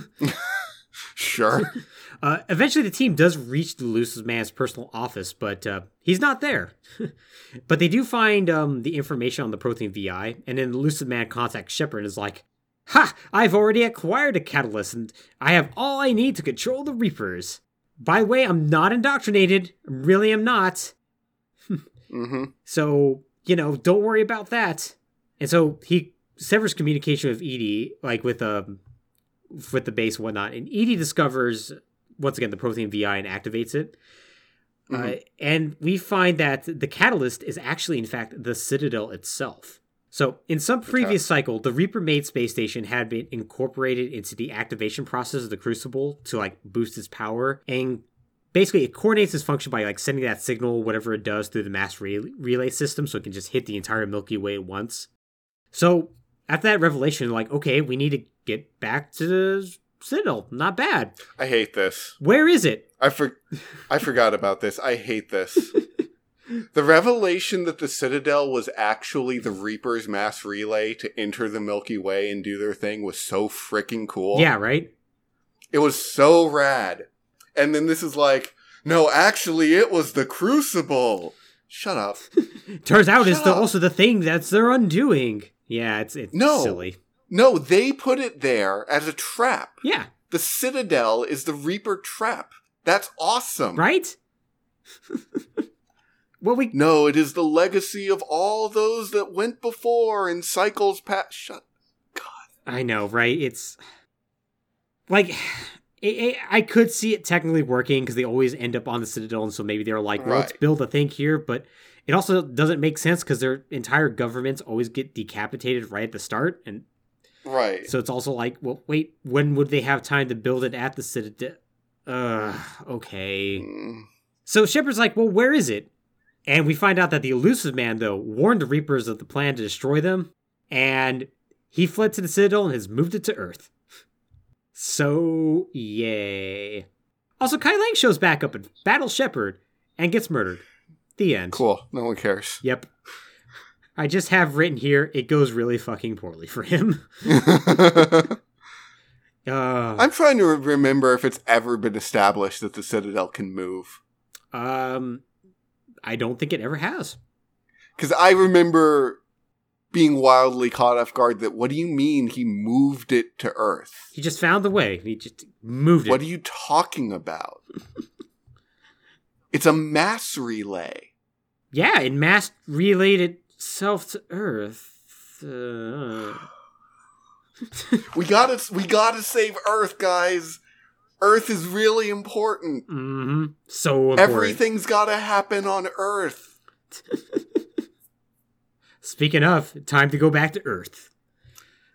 Sure. Uh, eventually, the team does reach the Illusive Man's personal office, but uh, he's not there. but they do find um, the information on the Prothean VI, and then the Illusive Man contacts Shepard and is like, Ha! I've already acquired a catalyst, and I have all I need to control the Reapers. By the way, I'm not indoctrinated. Really am not. hmm So, you know, don't worry about that. And so he severs communication with EDI, like with um with the base and whatnot, and EDI discovers once again the Prothean VI and activates it. Uh, Mhm. and we find that the catalyst is actually, in fact, the Citadel itself. So, in some previous cycle, the Reaper made space station had been incorporated into the activation process of the Crucible to like boost its power, and basically it coordinates its function by like sending that signal, whatever it does, through the mass re- relay system, so it can just hit the entire Milky Way at once. So, after that revelation, like, okay, we need to get back to the Citadel. Not bad. I hate this. Where is it? I for- I forgot about this. I hate this. the revelation that the Citadel was actually the Reaper's mass relay to enter the Milky Way and do their thing was so freaking cool. Yeah, right? It was so rad. And then this is like, no, actually, it was the Crucible. Shut up. Turns out it's the, also the thing that's their undoing. Yeah, it's it's No. silly. No, they put it there as a trap. Yeah, The Citadel is the Reaper trap. That's awesome. right? well, we No, it is the legacy of all those that went before in cycles past. Shut. God. I know, right? It's like it, it, I could see it technically working because they always end up on the Citadel, and so maybe they're like, well, let's build a thing here, but it also doesn't make sense because their entire governments always get decapitated right at the start, and Right. so it's also like, well, wait, when would they have time to build it at the Citadel? Uh, okay. Mm. So Shepard's like, well, where is it? And we find out that the Illusive Man, though, warned the Reapers of the plan to destroy them, and he fled to the Citadel and has moved it to Earth. So, yay. Also, Kai Leng shows back up and battles Shepard and gets murdered. The end. Cool. No one cares. Yep. I just have written here, it goes really fucking poorly for him. Uh, I'm trying to remember if it's ever been established that the Citadel can move. um, I don't think it ever has. Because I remember being wildly caught off guard that what do you mean he moved it to Earth? He just found the way. He just moved it. What are you talking about? it's a mass relay. Yeah, it mass relayed itself to Earth. Uh, We gotta we gotta save Earth, guys. Earth is really important. hmm So important. Everything's gotta happen on Earth. Speaking of, time to go back to Earth.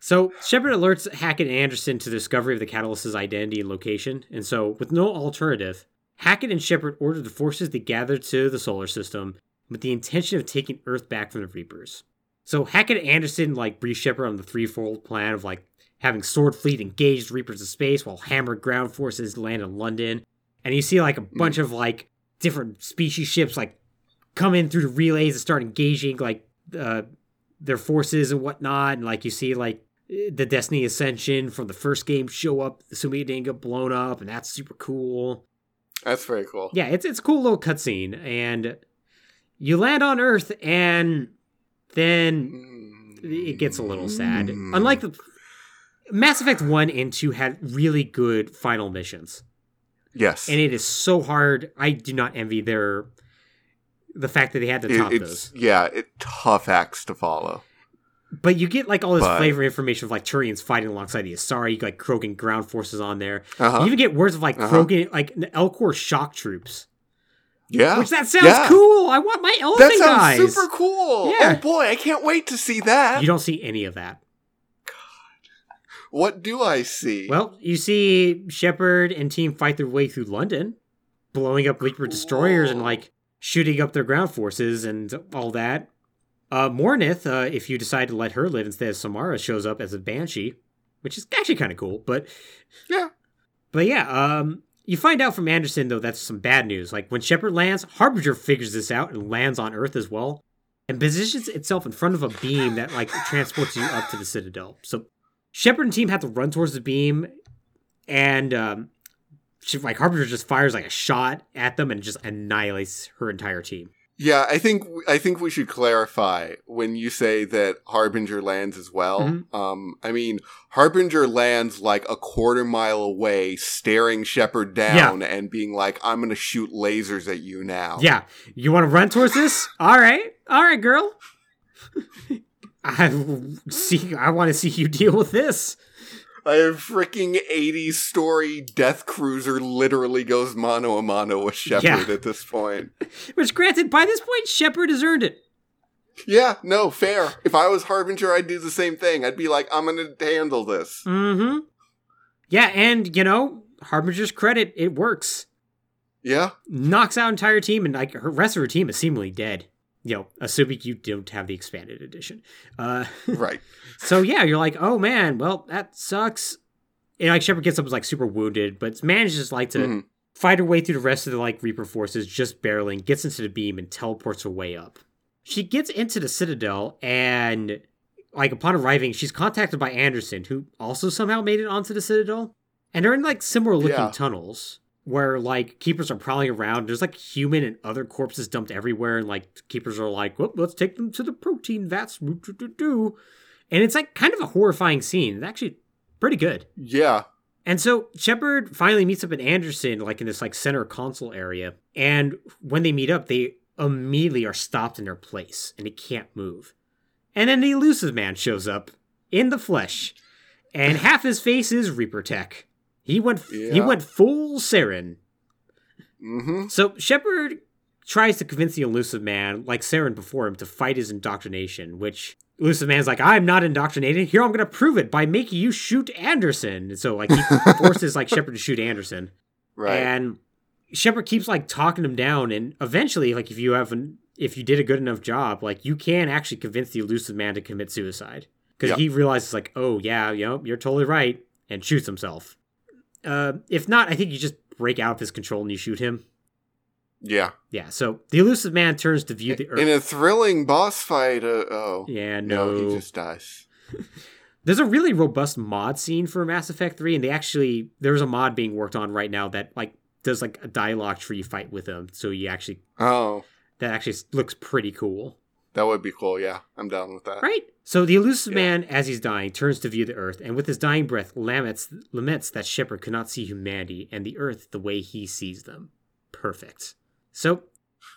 So Shepard alerts Hackett and Anderson to the discovery of the Catalyst's identity and location, and so with no alternative, Hackett and Shepard order the forces to gather to the solar system with the intention of taking Earth back from the Reapers. So Hackett and Anderson like brief Shepard on the threefold plan of like having Sword Fleet engaged Reapers of space while Hammer ground forces land in London, and you see like a bunch of like different species ships like come in through the relays and start engaging like uh, their forces and whatnot, and like you see like the Destiny Ascension from the first game show up, assuming it didn't get blown up, and that's super cool. That's very cool. Yeah, it's it's a cool little cutscene, and you land on Earth, and then it gets a little sad. Mm. Unlike the Mass Effect One and Two had really good final missions, Yes. and it is so hard. I do not envy their the fact that they had to It- top it's those. yeah, it tough acts to follow. But you get like all this But- flavor information of like Turians fighting alongside the Asari, you get like Krogan ground forces on there. Uh-huh. You even get words of like Uh-huh. Krogan, like Elcor shock troops, Yeah. which that sounds Yeah. cool. I want my that sounds guys. super cool. Yeah. Oh boy, I can't wait to see that. You don't see any of that. What do I see? Well, you see Shepard and team fight their way through London, blowing up Reaper destroyers and like shooting up their ground forces and all that. Uh, Morinth, uh, if you decide to let her live instead of Samara, shows up as a banshee, which is actually kind of cool. But Yeah. but yeah, um, you find out from Anderson though that's some bad news. Like when Shepard lands, Harbinger figures this out and lands on Earth as well, and positions itself in front of a beam that like transports you up to the Citadel. So Shepard and team have to run towards the beam, and um, she, like Harbinger just fires like a shot at them and just annihilates her entire team. yeah, I think I think we should clarify when you say that Harbinger lands as well. Mhm. Um, I mean Harbinger lands like a quarter mile away, staring Shepard down and being like, "I'm going to shoot lasers at you now." Yeah, you want to run towards this? All right, all right, girl. I see. I want to see you deal with this. A freaking 80s story death cruiser literally goes mano a mano with Shepard Yeah. at this point. Which, granted, by this point, Shepard has earned it. Yeah, no, fair. If I was Harbinger, I'd do the same thing. I'd be like, I'm going to handle this. Mm-hmm. Yeah, and you know, Harbinger's credit, it works. Yeah. Knocks out entire team, and like her rest of her team is seemingly dead. You know, assuming you don't have the expanded edition. Uh, Right. so yeah, you're like, oh man, well that sucks. And like Shepard gets up, is like super wounded, but manages like to Mhm. fight her way through the rest of the like Reaper forces, just barreling, gets into the beam and teleports her way up. She gets into the Citadel and like upon arriving, she's contacted by Anderson, who also somehow made it onto the Citadel. And they're in like similar looking Yeah. tunnels where like keepers are prowling around. There's like human and other corpses dumped everywhere, and like keepers are like, well, let's take them to the protein vats. woo, doo, doo, doo." And it's like kind of a horrifying scene. It's actually pretty good. Yeah. And so Shepard finally meets up at Anderson, like in this like center console area. And when they meet up, they immediately are stopped in their place and they can't move. And then the Illusive Man shows up in the flesh, and half his face is Reaper tech. He went he Yeah. went full Saren. Mm-hmm. So Shepard tries to convince the Illusive Man, like Saren before him, to fight his indoctrination, which Illusive Man's like, I'm not indoctrinated. Here I'm gonna prove it by making you shoot Anderson. And so like he forces like Shepard to shoot Anderson. Right. And Shepard keeps like talking him down, and eventually, like if you have an if you did a good enough job, like you can actually convince the Illusive Man to commit suicide because Yep. he realizes like, oh yeah, you know, you're totally right, and shoots himself. Uh, if not, I think you just break out of his control and you shoot him. yeah. Yeah. So the Illusive Man turns to view the Earth. In a thrilling boss fight, uh, oh. yeah, no. No, he just dies. There's a really robust mod scene for Mass Effect 3, and they actually there's a mod being worked on right now that like does like a dialogue tree fight with him, so you actually Oh, that actually looks pretty cool. That would be cool. Yeah, I'm down with that. Right? So the elusive Yeah. man, as he's dying, turns to view the Earth, and with his dying breath, laments laments that Shepard could not see humanity and the Earth the way he sees them. Perfect. So,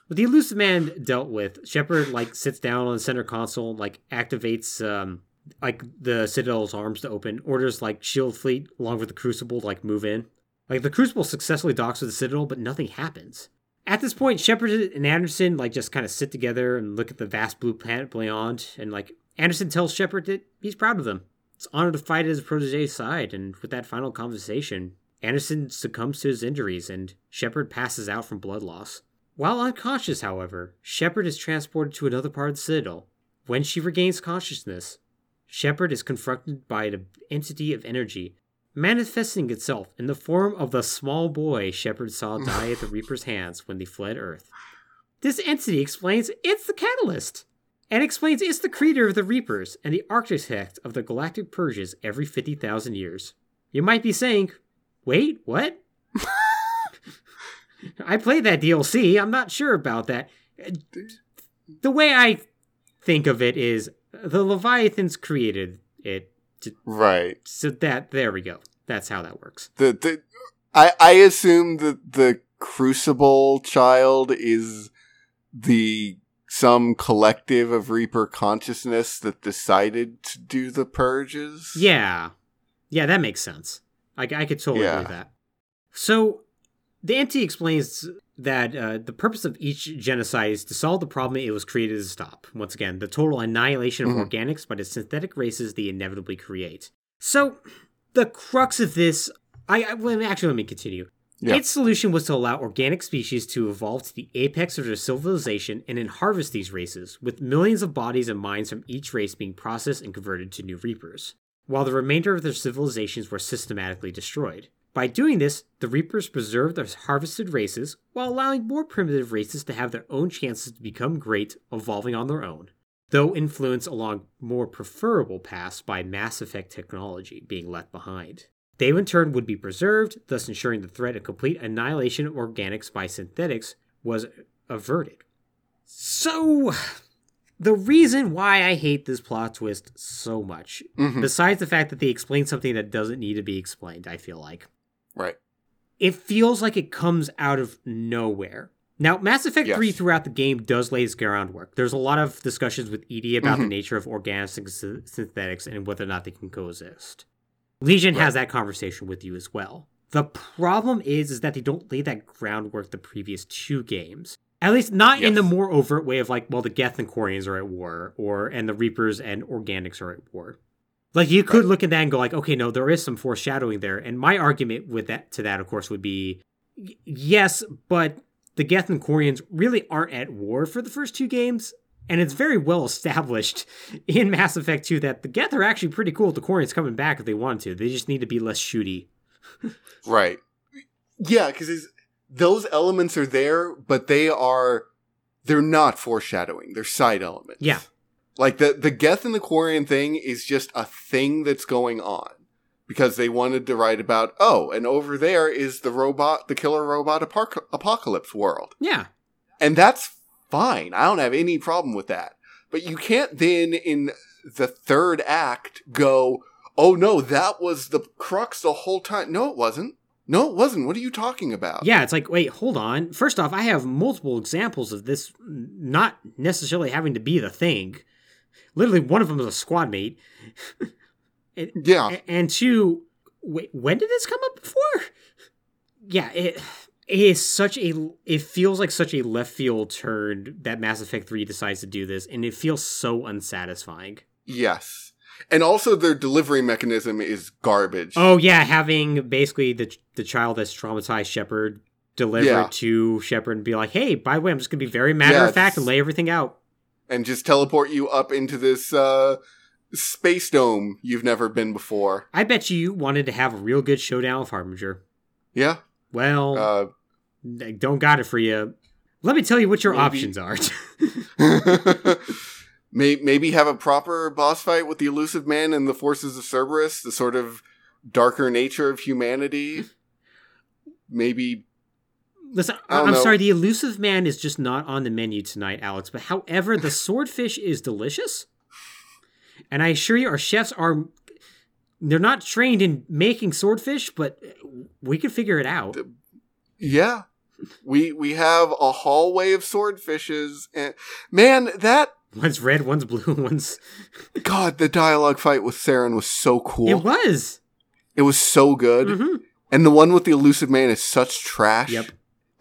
with the Illusive Man dealt with, Shepard like sits down on the center console, and, like activates um like the Citadel's arms to open, orders like Shield Fleet along with the Crucible to like move in. Like the Crucible successfully docks with the Citadel, but nothing happens. At this point, Shepard and Anderson like just kind of sit together and look at the vast blue planet beyond, and like Anderson tells Shepard that he's proud of them. It's an honor to fight at his protege's side, and with that final conversation, Anderson succumbs to his injuries and Shepard passes out from blood loss. While unconscious, however, Shepard is transported to another part of the Citadel. When she regains consciousness, Shepard is confronted by an entity of energy manifesting itself in the form of the small boy Shepard saw die at the Reaper's hands when they fled Earth. This entity explains it's the Catalyst, and explains it's the creator of the Reapers and the architect of the galactic purges every 50,000 years. You might be saying, wait, what? I played that DLC, I'm not sure about that. The way I think of it is the Leviathans created it, Right. so that, there we go. That's how that works. The the I I assume that the Crucible child is the some collective of Reaper consciousness that decided to do the purges. Yeah. Yeah, that makes sense. I, I could totally Yeah. believe that. So, the NT explains that uh, the purpose of each genocide is to solve the problem it was created to stop. Once again, the total annihilation of Mhm. organics by the synthetic races they inevitably create. So, the crux of this, I, I well, actually let me continue. Yeah. Its solution was to allow organic species to evolve to the apex of their civilization and then harvest these races, with millions of bodies and minds from each race being processed and converted to new reapers, while the remainder of their civilizations were systematically destroyed. By doing this, the reapers preserved their harvested races while allowing more primitive races to have their own chances to become great, evolving on their own, though influenced along more preferable paths by Mass Effect technology being left behind. They in turn would be preserved, thus ensuring the threat of complete annihilation of organics by synthetics was averted. So, the reason why I hate this plot twist so much, Mhm. besides the fact that they explain something that doesn't need to be explained, I feel like, Right. it feels like it comes out of nowhere. Now, Mass Effect Yes. 3 throughout the game does lay its groundwork. There's a lot of discussions with EDI about the Mhm. nature of organics and sy- synthetics and whether or not they can coexist. Legion has that conversation with you as well. The problem is, is that they don't lay that groundwork the previous two games. At least not in the more overt way of like, well, the Geth and Quarians are at war, or and the Reapers and Organics are at war. Like you could Right. look at that and go like, okay, no, there is some foreshadowing there. And my argument with that to that, of course, would be y- yes, but the Geth and Quarians really aren't at war for the first two games. And it's very well established in Mass Effect 2 that the Geth are actually pretty cool with the Quarians coming back if they want to. They just need to be less shooty. Right. Yeah, because those elements are there, but they are they're not foreshadowing. They're side elements. Yeah. Like the the Geth and the Quarian thing is just a thing that's going on because they wanted to write about oh, and over there is the robot, the killer robot apoc- apocalypse world, Yeah. and that's fine. I don't have any problem with that. But you can't then in the third act go, oh no, that was the crux the whole time. No, it wasn't. No, it wasn't. What are you talking about? Yeah, it's like, wait, hold on. First off, I have multiple examples of this not necessarily having to be the thing. Literally, one of them is a squad mate. And- Yeah. And two, wait, when did this come up before? Yeah, it, it is such a. It feels like such a left field turn that Mass Effect 3 decides to do this, and it feels so unsatisfying. Yes. And also their delivery mechanism is garbage. Oh, yeah, having basically the, the child that's traumatized Shepard deliver Yeah. to Shepard and be like, hey, by the way, I'm just going to be very matter Yeah, of fact and lay everything out. And just teleport you up into this uh space dome you've never been before. I bet you wanted to have a real good showdown with Harbinger. Yeah. Well, Uh don't got it for you. Let me tell you what your Maybe. options are. Maybe have a proper boss fight with the Illusive Man and the forces of Cerberus, the sort of darker nature of humanity. Maybe Listen, I I don't I'm know. sorry, the Illusive Man is just not on the menu tonight, Alex. But however, the swordfish is delicious. And I assure you, our chefs are. They're not trained in making swordfish, but we can figure it out. yeah. We we have a hallway of swordfishes and man, that One's red, one's blue, one's. god, the dialogue fight with Saren was so cool. It was. It was so good. hmm And the one with the Illusive Man is such trash. Yep.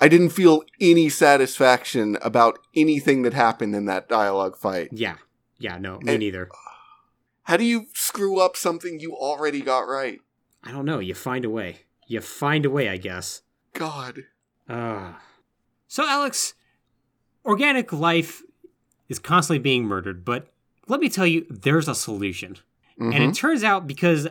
I didn't feel any satisfaction about anything that happened in that dialogue fight. Yeah. Yeah, no, me And- neither. How do you screw up something you already got right? I don't know. You find a way. You find a way, I guess. God. Ah. So, Alex, organic life is constantly being murdered, but let me tell you, there's a solution. And Mhm. it turns out because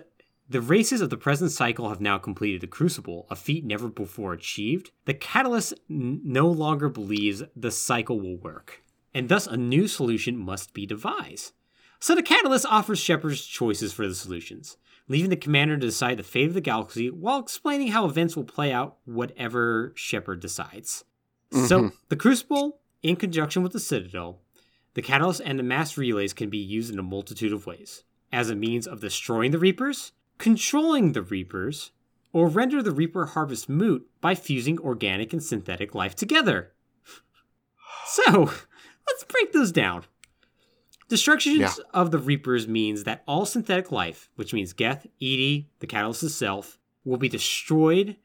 the races of the present cycle have now completed the Crucible, a feat never before achieved, the Catalyst n- no longer believes the cycle will work. And thus, a new solution must be devised. So the Catalyst offers Shepard's choices for the solutions, leaving the commander to decide the fate of the galaxy while explaining how events will play out whatever Shepard decides. So Mhm. the Crucible, in conjunction with the Citadel, the Catalyst and the Mass Relays can be used in a multitude of ways. As a means of destroying the Reapers, controlling the Reapers, or render the Reaper harvest moot by fusing organic and synthetic life together. So, let's break those down. Destruction Yeah. of the Reapers means that all synthetic life, which means Geth, EDI, the Catalyst itself, will be destroyed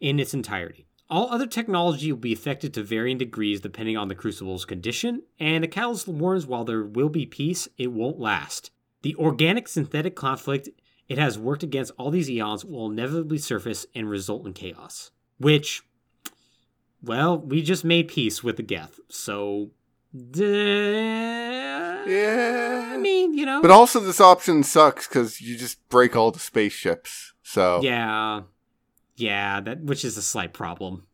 in its entirety. All other technology will be affected to varying degrees depending on the Crucible's condition, and the Catalyst warns while there will be peace, it won't last. The organic synthetic conflict it has worked against all these eons will inevitably surface and result in chaos. Which, well, we just made peace with the Geth, so. Yeah. Yeah. I mean, you know. But also, this option sucks because you just break all the spaceships. So Yeah. Yeah, that which is a slight problem.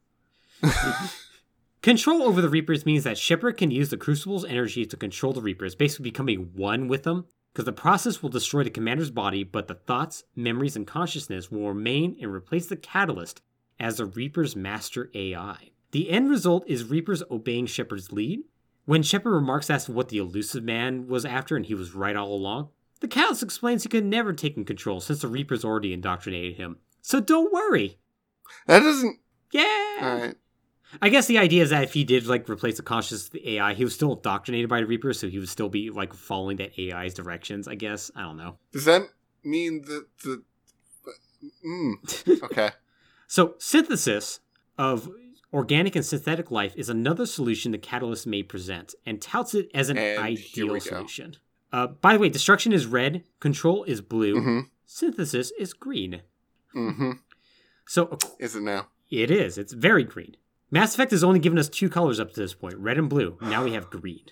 Control over the Reapers means that Shepard can use the Crucible's energy to control the Reapers, basically becoming one with them, because the process will destroy the commander's body, but the thoughts, memories, and consciousness will remain and replace the catalyst as the Reaper's master AI. The end result is Reapers obeying Shepard's lead. When Shepard remarks as to what the Illusive Man was after and he was right all along, the Catalyst explains he could never take in control since the Reapers already indoctrinated him. So don't worry. that doesn't. Yeah. All right. I guess the idea is that if he did like replace the conscious of the AI, he was still indoctrinated by the Reapers, so he would still be like following that AI's directions. I guess I don't know. Does that mean that the? Mm, okay. So synthesis of Organic and synthetic life is another solution the Catalyst may present, and touts it as an And ideal solution. Uh, by the way, destruction is red, control is blue, Mm-hmm. synthesis is green. Mm-hmm. So Is it now? it is. It's very green. Mass Effect has only given us two colors up to this point red and blue. Now we have green.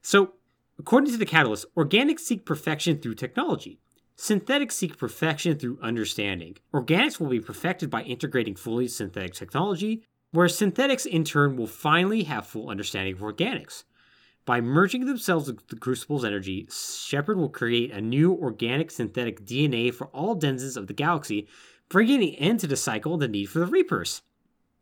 So, according to the Catalyst, organics seek perfection through technology. Synthetics seek perfection through understanding. Organics will be perfected by integrating fully synthetic technology, whereas synthetics in turn will finally have full understanding of organics. By merging themselves with the Crucible's energy, Shepard will create a new organic synthetic DNA for all denizens of the galaxy, bringing an end to the cycle the need for the Reapers.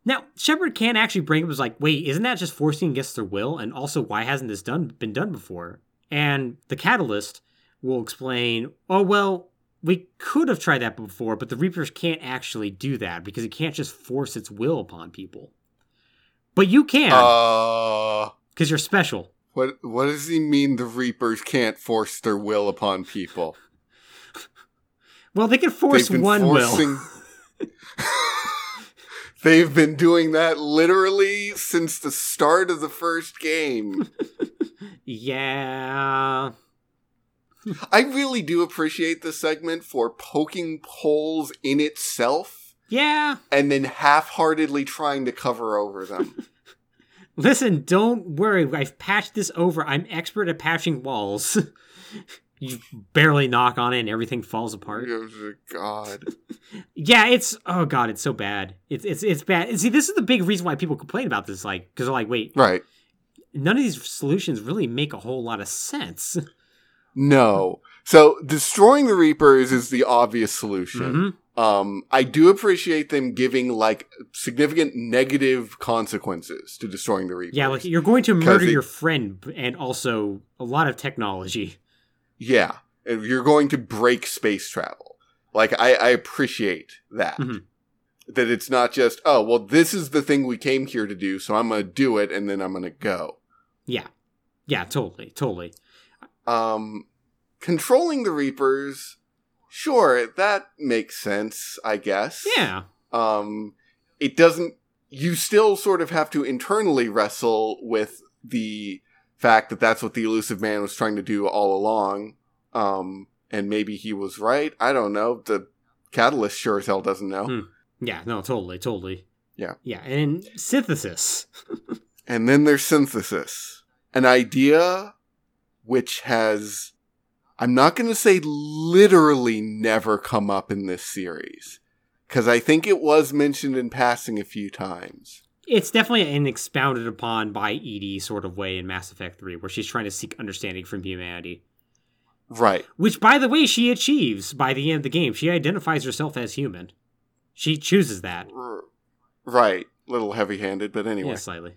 Now, Shepard can actually bring up as like, wait, isn't that just forcing against their will? And also, why hasn't this done been done before? And the Catalyst will explain, oh well, we could have tried that before, but the Reapers can't actually do that because it can't just force its will upon people. But you can, Uh, because you're special. what what does he mean? The Reapers can't force their will upon people. Well, they can force one will. They've been doing that literally since the start of the first game. Yeah. I really do appreciate this segment for poking holes in itself Yeah. and then half-heartedly trying to cover over them. Listen, don't worry. I've patched this over. I'm expert at patching walls. you barely knock on it and everything falls apart. Oh, God. Yeah, it's oh god, it's so bad. It's it's it's bad. And see, this is the big reason why people complain about this, like because they're like, wait, Right. none of these solutions really make a whole lot of sense. No. So destroying the Reapers is the obvious solution. Mhm. Um, I do appreciate them giving like significant negative consequences to destroying the Reapers. Yeah, like you're going to murder it- your friend and also a lot of technology. Yeah, you're going to break space travel. Like I, I appreciate that. Mhm. That it's not just oh well, this is the thing we came here to do, so I'm gonna do it, and then I'm gonna go. Yeah, yeah, totally, totally. Um, controlling the Reapers, sure, that makes sense, I guess. Yeah, um, it doesn't. You still sort of have to internally wrestle with the fact that that's what the Illusive Man was trying to do all along. Um, and maybe he was right. I don't know. The catalyst sure as hell doesn't know. Hmm. yeah, no, totally, totally. Yeah. yeah, and synthesis. And then there's synthesis, an idea which has, I'm not going to say literally never come up in this series. Because I think it was mentioned in passing a few times. It's definitely an expounded upon by EDI sort of way in Mass Effect 3, where she's trying to seek understanding from humanity. Right. Which, by the way, she achieves by the end of the game. She identifies herself as human. She chooses that. Right. Little heavy handed, but anyway. Yeah, slightly.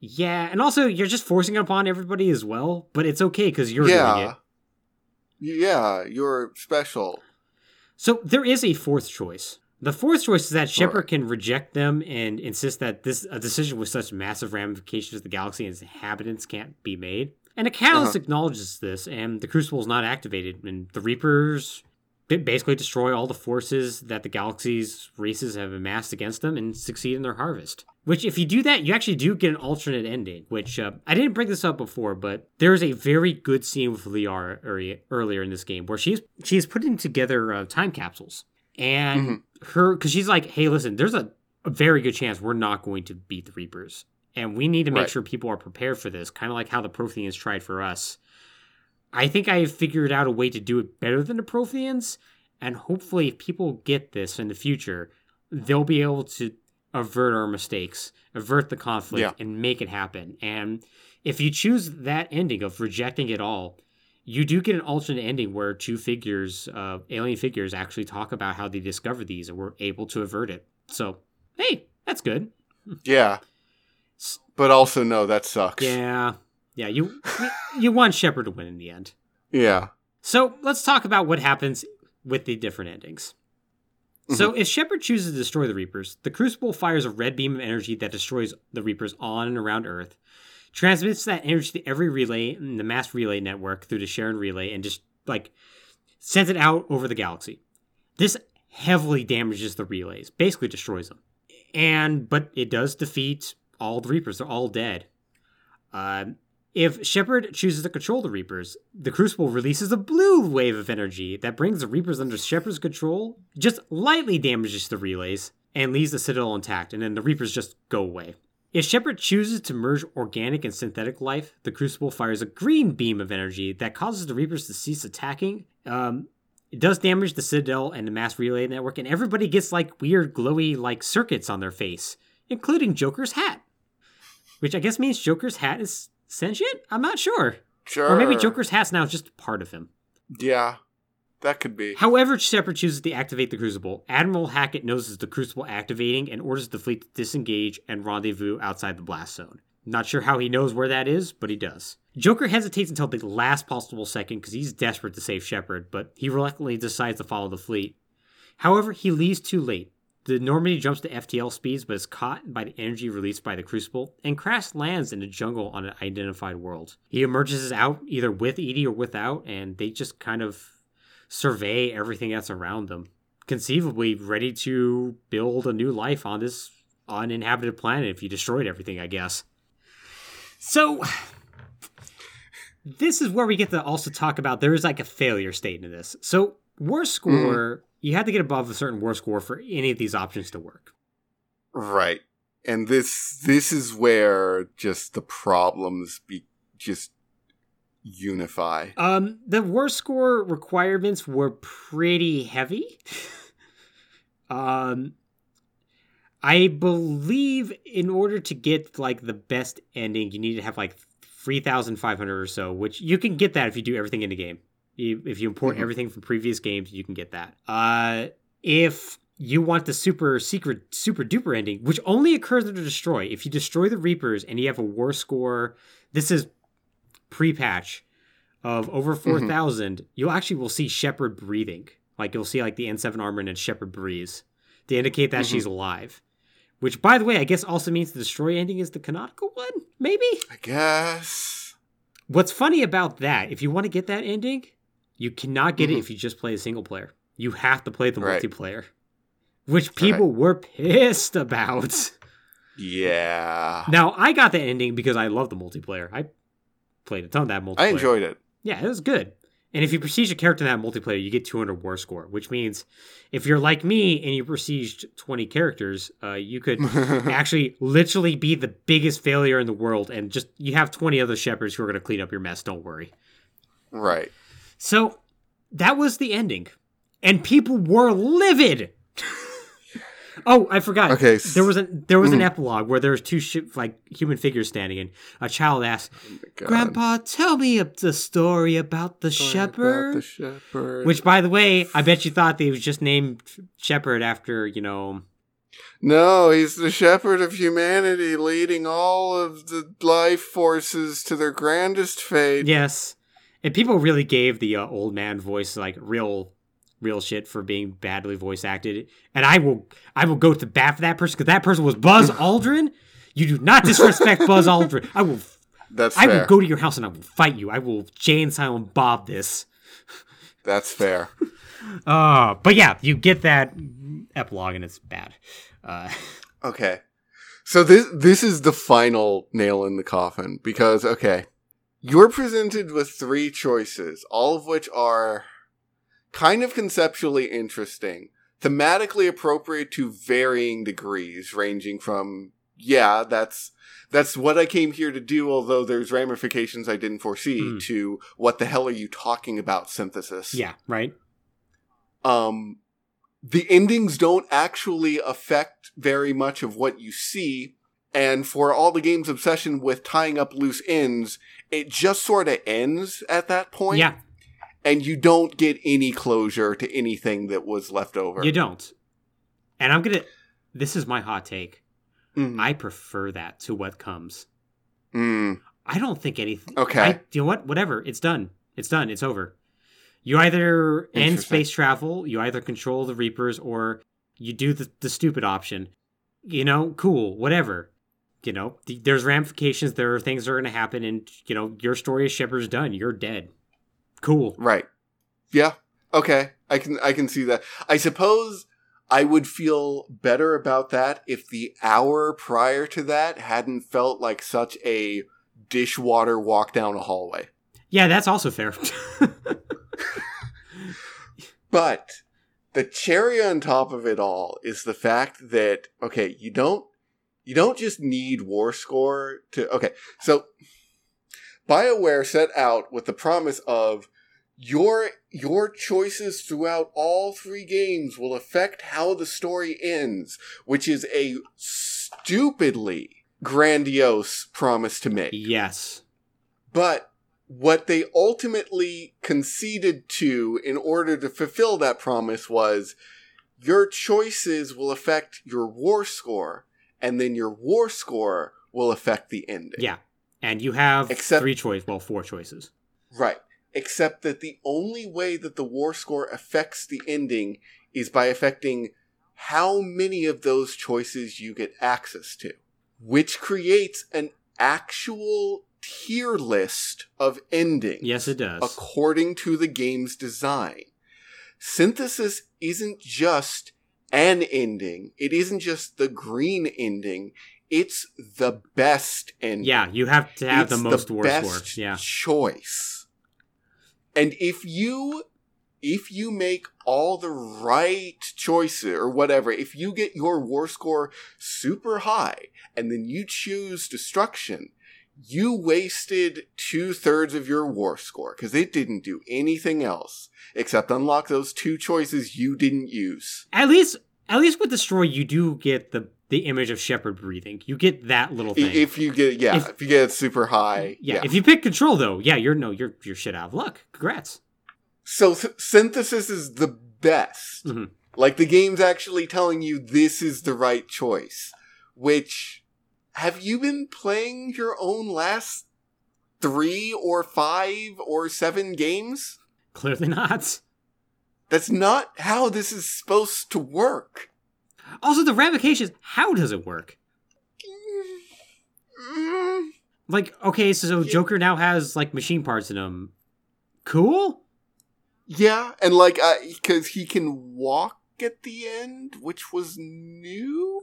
Yeah, and also you're just forcing it upon everybody as well, but it's okay because you're doing it. yeah. Yeah, you're special. So there is a fourth choice. The fourth choice is that Shepard can reject them and insist that this a decision with such massive ramifications to the galaxy and its inhabitants can't be made. And the Catalyst Uh-huh. acknowledges this, and the Crucible is not activated, and the Reapers basically destroy all the forces that the galaxy's races have amassed against them and succeed in their harvest. Which, if you do that, you actually do get an alternate ending. Which uh, I didn't bring this up before, but there is a very good scene with Liara earlier in this game where she's she's putting together uh, time capsules, and Mm-hmm. her because she's like, "Hey, listen, there's a, a very good chance we're not going to beat the Reapers, and we need to make Right. sure people are prepared for this, kind of like how the Protheans tried for us." I think I have figured out a way to do it better than the Protheans, and hopefully, if people get this in the future, they'll be able to avert our mistakes, avert the conflict, Yeah. and make it happen. And if you choose that ending of rejecting it all, you do get an alternate ending where two figures, uh, alien figures, actually talk about how they discovered these and were able to avert it. So, hey, that's good. Yeah. But also, no, that sucks. Yeah, yeah. You you want Shepard to win in the end. Yeah. So let's talk about what happens with the different endings. So if Shepard chooses to destroy the Reapers, the Crucible fires a red beam of energy that destroys the Reapers on and around Earth, transmits that energy to every relay in the mass relay network through the Charon relay, and just like sends it out over the galaxy. This heavily damages the relays, basically destroys them. and but it does defeat all the Reapers. They're all dead. Um, if Shepard chooses to control the Reapers, the Crucible releases a blue wave of energy that brings the Reapers under Shepard's control, just lightly damages the relays, and leaves the Citadel intact, and then the Reapers just go away. If Shepard chooses to merge organic and synthetic life, the Crucible fires a green beam of energy that causes the Reapers to cease attacking. Um, it does damage the Citadel and the mass relay network, and everybody gets like weird glowy like circuits on their face, including Joker's hat. Which I guess means Joker's hat is sentient? I'm not sure. Sure. Or maybe Joker's hat's now just part of him. Yeah, that could be. However, Shepard chooses to activate the Crucible. Admiral Hackett notices the Crucible activating and orders the fleet to disengage and rendezvous outside the blast zone. Not sure how he knows where that is, but he does. Joker hesitates until the last possible second because he's desperate to save Shepard, but he reluctantly decides to follow the fleet. However, he leaves too late. The Normandy jumps to FTL speeds but is caught by the energy released by the Crucible and crash lands in a jungle on an identified world. He emerges out either with EDI or without, and they just kind of survey everything that's around them, conceivably ready to build a new life on this uninhabited planet if you destroyed everything, I guess. So, this is where we get to also talk about there is like a failure state in this. So, worst mm-hmm. score, you had to get above a certain war score for any of these options to work. Right. And this this is where just the problems be just unify. Um, the war score requirements were pretty heavy. um, I believe in order to get like the best ending, you need to have like three thousand five hundred or so, which you can get that if you do everything in the game. If you import Mhm. everything from previous games, you can get that. Uh, if you want the super secret, super duper ending, which only occurs under destroy. If you destroy the Reapers and you have a war score, this is pre-patch of over four thousand, you actually will see Shepard breathing. Like you'll see like the N7 armor and then Shepard breathes to indicate that Mhm. she's alive. Which, by the way, I guess also means the destroy ending is the canonical one. Maybe. I guess. What's funny about that, if you want to get that ending, you cannot get it Mhm. if you just play a single player. You have to play the Right. multiplayer, which people were pissed about. Yeah. Now, I got the ending because I love the multiplayer. I played a ton of that multiplayer. I enjoyed it. Yeah, it was good. And if you prestige a character in that multiplayer, you get 200 war score, which means if you're like me and you prestiged 20 characters, uh, you could actually literally be the biggest failure in the world and just you have 20 other Shepards who are going to clean up your mess. Don't worry. right. So that was the ending. And people were livid. Oh, I forgot. Okay, There was an there was an Mhm. epilogue where there was two shi like human figures standing and a child asked, God. "Grandpa, tell me a- the story about the Sorry shepherd." about The shepherd. Which, by the way, I bet you thought that he was just named Shepherd after, you know. No, he's the shepherd of humanity, leading all of the life forces to their grandest fate. Yes. And people really gave the uh, old man voice like real, real shit for being badly voice acted. And I will, I will go to bat for that person because that person was Buzz Aldrin. You do not disrespect Buzz Aldrin. I will, That's I fair. will go to your house and I will fight you. I will Jay and Silent Bob this. That's fair. Uh, but yeah, you get that epilogue and it's bad. Uh, Okay. So this this is the final nail in the coffin because okay, you're presented with three choices, all of which are kind of conceptually interesting, thematically appropriate to varying degrees, ranging from yeah, that's that's what I came here to do, although there's ramifications I didn't foresee, Mm. to what the hell are you talking about synthesis? yeah, right. um the endings don't actually affect very much of what you see and for all the game's obsession with tying up loose ends it just sort of ends at that point Yeah, and you don't get any closure to anything that was left over you don't. And I'm gonna. This is my hot take. Mm. I prefer that to what comes. Mm. I don't think anything. Okay. I, you know what? Whatever. It's done. It's done. It's over. You either end space travel, you either control the Reapers, or you do the, the stupid option. You know, cool, whatever. You know, th- there's ramifications. There are things that are going to happen, and you know, your story as Shepard's done. You're dead. Cool. right yeah okay i can i can see that i suppose I would feel better about that if the hour prior to that hadn't felt like such a dishwater walk down a hallway. Yeah, that's also fair. But the cherry on top of it all is the fact that okay, you don't you don't just need war score to okay. So BioWare set out with the promise of your your choices throughout all three games will affect how the story ends, which is a stupidly grandiose promise to make. yes. But what they ultimately conceded to in order to fulfill that promise was your choices will affect your war score, and then your war score will affect the ending. Yeah. And you have Except- three choice, well, four choices. Right. Except that the only way that the war score affects the ending is by affecting how many of those choices you get access to, which creates an actual tier list of endings. Yes, it does. according to the game's design. Synthesis isn't just an ending, it isn't just the green ending, it's the best ending. yeah, you have to have the most war best score. Yeah. choice. And if you if you make all the right choices or whatever, if you get your war score super high and then you choose destruction, you wasted two thirds of your war score because it didn't do anything else except unlock those two choices you didn't use. At least, at least with destroy, you do get the the image of Shepard breathing. You get that little thing. If you get yeah, If- if, you get it super high, yeah, If you pick control, though, yeah, you're no, you're you're shit out of luck. Congrats. So th- synthesis is the best. Mhm. Like the game's actually telling you this is the right choice. Which have you been playing your own last three or five or seven games? Clearly not. That's not how this is supposed to work. Also, the ramifications. How does it work? Like, okay, so Joker now has like machine parts in him. Cool. Yeah, and like uh, because he can walk at the end, which was new.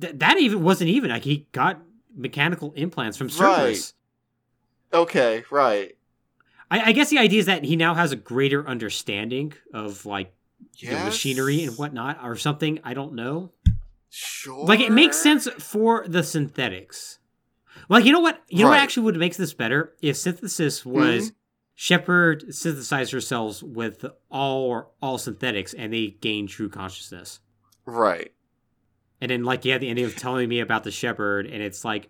Th- that even wasn't even like he got mechanical implants from Right. Okay, right. I, I guess the idea is that he now has a greater understanding of like the Yes. machinery and whatnot, or something. I don't know. Sure. Like it makes sense for the synthetics. Like you know what? You know what actually would make this better if synthesis hmm? was Shepard synthesized herself with all all synthetics and they gain true consciousness. Right. And then like yeah, the ending of telling me about the Shepard, and it's like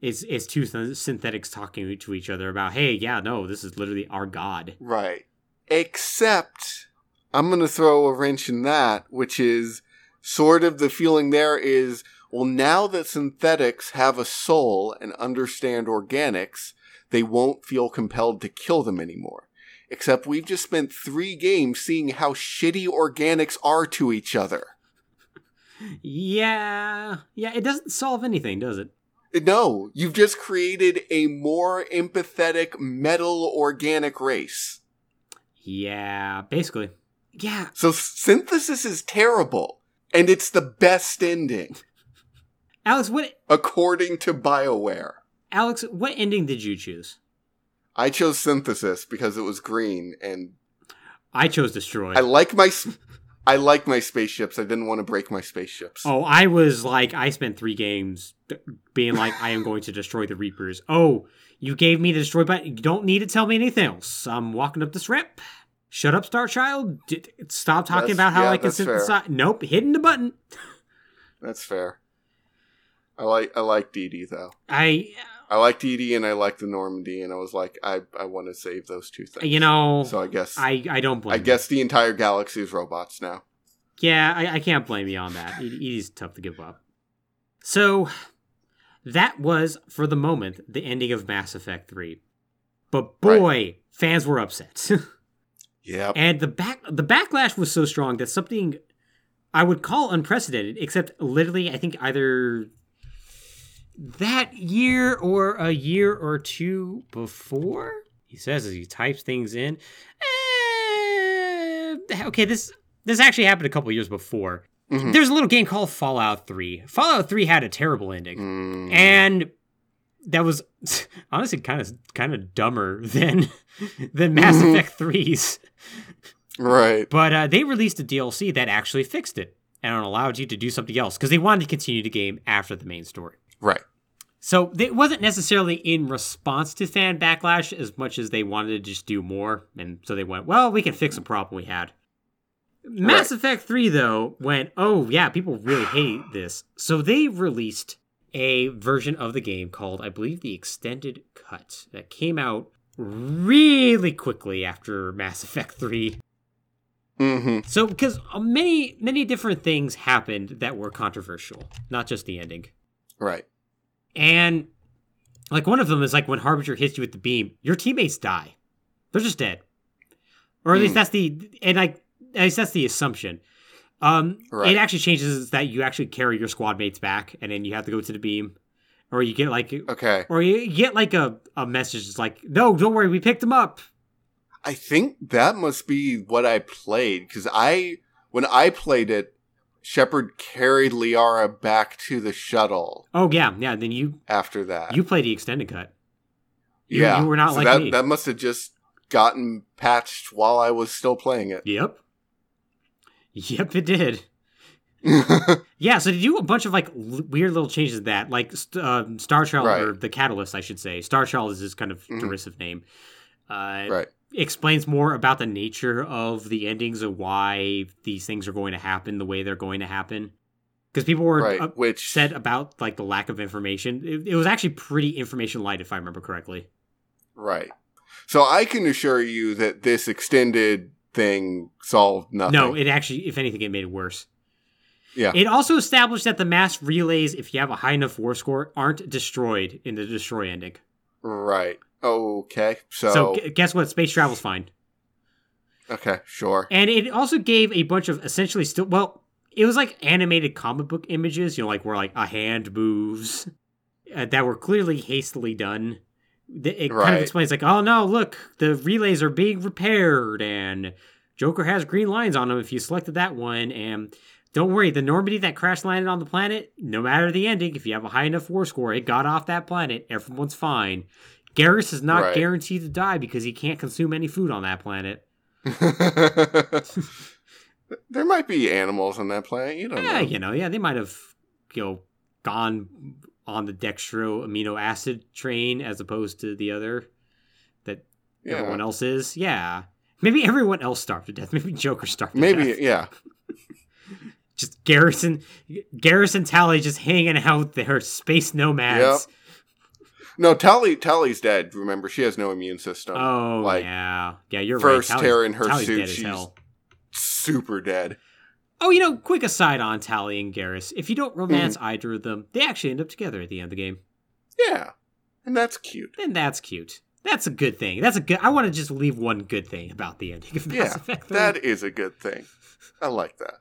it's it's two th- synthetics talking to each other about, hey, yeah, no, this is literally our god. Right. Except, I'm going to throw a wrench in that, which is sort of the feeling there is, well, now that synthetics have a soul and understand organics, they won't feel compelled to kill them anymore. Except we've just spent three games seeing how shitty organics are to each other. Yeah, yeah, it doesn't solve anything, does it? No, you've just created a more empathetic metal organic race. Yeah, basically. Yeah, So synthesis is terrible, and it's the best ending, Alex, what according to BioWare. Alex, what ending did you choose? I chose synthesis because it was green, and I chose destroy. I like my I like my spaceships. I didn't want to break my spaceships. Oh, I was like, I spent three games being like, I am going to destroy the Reapers. Oh, you gave me the destroy button. You don't need to tell me anything else. I'm walking up this rip. Shut up, Star Child. Stop talking That's- about how yeah, I can that's fair. synthesize. Nope, hitting the button. That's fair. I like I like DD though. I, I like DD and I like the Normandy, and I was like, I I want to save those two things. you know, so I guess I, I don't blame. I you. guess the entire galaxy is robots now. Yeah, I, I can't blame you on that. It, it is tough to give up. So, that was, for the moment, the ending of Mass Effect 3. But boy, fans were upset. Yep. and the back the backlash was so strong that something I would call unprecedented, except literally, I think either that year or a year or two before. He says as he types things in. Eh, okay, this this actually happened a couple years before. Mhm. there's a little game called Fallout 3. Fallout 3 had a terrible ending. Mm. And that was honestly kind of kind of dumber than than Mass Mhm. Effect 3's. right. But uh, they released a DLC that actually fixed it and allowed you to do something else because they wanted to continue the game after the main story. Right. So it wasn't necessarily in response to fan backlash as much as they wanted to just do more. And so they went, well, we can fix a problem we had. Mass Effect 3, though, went, oh, yeah, people really hate this. So they released a version of the game called, I believe, the Extended Cut that came out really quickly after Mass Effect 3. hmm So, because many, many different things happened that were controversial, not just the ending. Right. And like one of them is like when Harbinger hits you with the beam, your teammates die. They're just dead. Or at least Hmm. that's the and like at least that's the assumption. Um Right. it actually changes is that you actually carry your squad mates back and then you have to go to the beam. Or you get like Okay. or you get like a, a message that's like, no, don't worry, we picked them up. I think that must be what I played because I, when I played it, Shepard carried Liara back to the shuttle Oh yeah, yeah. Then you after that. you play the extended cut. You- yeah, you were not so like that. me. That must have just gotten patched while I was still playing it. Yep. Yep, it did. Yeah, so they do a bunch of like l- weird little changes to that, like st- um, Star Child or the Catalyst, I should say. Star Child is his kind of Mhm. derisive name. Uh, right. Explains more about the nature of the endings of why these things are going to happen the way they're going to happen. Because people were Right. upset Which about like the lack of information. It, it was actually pretty information light, if I remember correctly. right. So I can assure you that this extended thing solved nothing. No, it actually, if anything, it made it worse. Yeah. It also established that the mass relays, if you have a high enough war score, aren't destroyed in the destroy ending. right. Okay. So, So, gu- guess what? Space travel's fine. okay, sure. And it also gave a bunch of essentially still well, it was like animated comic book images, you know, like where like a hand moves uh, that were clearly hastily done. It kind Right. of explains like, oh no, look, the relays are being repaired, and Joker has green lines on him if you selected that one, and don't worry, the Normandy that crash landed on the planet, no matter the ending, if you have a high enough war score, it got off that planet, everyone's fine. Garrus is not Right. guaranteed to die because he can't consume any food on that planet. there might be animals on that planet. You don't Yeah, know. you know, yeah, they might have, you know, gone on the dextro amino acid train as opposed to the other that Yeah. everyone else is. Yeah. Maybe everyone else starved to death. Maybe Joker starved to Maybe, death. yeah. Just Garrison, Garrus and Tali just hanging out there, space nomads. No, Tali Tali's dead. Remember, she has no immune system. Oh, Like, yeah. Yeah, you're first right. Tear in her Tali's suit, she's- hell. Super dead. Oh, you know, quick aside on Tali and Garrus. If you don't romance Mm-hmm. either of them, they actually end up together at the end of the game. Yeah, and that's cute. And that's cute. That's a good thing. That's a good. I want to just leave one good thing about the ending of Mass Yeah, Effect 3. that is a good thing. I like that.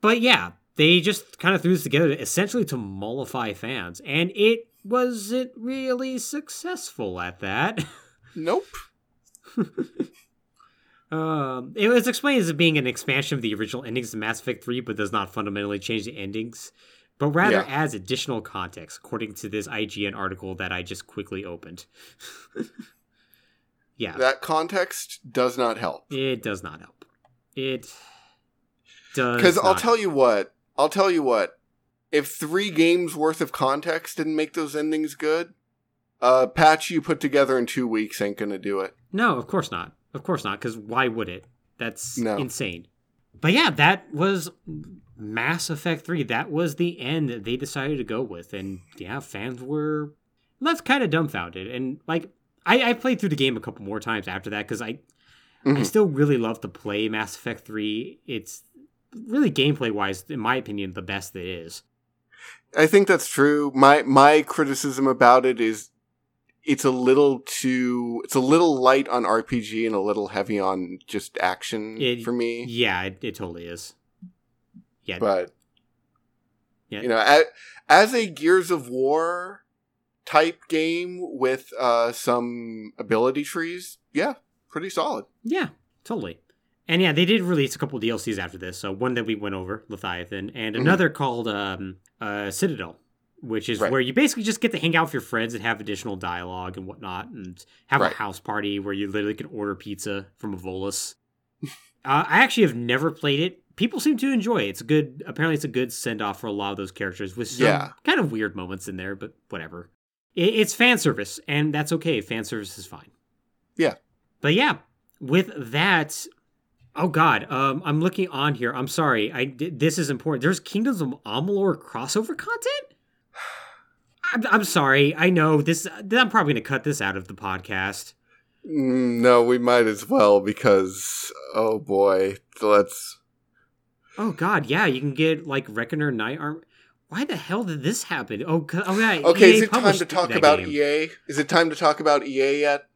But yeah, they just kind of threw this together essentially to mollify fans, and it wasn't really successful at that. Nope. um, it was explained as being an expansion of the original endings of Mass Effect 3, but does not fundamentally change the endings, but rather Yeah. adds additional context, according to this IGN article that I just quickly opened. yeah. That context does not help. It does not help. It does Because I'll tell you what. I'll tell you what. If three games worth of context didn't make those endings good, a patch you put together in two weeks ain't gonna do it. No, of course not. Of course not. Because why would it? That's No. insane. But yeah, that was Mass Effect Three. That was the end that they decided to go with, and yeah, fans were left kind of dumbfounded. And like, I, I played through the game a couple more times after that because I I Mhm. still really love to play Mass Effect Three. It's really gameplay wise, in my opinion, the best it is. I think that's true. My my criticism about it is it's a little too it's a little light on RPG and a little heavy on just action It- for me. Yeah, it, it totally is. Yeah, But Yeah. you know, as, as a Gears of War type game with uh, some ability trees, yeah, pretty solid. Yeah, totally. And yeah, they did release a couple DLCs after this. So one that we went over, Leviathan, and Mhm. another called um, uh, Citadel, which is Right. where you basically just get to hang out with your friends and have additional dialogue and whatnot, and have Right. a house party where you literally can order pizza from a Volus. uh, I actually have never played it. People seem to enjoy it. It's a good. Apparently, it's a good send off for a lot of those characters with some Yeah. kind of weird moments in there, but whatever. It, it's fan service, and that's okay. Fan service is fine. Yeah. But yeah, with that, oh god, um, I'm looking on here. I'm sorry. I this is important. There's Kingdoms of Amalur crossover content. I'm, I'm sorry. I know this. I'm probably gonna cut this out of the podcast. Mm, No, we might as well because oh boy, let's. Oh god, yeah, you can get like Reckoner Knight Arm. Why the hell did this happen? Oh, oh yeah. Okay, EA is it time to talk about game. EA? Is it time to talk about EA yet?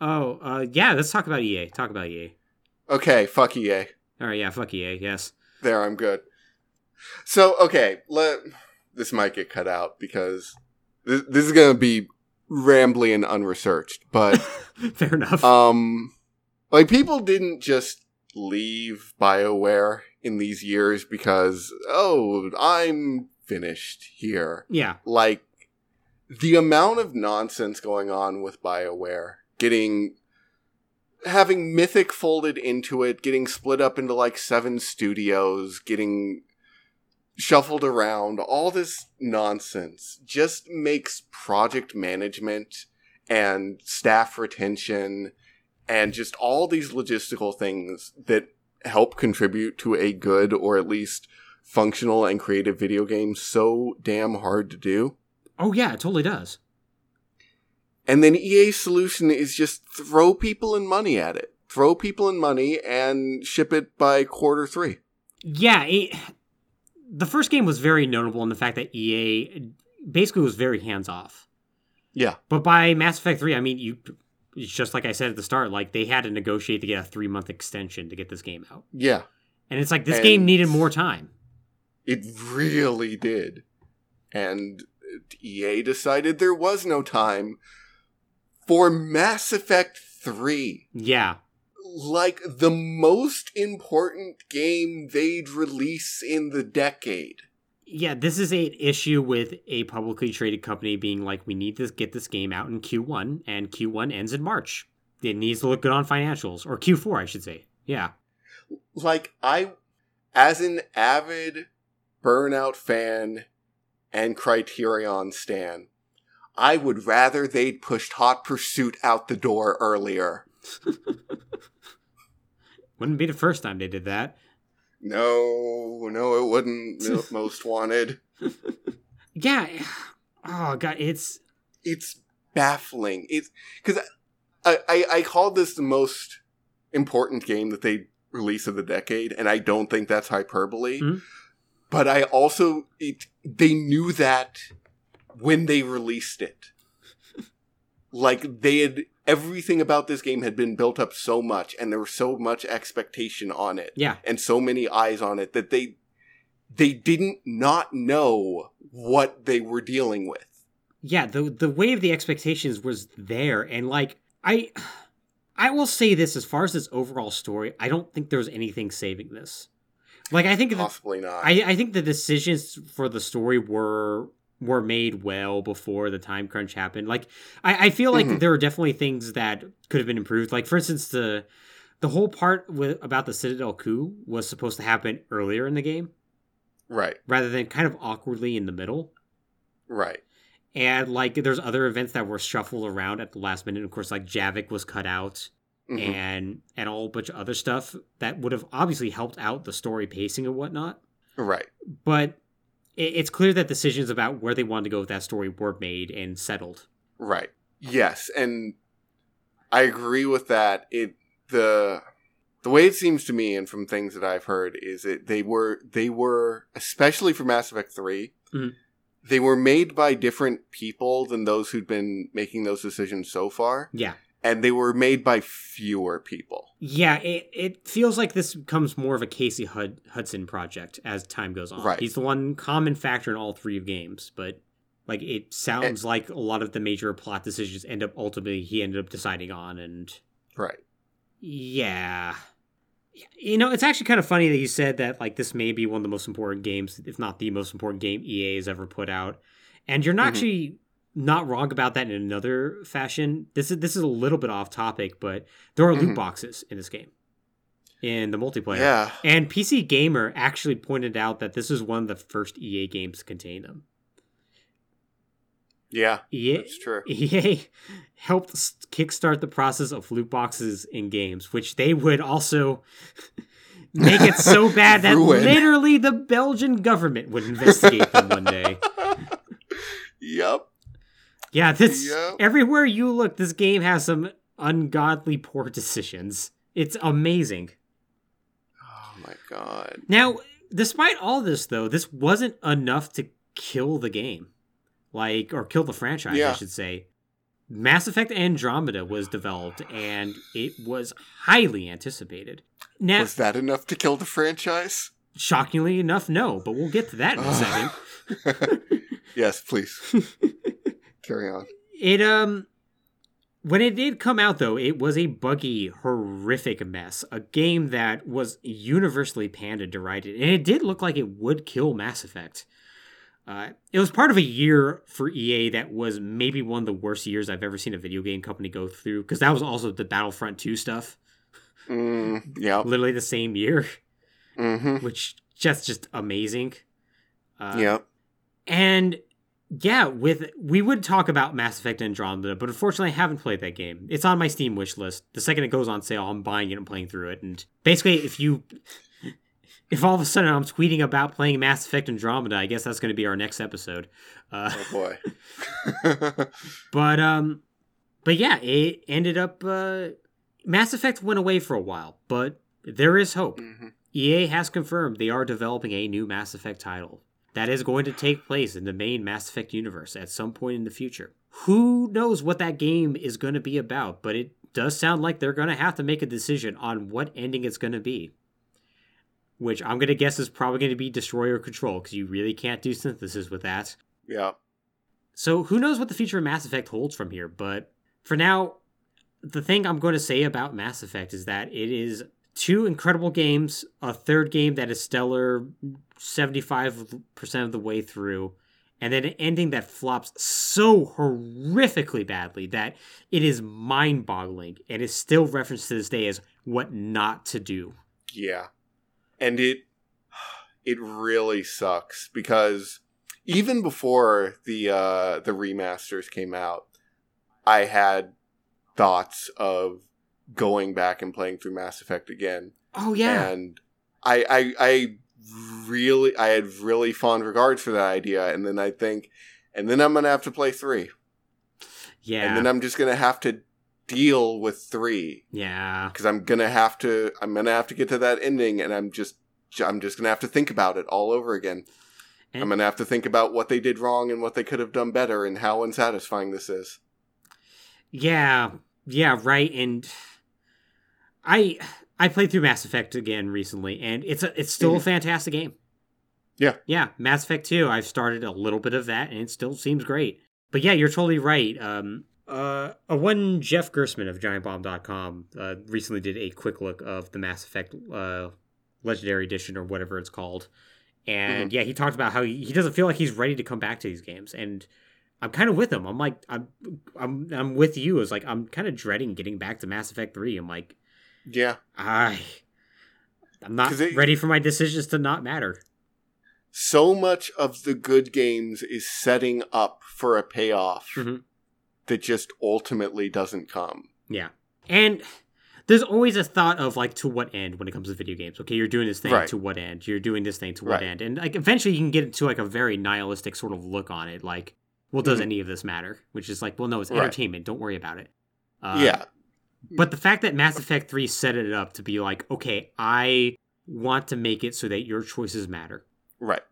Oh, uh, yeah. Let's talk about EA. Talk about EA. Okay, fuck EA. All right, yeah, fuck EA. Yes. There, I'm good. So, okay, let this might get cut out because this, this is gonna be rambly and unresearched, but Fair enough. um, like people didn't just leave Bioware in these years because oh, I'm finished here. yeah. like the amount of nonsense going on with BioWare, getting having Mythic folded into it, getting split up into like seven studios, getting shuffled around, all this nonsense just makes project management and staff retention and just all these logistical things that help contribute to a good or at least functional and creative video game so damn hard to do. Oh yeah, it totally does. And then EA's solution is just throw people and money at it. Throw people and money and ship it by quarter three. Yeah, it, the first game was very notable in the fact that EA basically was very hands off. Yeah. But by Mass Effect 3, I mean, you it's just like I said at the start, like they had to negotiate to get a three month extension to get this game out. Yeah. And it's like this And- game needed more time. It really did. And EA decided there was no time for Mass Effect 3. Yeah. Like the most important game they'd release in the decade. Yeah, this is an issue with a publicly traded company being like, we need to get this game out in Q1, and Q1 ends in March. It needs to look good on financials, or Q4, I should say. Yeah. like I as an avid burnout fan and criterion stan i would rather they'd pushed hot pursuit out the door earlier Wouldn't be the first time they did that. no no it wouldn't most wanted Yeah. Oh god, it's it's baffling it's because I, I i called this the most important game that they release of the decade and i don't think that's hyperbole Mhm. but i also it they knew that when they released it like they had everything about this game had been built up so much and there was so much expectation on it yeah. and so many eyes on it that they they didn't not know what they were dealing with Yeah, the the weight of the expectations was there and like I I will say this as far as this overall story, I don't think there's anything saving this. Like I think the, possibly not I, I think the decisions for the story were were made well before the time crunch happened. Like I, I feel like Mhm. there are definitely things that could have been improved. Like for instance, the the whole part with about the Citadel coup was supposed to happen earlier in the game right rather than kind of awkwardly in the middle. right And like there's other events that were shuffled around at the last minute. Of course, like Javik was cut out Mhm. and and a whole bunch of other stuff that would have obviously helped out the story pacing and whatnot. right but it's clear that decisions about where they wanted to go with that story were made and settled. Right. Yes, and I agree with that. It the the way it seems to me, and from things that I've heard, is that they were they were especially for Mass Effect 3 Mhm. they were made by different people than those who'd been making those decisions so far, Yeah, and they were made by fewer people. yeah. It it feels like this becomes more of a Casey Hud- Hudson project as time goes on. Right. He's the one common factor in all three games, but like it sounds like a lot of the major plot decisions end up ultimately he ended up deciding on, and Right. yeah. You know, it's actually kind of funny that you said that like this may be one of the most important games, if not the most important game EA has ever put out. And you're not Mhm. actually not wrong about that in another fashion. This is this is a little bit off topic, but there are loot Mhm. boxes in this game. In the multiplayer. Yeah. And PC Gamer actually pointed out that this is one of the first EA games to contain them. Yeah. EA, That's true. EA helped kickstart the process of loot boxes in games, which they would also make it so bad that literally the Belgian government would investigate them one day. Yep. Yeah, this Yep. everywhere you look, this game has some ungodly poor decisions. It's amazing. Oh my god. Now, despite all this, though, this wasn't enough to kill the game, like or kill the franchise, I should say. Mass Effect Andromeda was developed, and it was highly anticipated. Now, Was that enough to kill the franchise? shockingly enough, no, but we'll get to that in a second. yes, please. Carry on. It um when it did come out though, it was a buggy, horrific mess. A game that was universally panned and derided, and it did look like it would kill Mass Effect. Uh, it was part of a year for EA that was maybe one of the worst years I've ever seen a video game company go through, because that was also the Battlefront 2 stuff, Mm, yep. literally the same year, Mm-hmm. which just just amazing. Uh, yep. And yeah, with we would talk about Mass Effect Andromeda, but unfortunately, I haven't played that game. It's on my Steam wish list. The second it goes on sale, I'm buying it and playing through it. And basically, if you, if all of a sudden I'm tweeting about playing Mass Effect Andromeda, I guess that's going to be our next episode. Uh, Oh boy. but um, but yeah, it ended up. Uh, Mass Effect went away for a while, but there is hope. Mhm. EA has confirmed they are developing a new Mass Effect title that is going to take place in the main Mass Effect universe at some point in the future. Who knows what that game is going to be about, but it does sound like they're going to have to make a decision on what ending it's going to be. Which I'm going to guess is probably going to be Destroyer Control, because you really can't do synthesis with that. Yep. So who knows what the future of Mass Effect holds from here, but for now, the thing I'm going to say about Mass Effect is that it is two incredible games, a third game that is stellar 75% of the way through, and then an ending that flops so horrifically badly that it is mind boggling and is still referenced to this day as what not to do. Yeah. And it it really sucks because even before the uh the remasters came out, I had thoughts of going back and playing through Mass Effect again. Oh, yeah. And I I I really I had really fond regards for that idea and then I think and then I'm going to have to play 3. yeah. And then I'm just going to have to deal with 3 yeah. because I'm gonna have to I'm gonna have to get to that ending and I'm just I'm just gonna have to think about it all over again. And- I'm gonna have to think about what they did wrong and what they could have done better and how unsatisfying this is. Yeah, yeah, right. And I I played through Mass Effect again recently, and it's a it's still a Mhm. fantastic game. Yeah. yeah, Mass Effect Two. I've started a little bit of that, and it still seems great. But yeah, you're totally right. Um, uh, a one Jeff Gerstmann of GiantBomb.com uh, recently did a quick look of the Mass Effect uh, Legendary Edition or whatever it's called, and yeah, he talked about how he, he doesn't feel like he's ready to come back to these games, and I'm kind of with him. I'm like, I'm, I'm, I'm with you. It's like I'm kind of dreading getting back to Mass Effect Three. I'm like, Yeah. I, I'm not it- ready for my decisions to not matter. So much of the good games is setting up for a payoff Mhm. that just ultimately doesn't come. Yeah, and there's always a thought of like to what end when it comes to video games. Okay, you're doing this thing Right. to what end? You're doing this thing to what Right. end? And like eventually you can get into like a very nihilistic sort of look on it. Like, well, does Mhm. any of this matter? Which is like, well, no, it's Right. entertainment. Don't worry about it. Uh, yeah. But the fact that Mass Effect 3 set it up to be like, okay, I want to make it so that your choices matter. Right.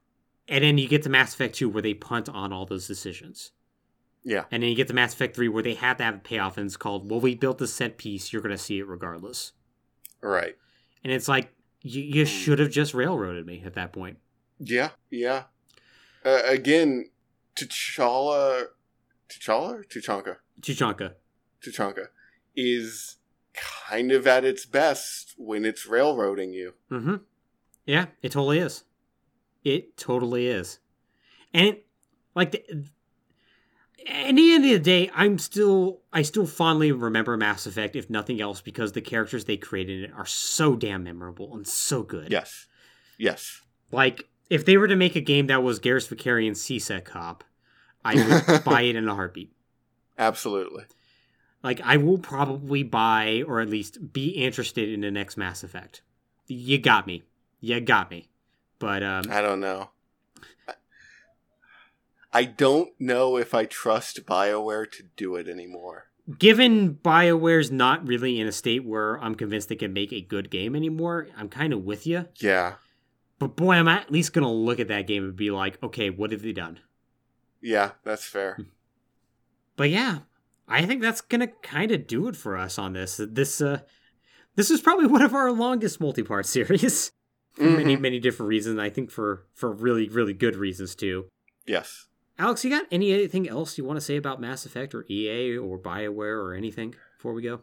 And then you get to Mass Effect 2 where they punt on all those decisions. Yeah. And then you get to Mass Effect 3 where they have to have a payoff and it's called, well, we built this set piece, you're going to see it regardless. Right. And it's like, you, you should have just railroaded me at that point. Yeah. Yeah. Uh, again, T'Challa, T'Challa, or Tuchanka, Chichanka. Is kind of at its best when it's railroading you. Mm-hmm. Yeah, it totally is. It totally is. And like the, at the end of the day, I'm still I still fondly remember Mass Effect, if nothing else, because the characters they created in it are so damn memorable and so good. Yes. Yes. Like if they were to make a game that was Garrus Vakarian C-Sec cop, I would buy it in a heartbeat. Absolutely. Like I will probably buy or at least be interested in the next Mass Effect. You got me. You got me. But um I don't know. I don't know if I trust BioWare to do it anymore. given BioWare's not really in a state where I'm convinced they can make a good game anymore, I'm kind of with you. Yeah. But boy, I'm at least going to look at that game and be like, okay, what have they done? Yeah, that's fair. But yeah, I think that's going to kind of do it for us on this. This uh this is probably one of our longest multi-part series for many Mhm. many different reasons. I think for for really really good reasons too. Yes. Alex, you got anything else you want to say about Mass Effect or EA or BioWare or anything before we go?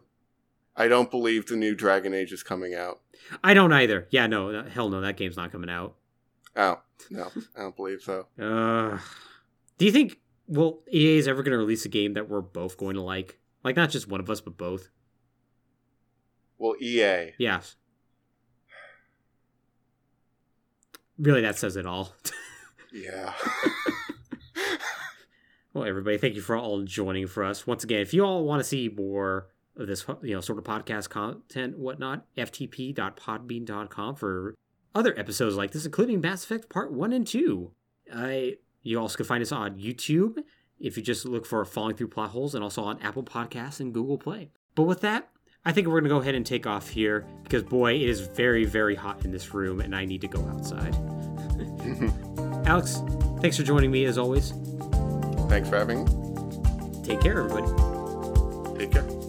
I don't believe the new Dragon Age is coming out. I don't either. Yeah, no, no, hell no, that game's not coming out. Oh, no. I don't believe so. Uh, do you think well EA is ever going to release a game that we're both going to like? Like not just one of us, but both. Well, EA. Yes. Really, that says it all. Yeah. well, everybody, thank you for all joining for us once again. If you all want to see more of this, you know, sort of podcast content, whatnot, ftp.podbean.com for other episodes like this, including Mass Effect Part One and Two. I you also can find us on YouTube if you just look for Falling Through Plot Holes, and also on Apple Podcasts and Google Play. But with that, I think we're gonna go ahead and take off here because boy, it is very, very hot in this room, and I need to go outside. Alex, thanks for joining me as always. Thanks for having me. Take care, everybody. Take care.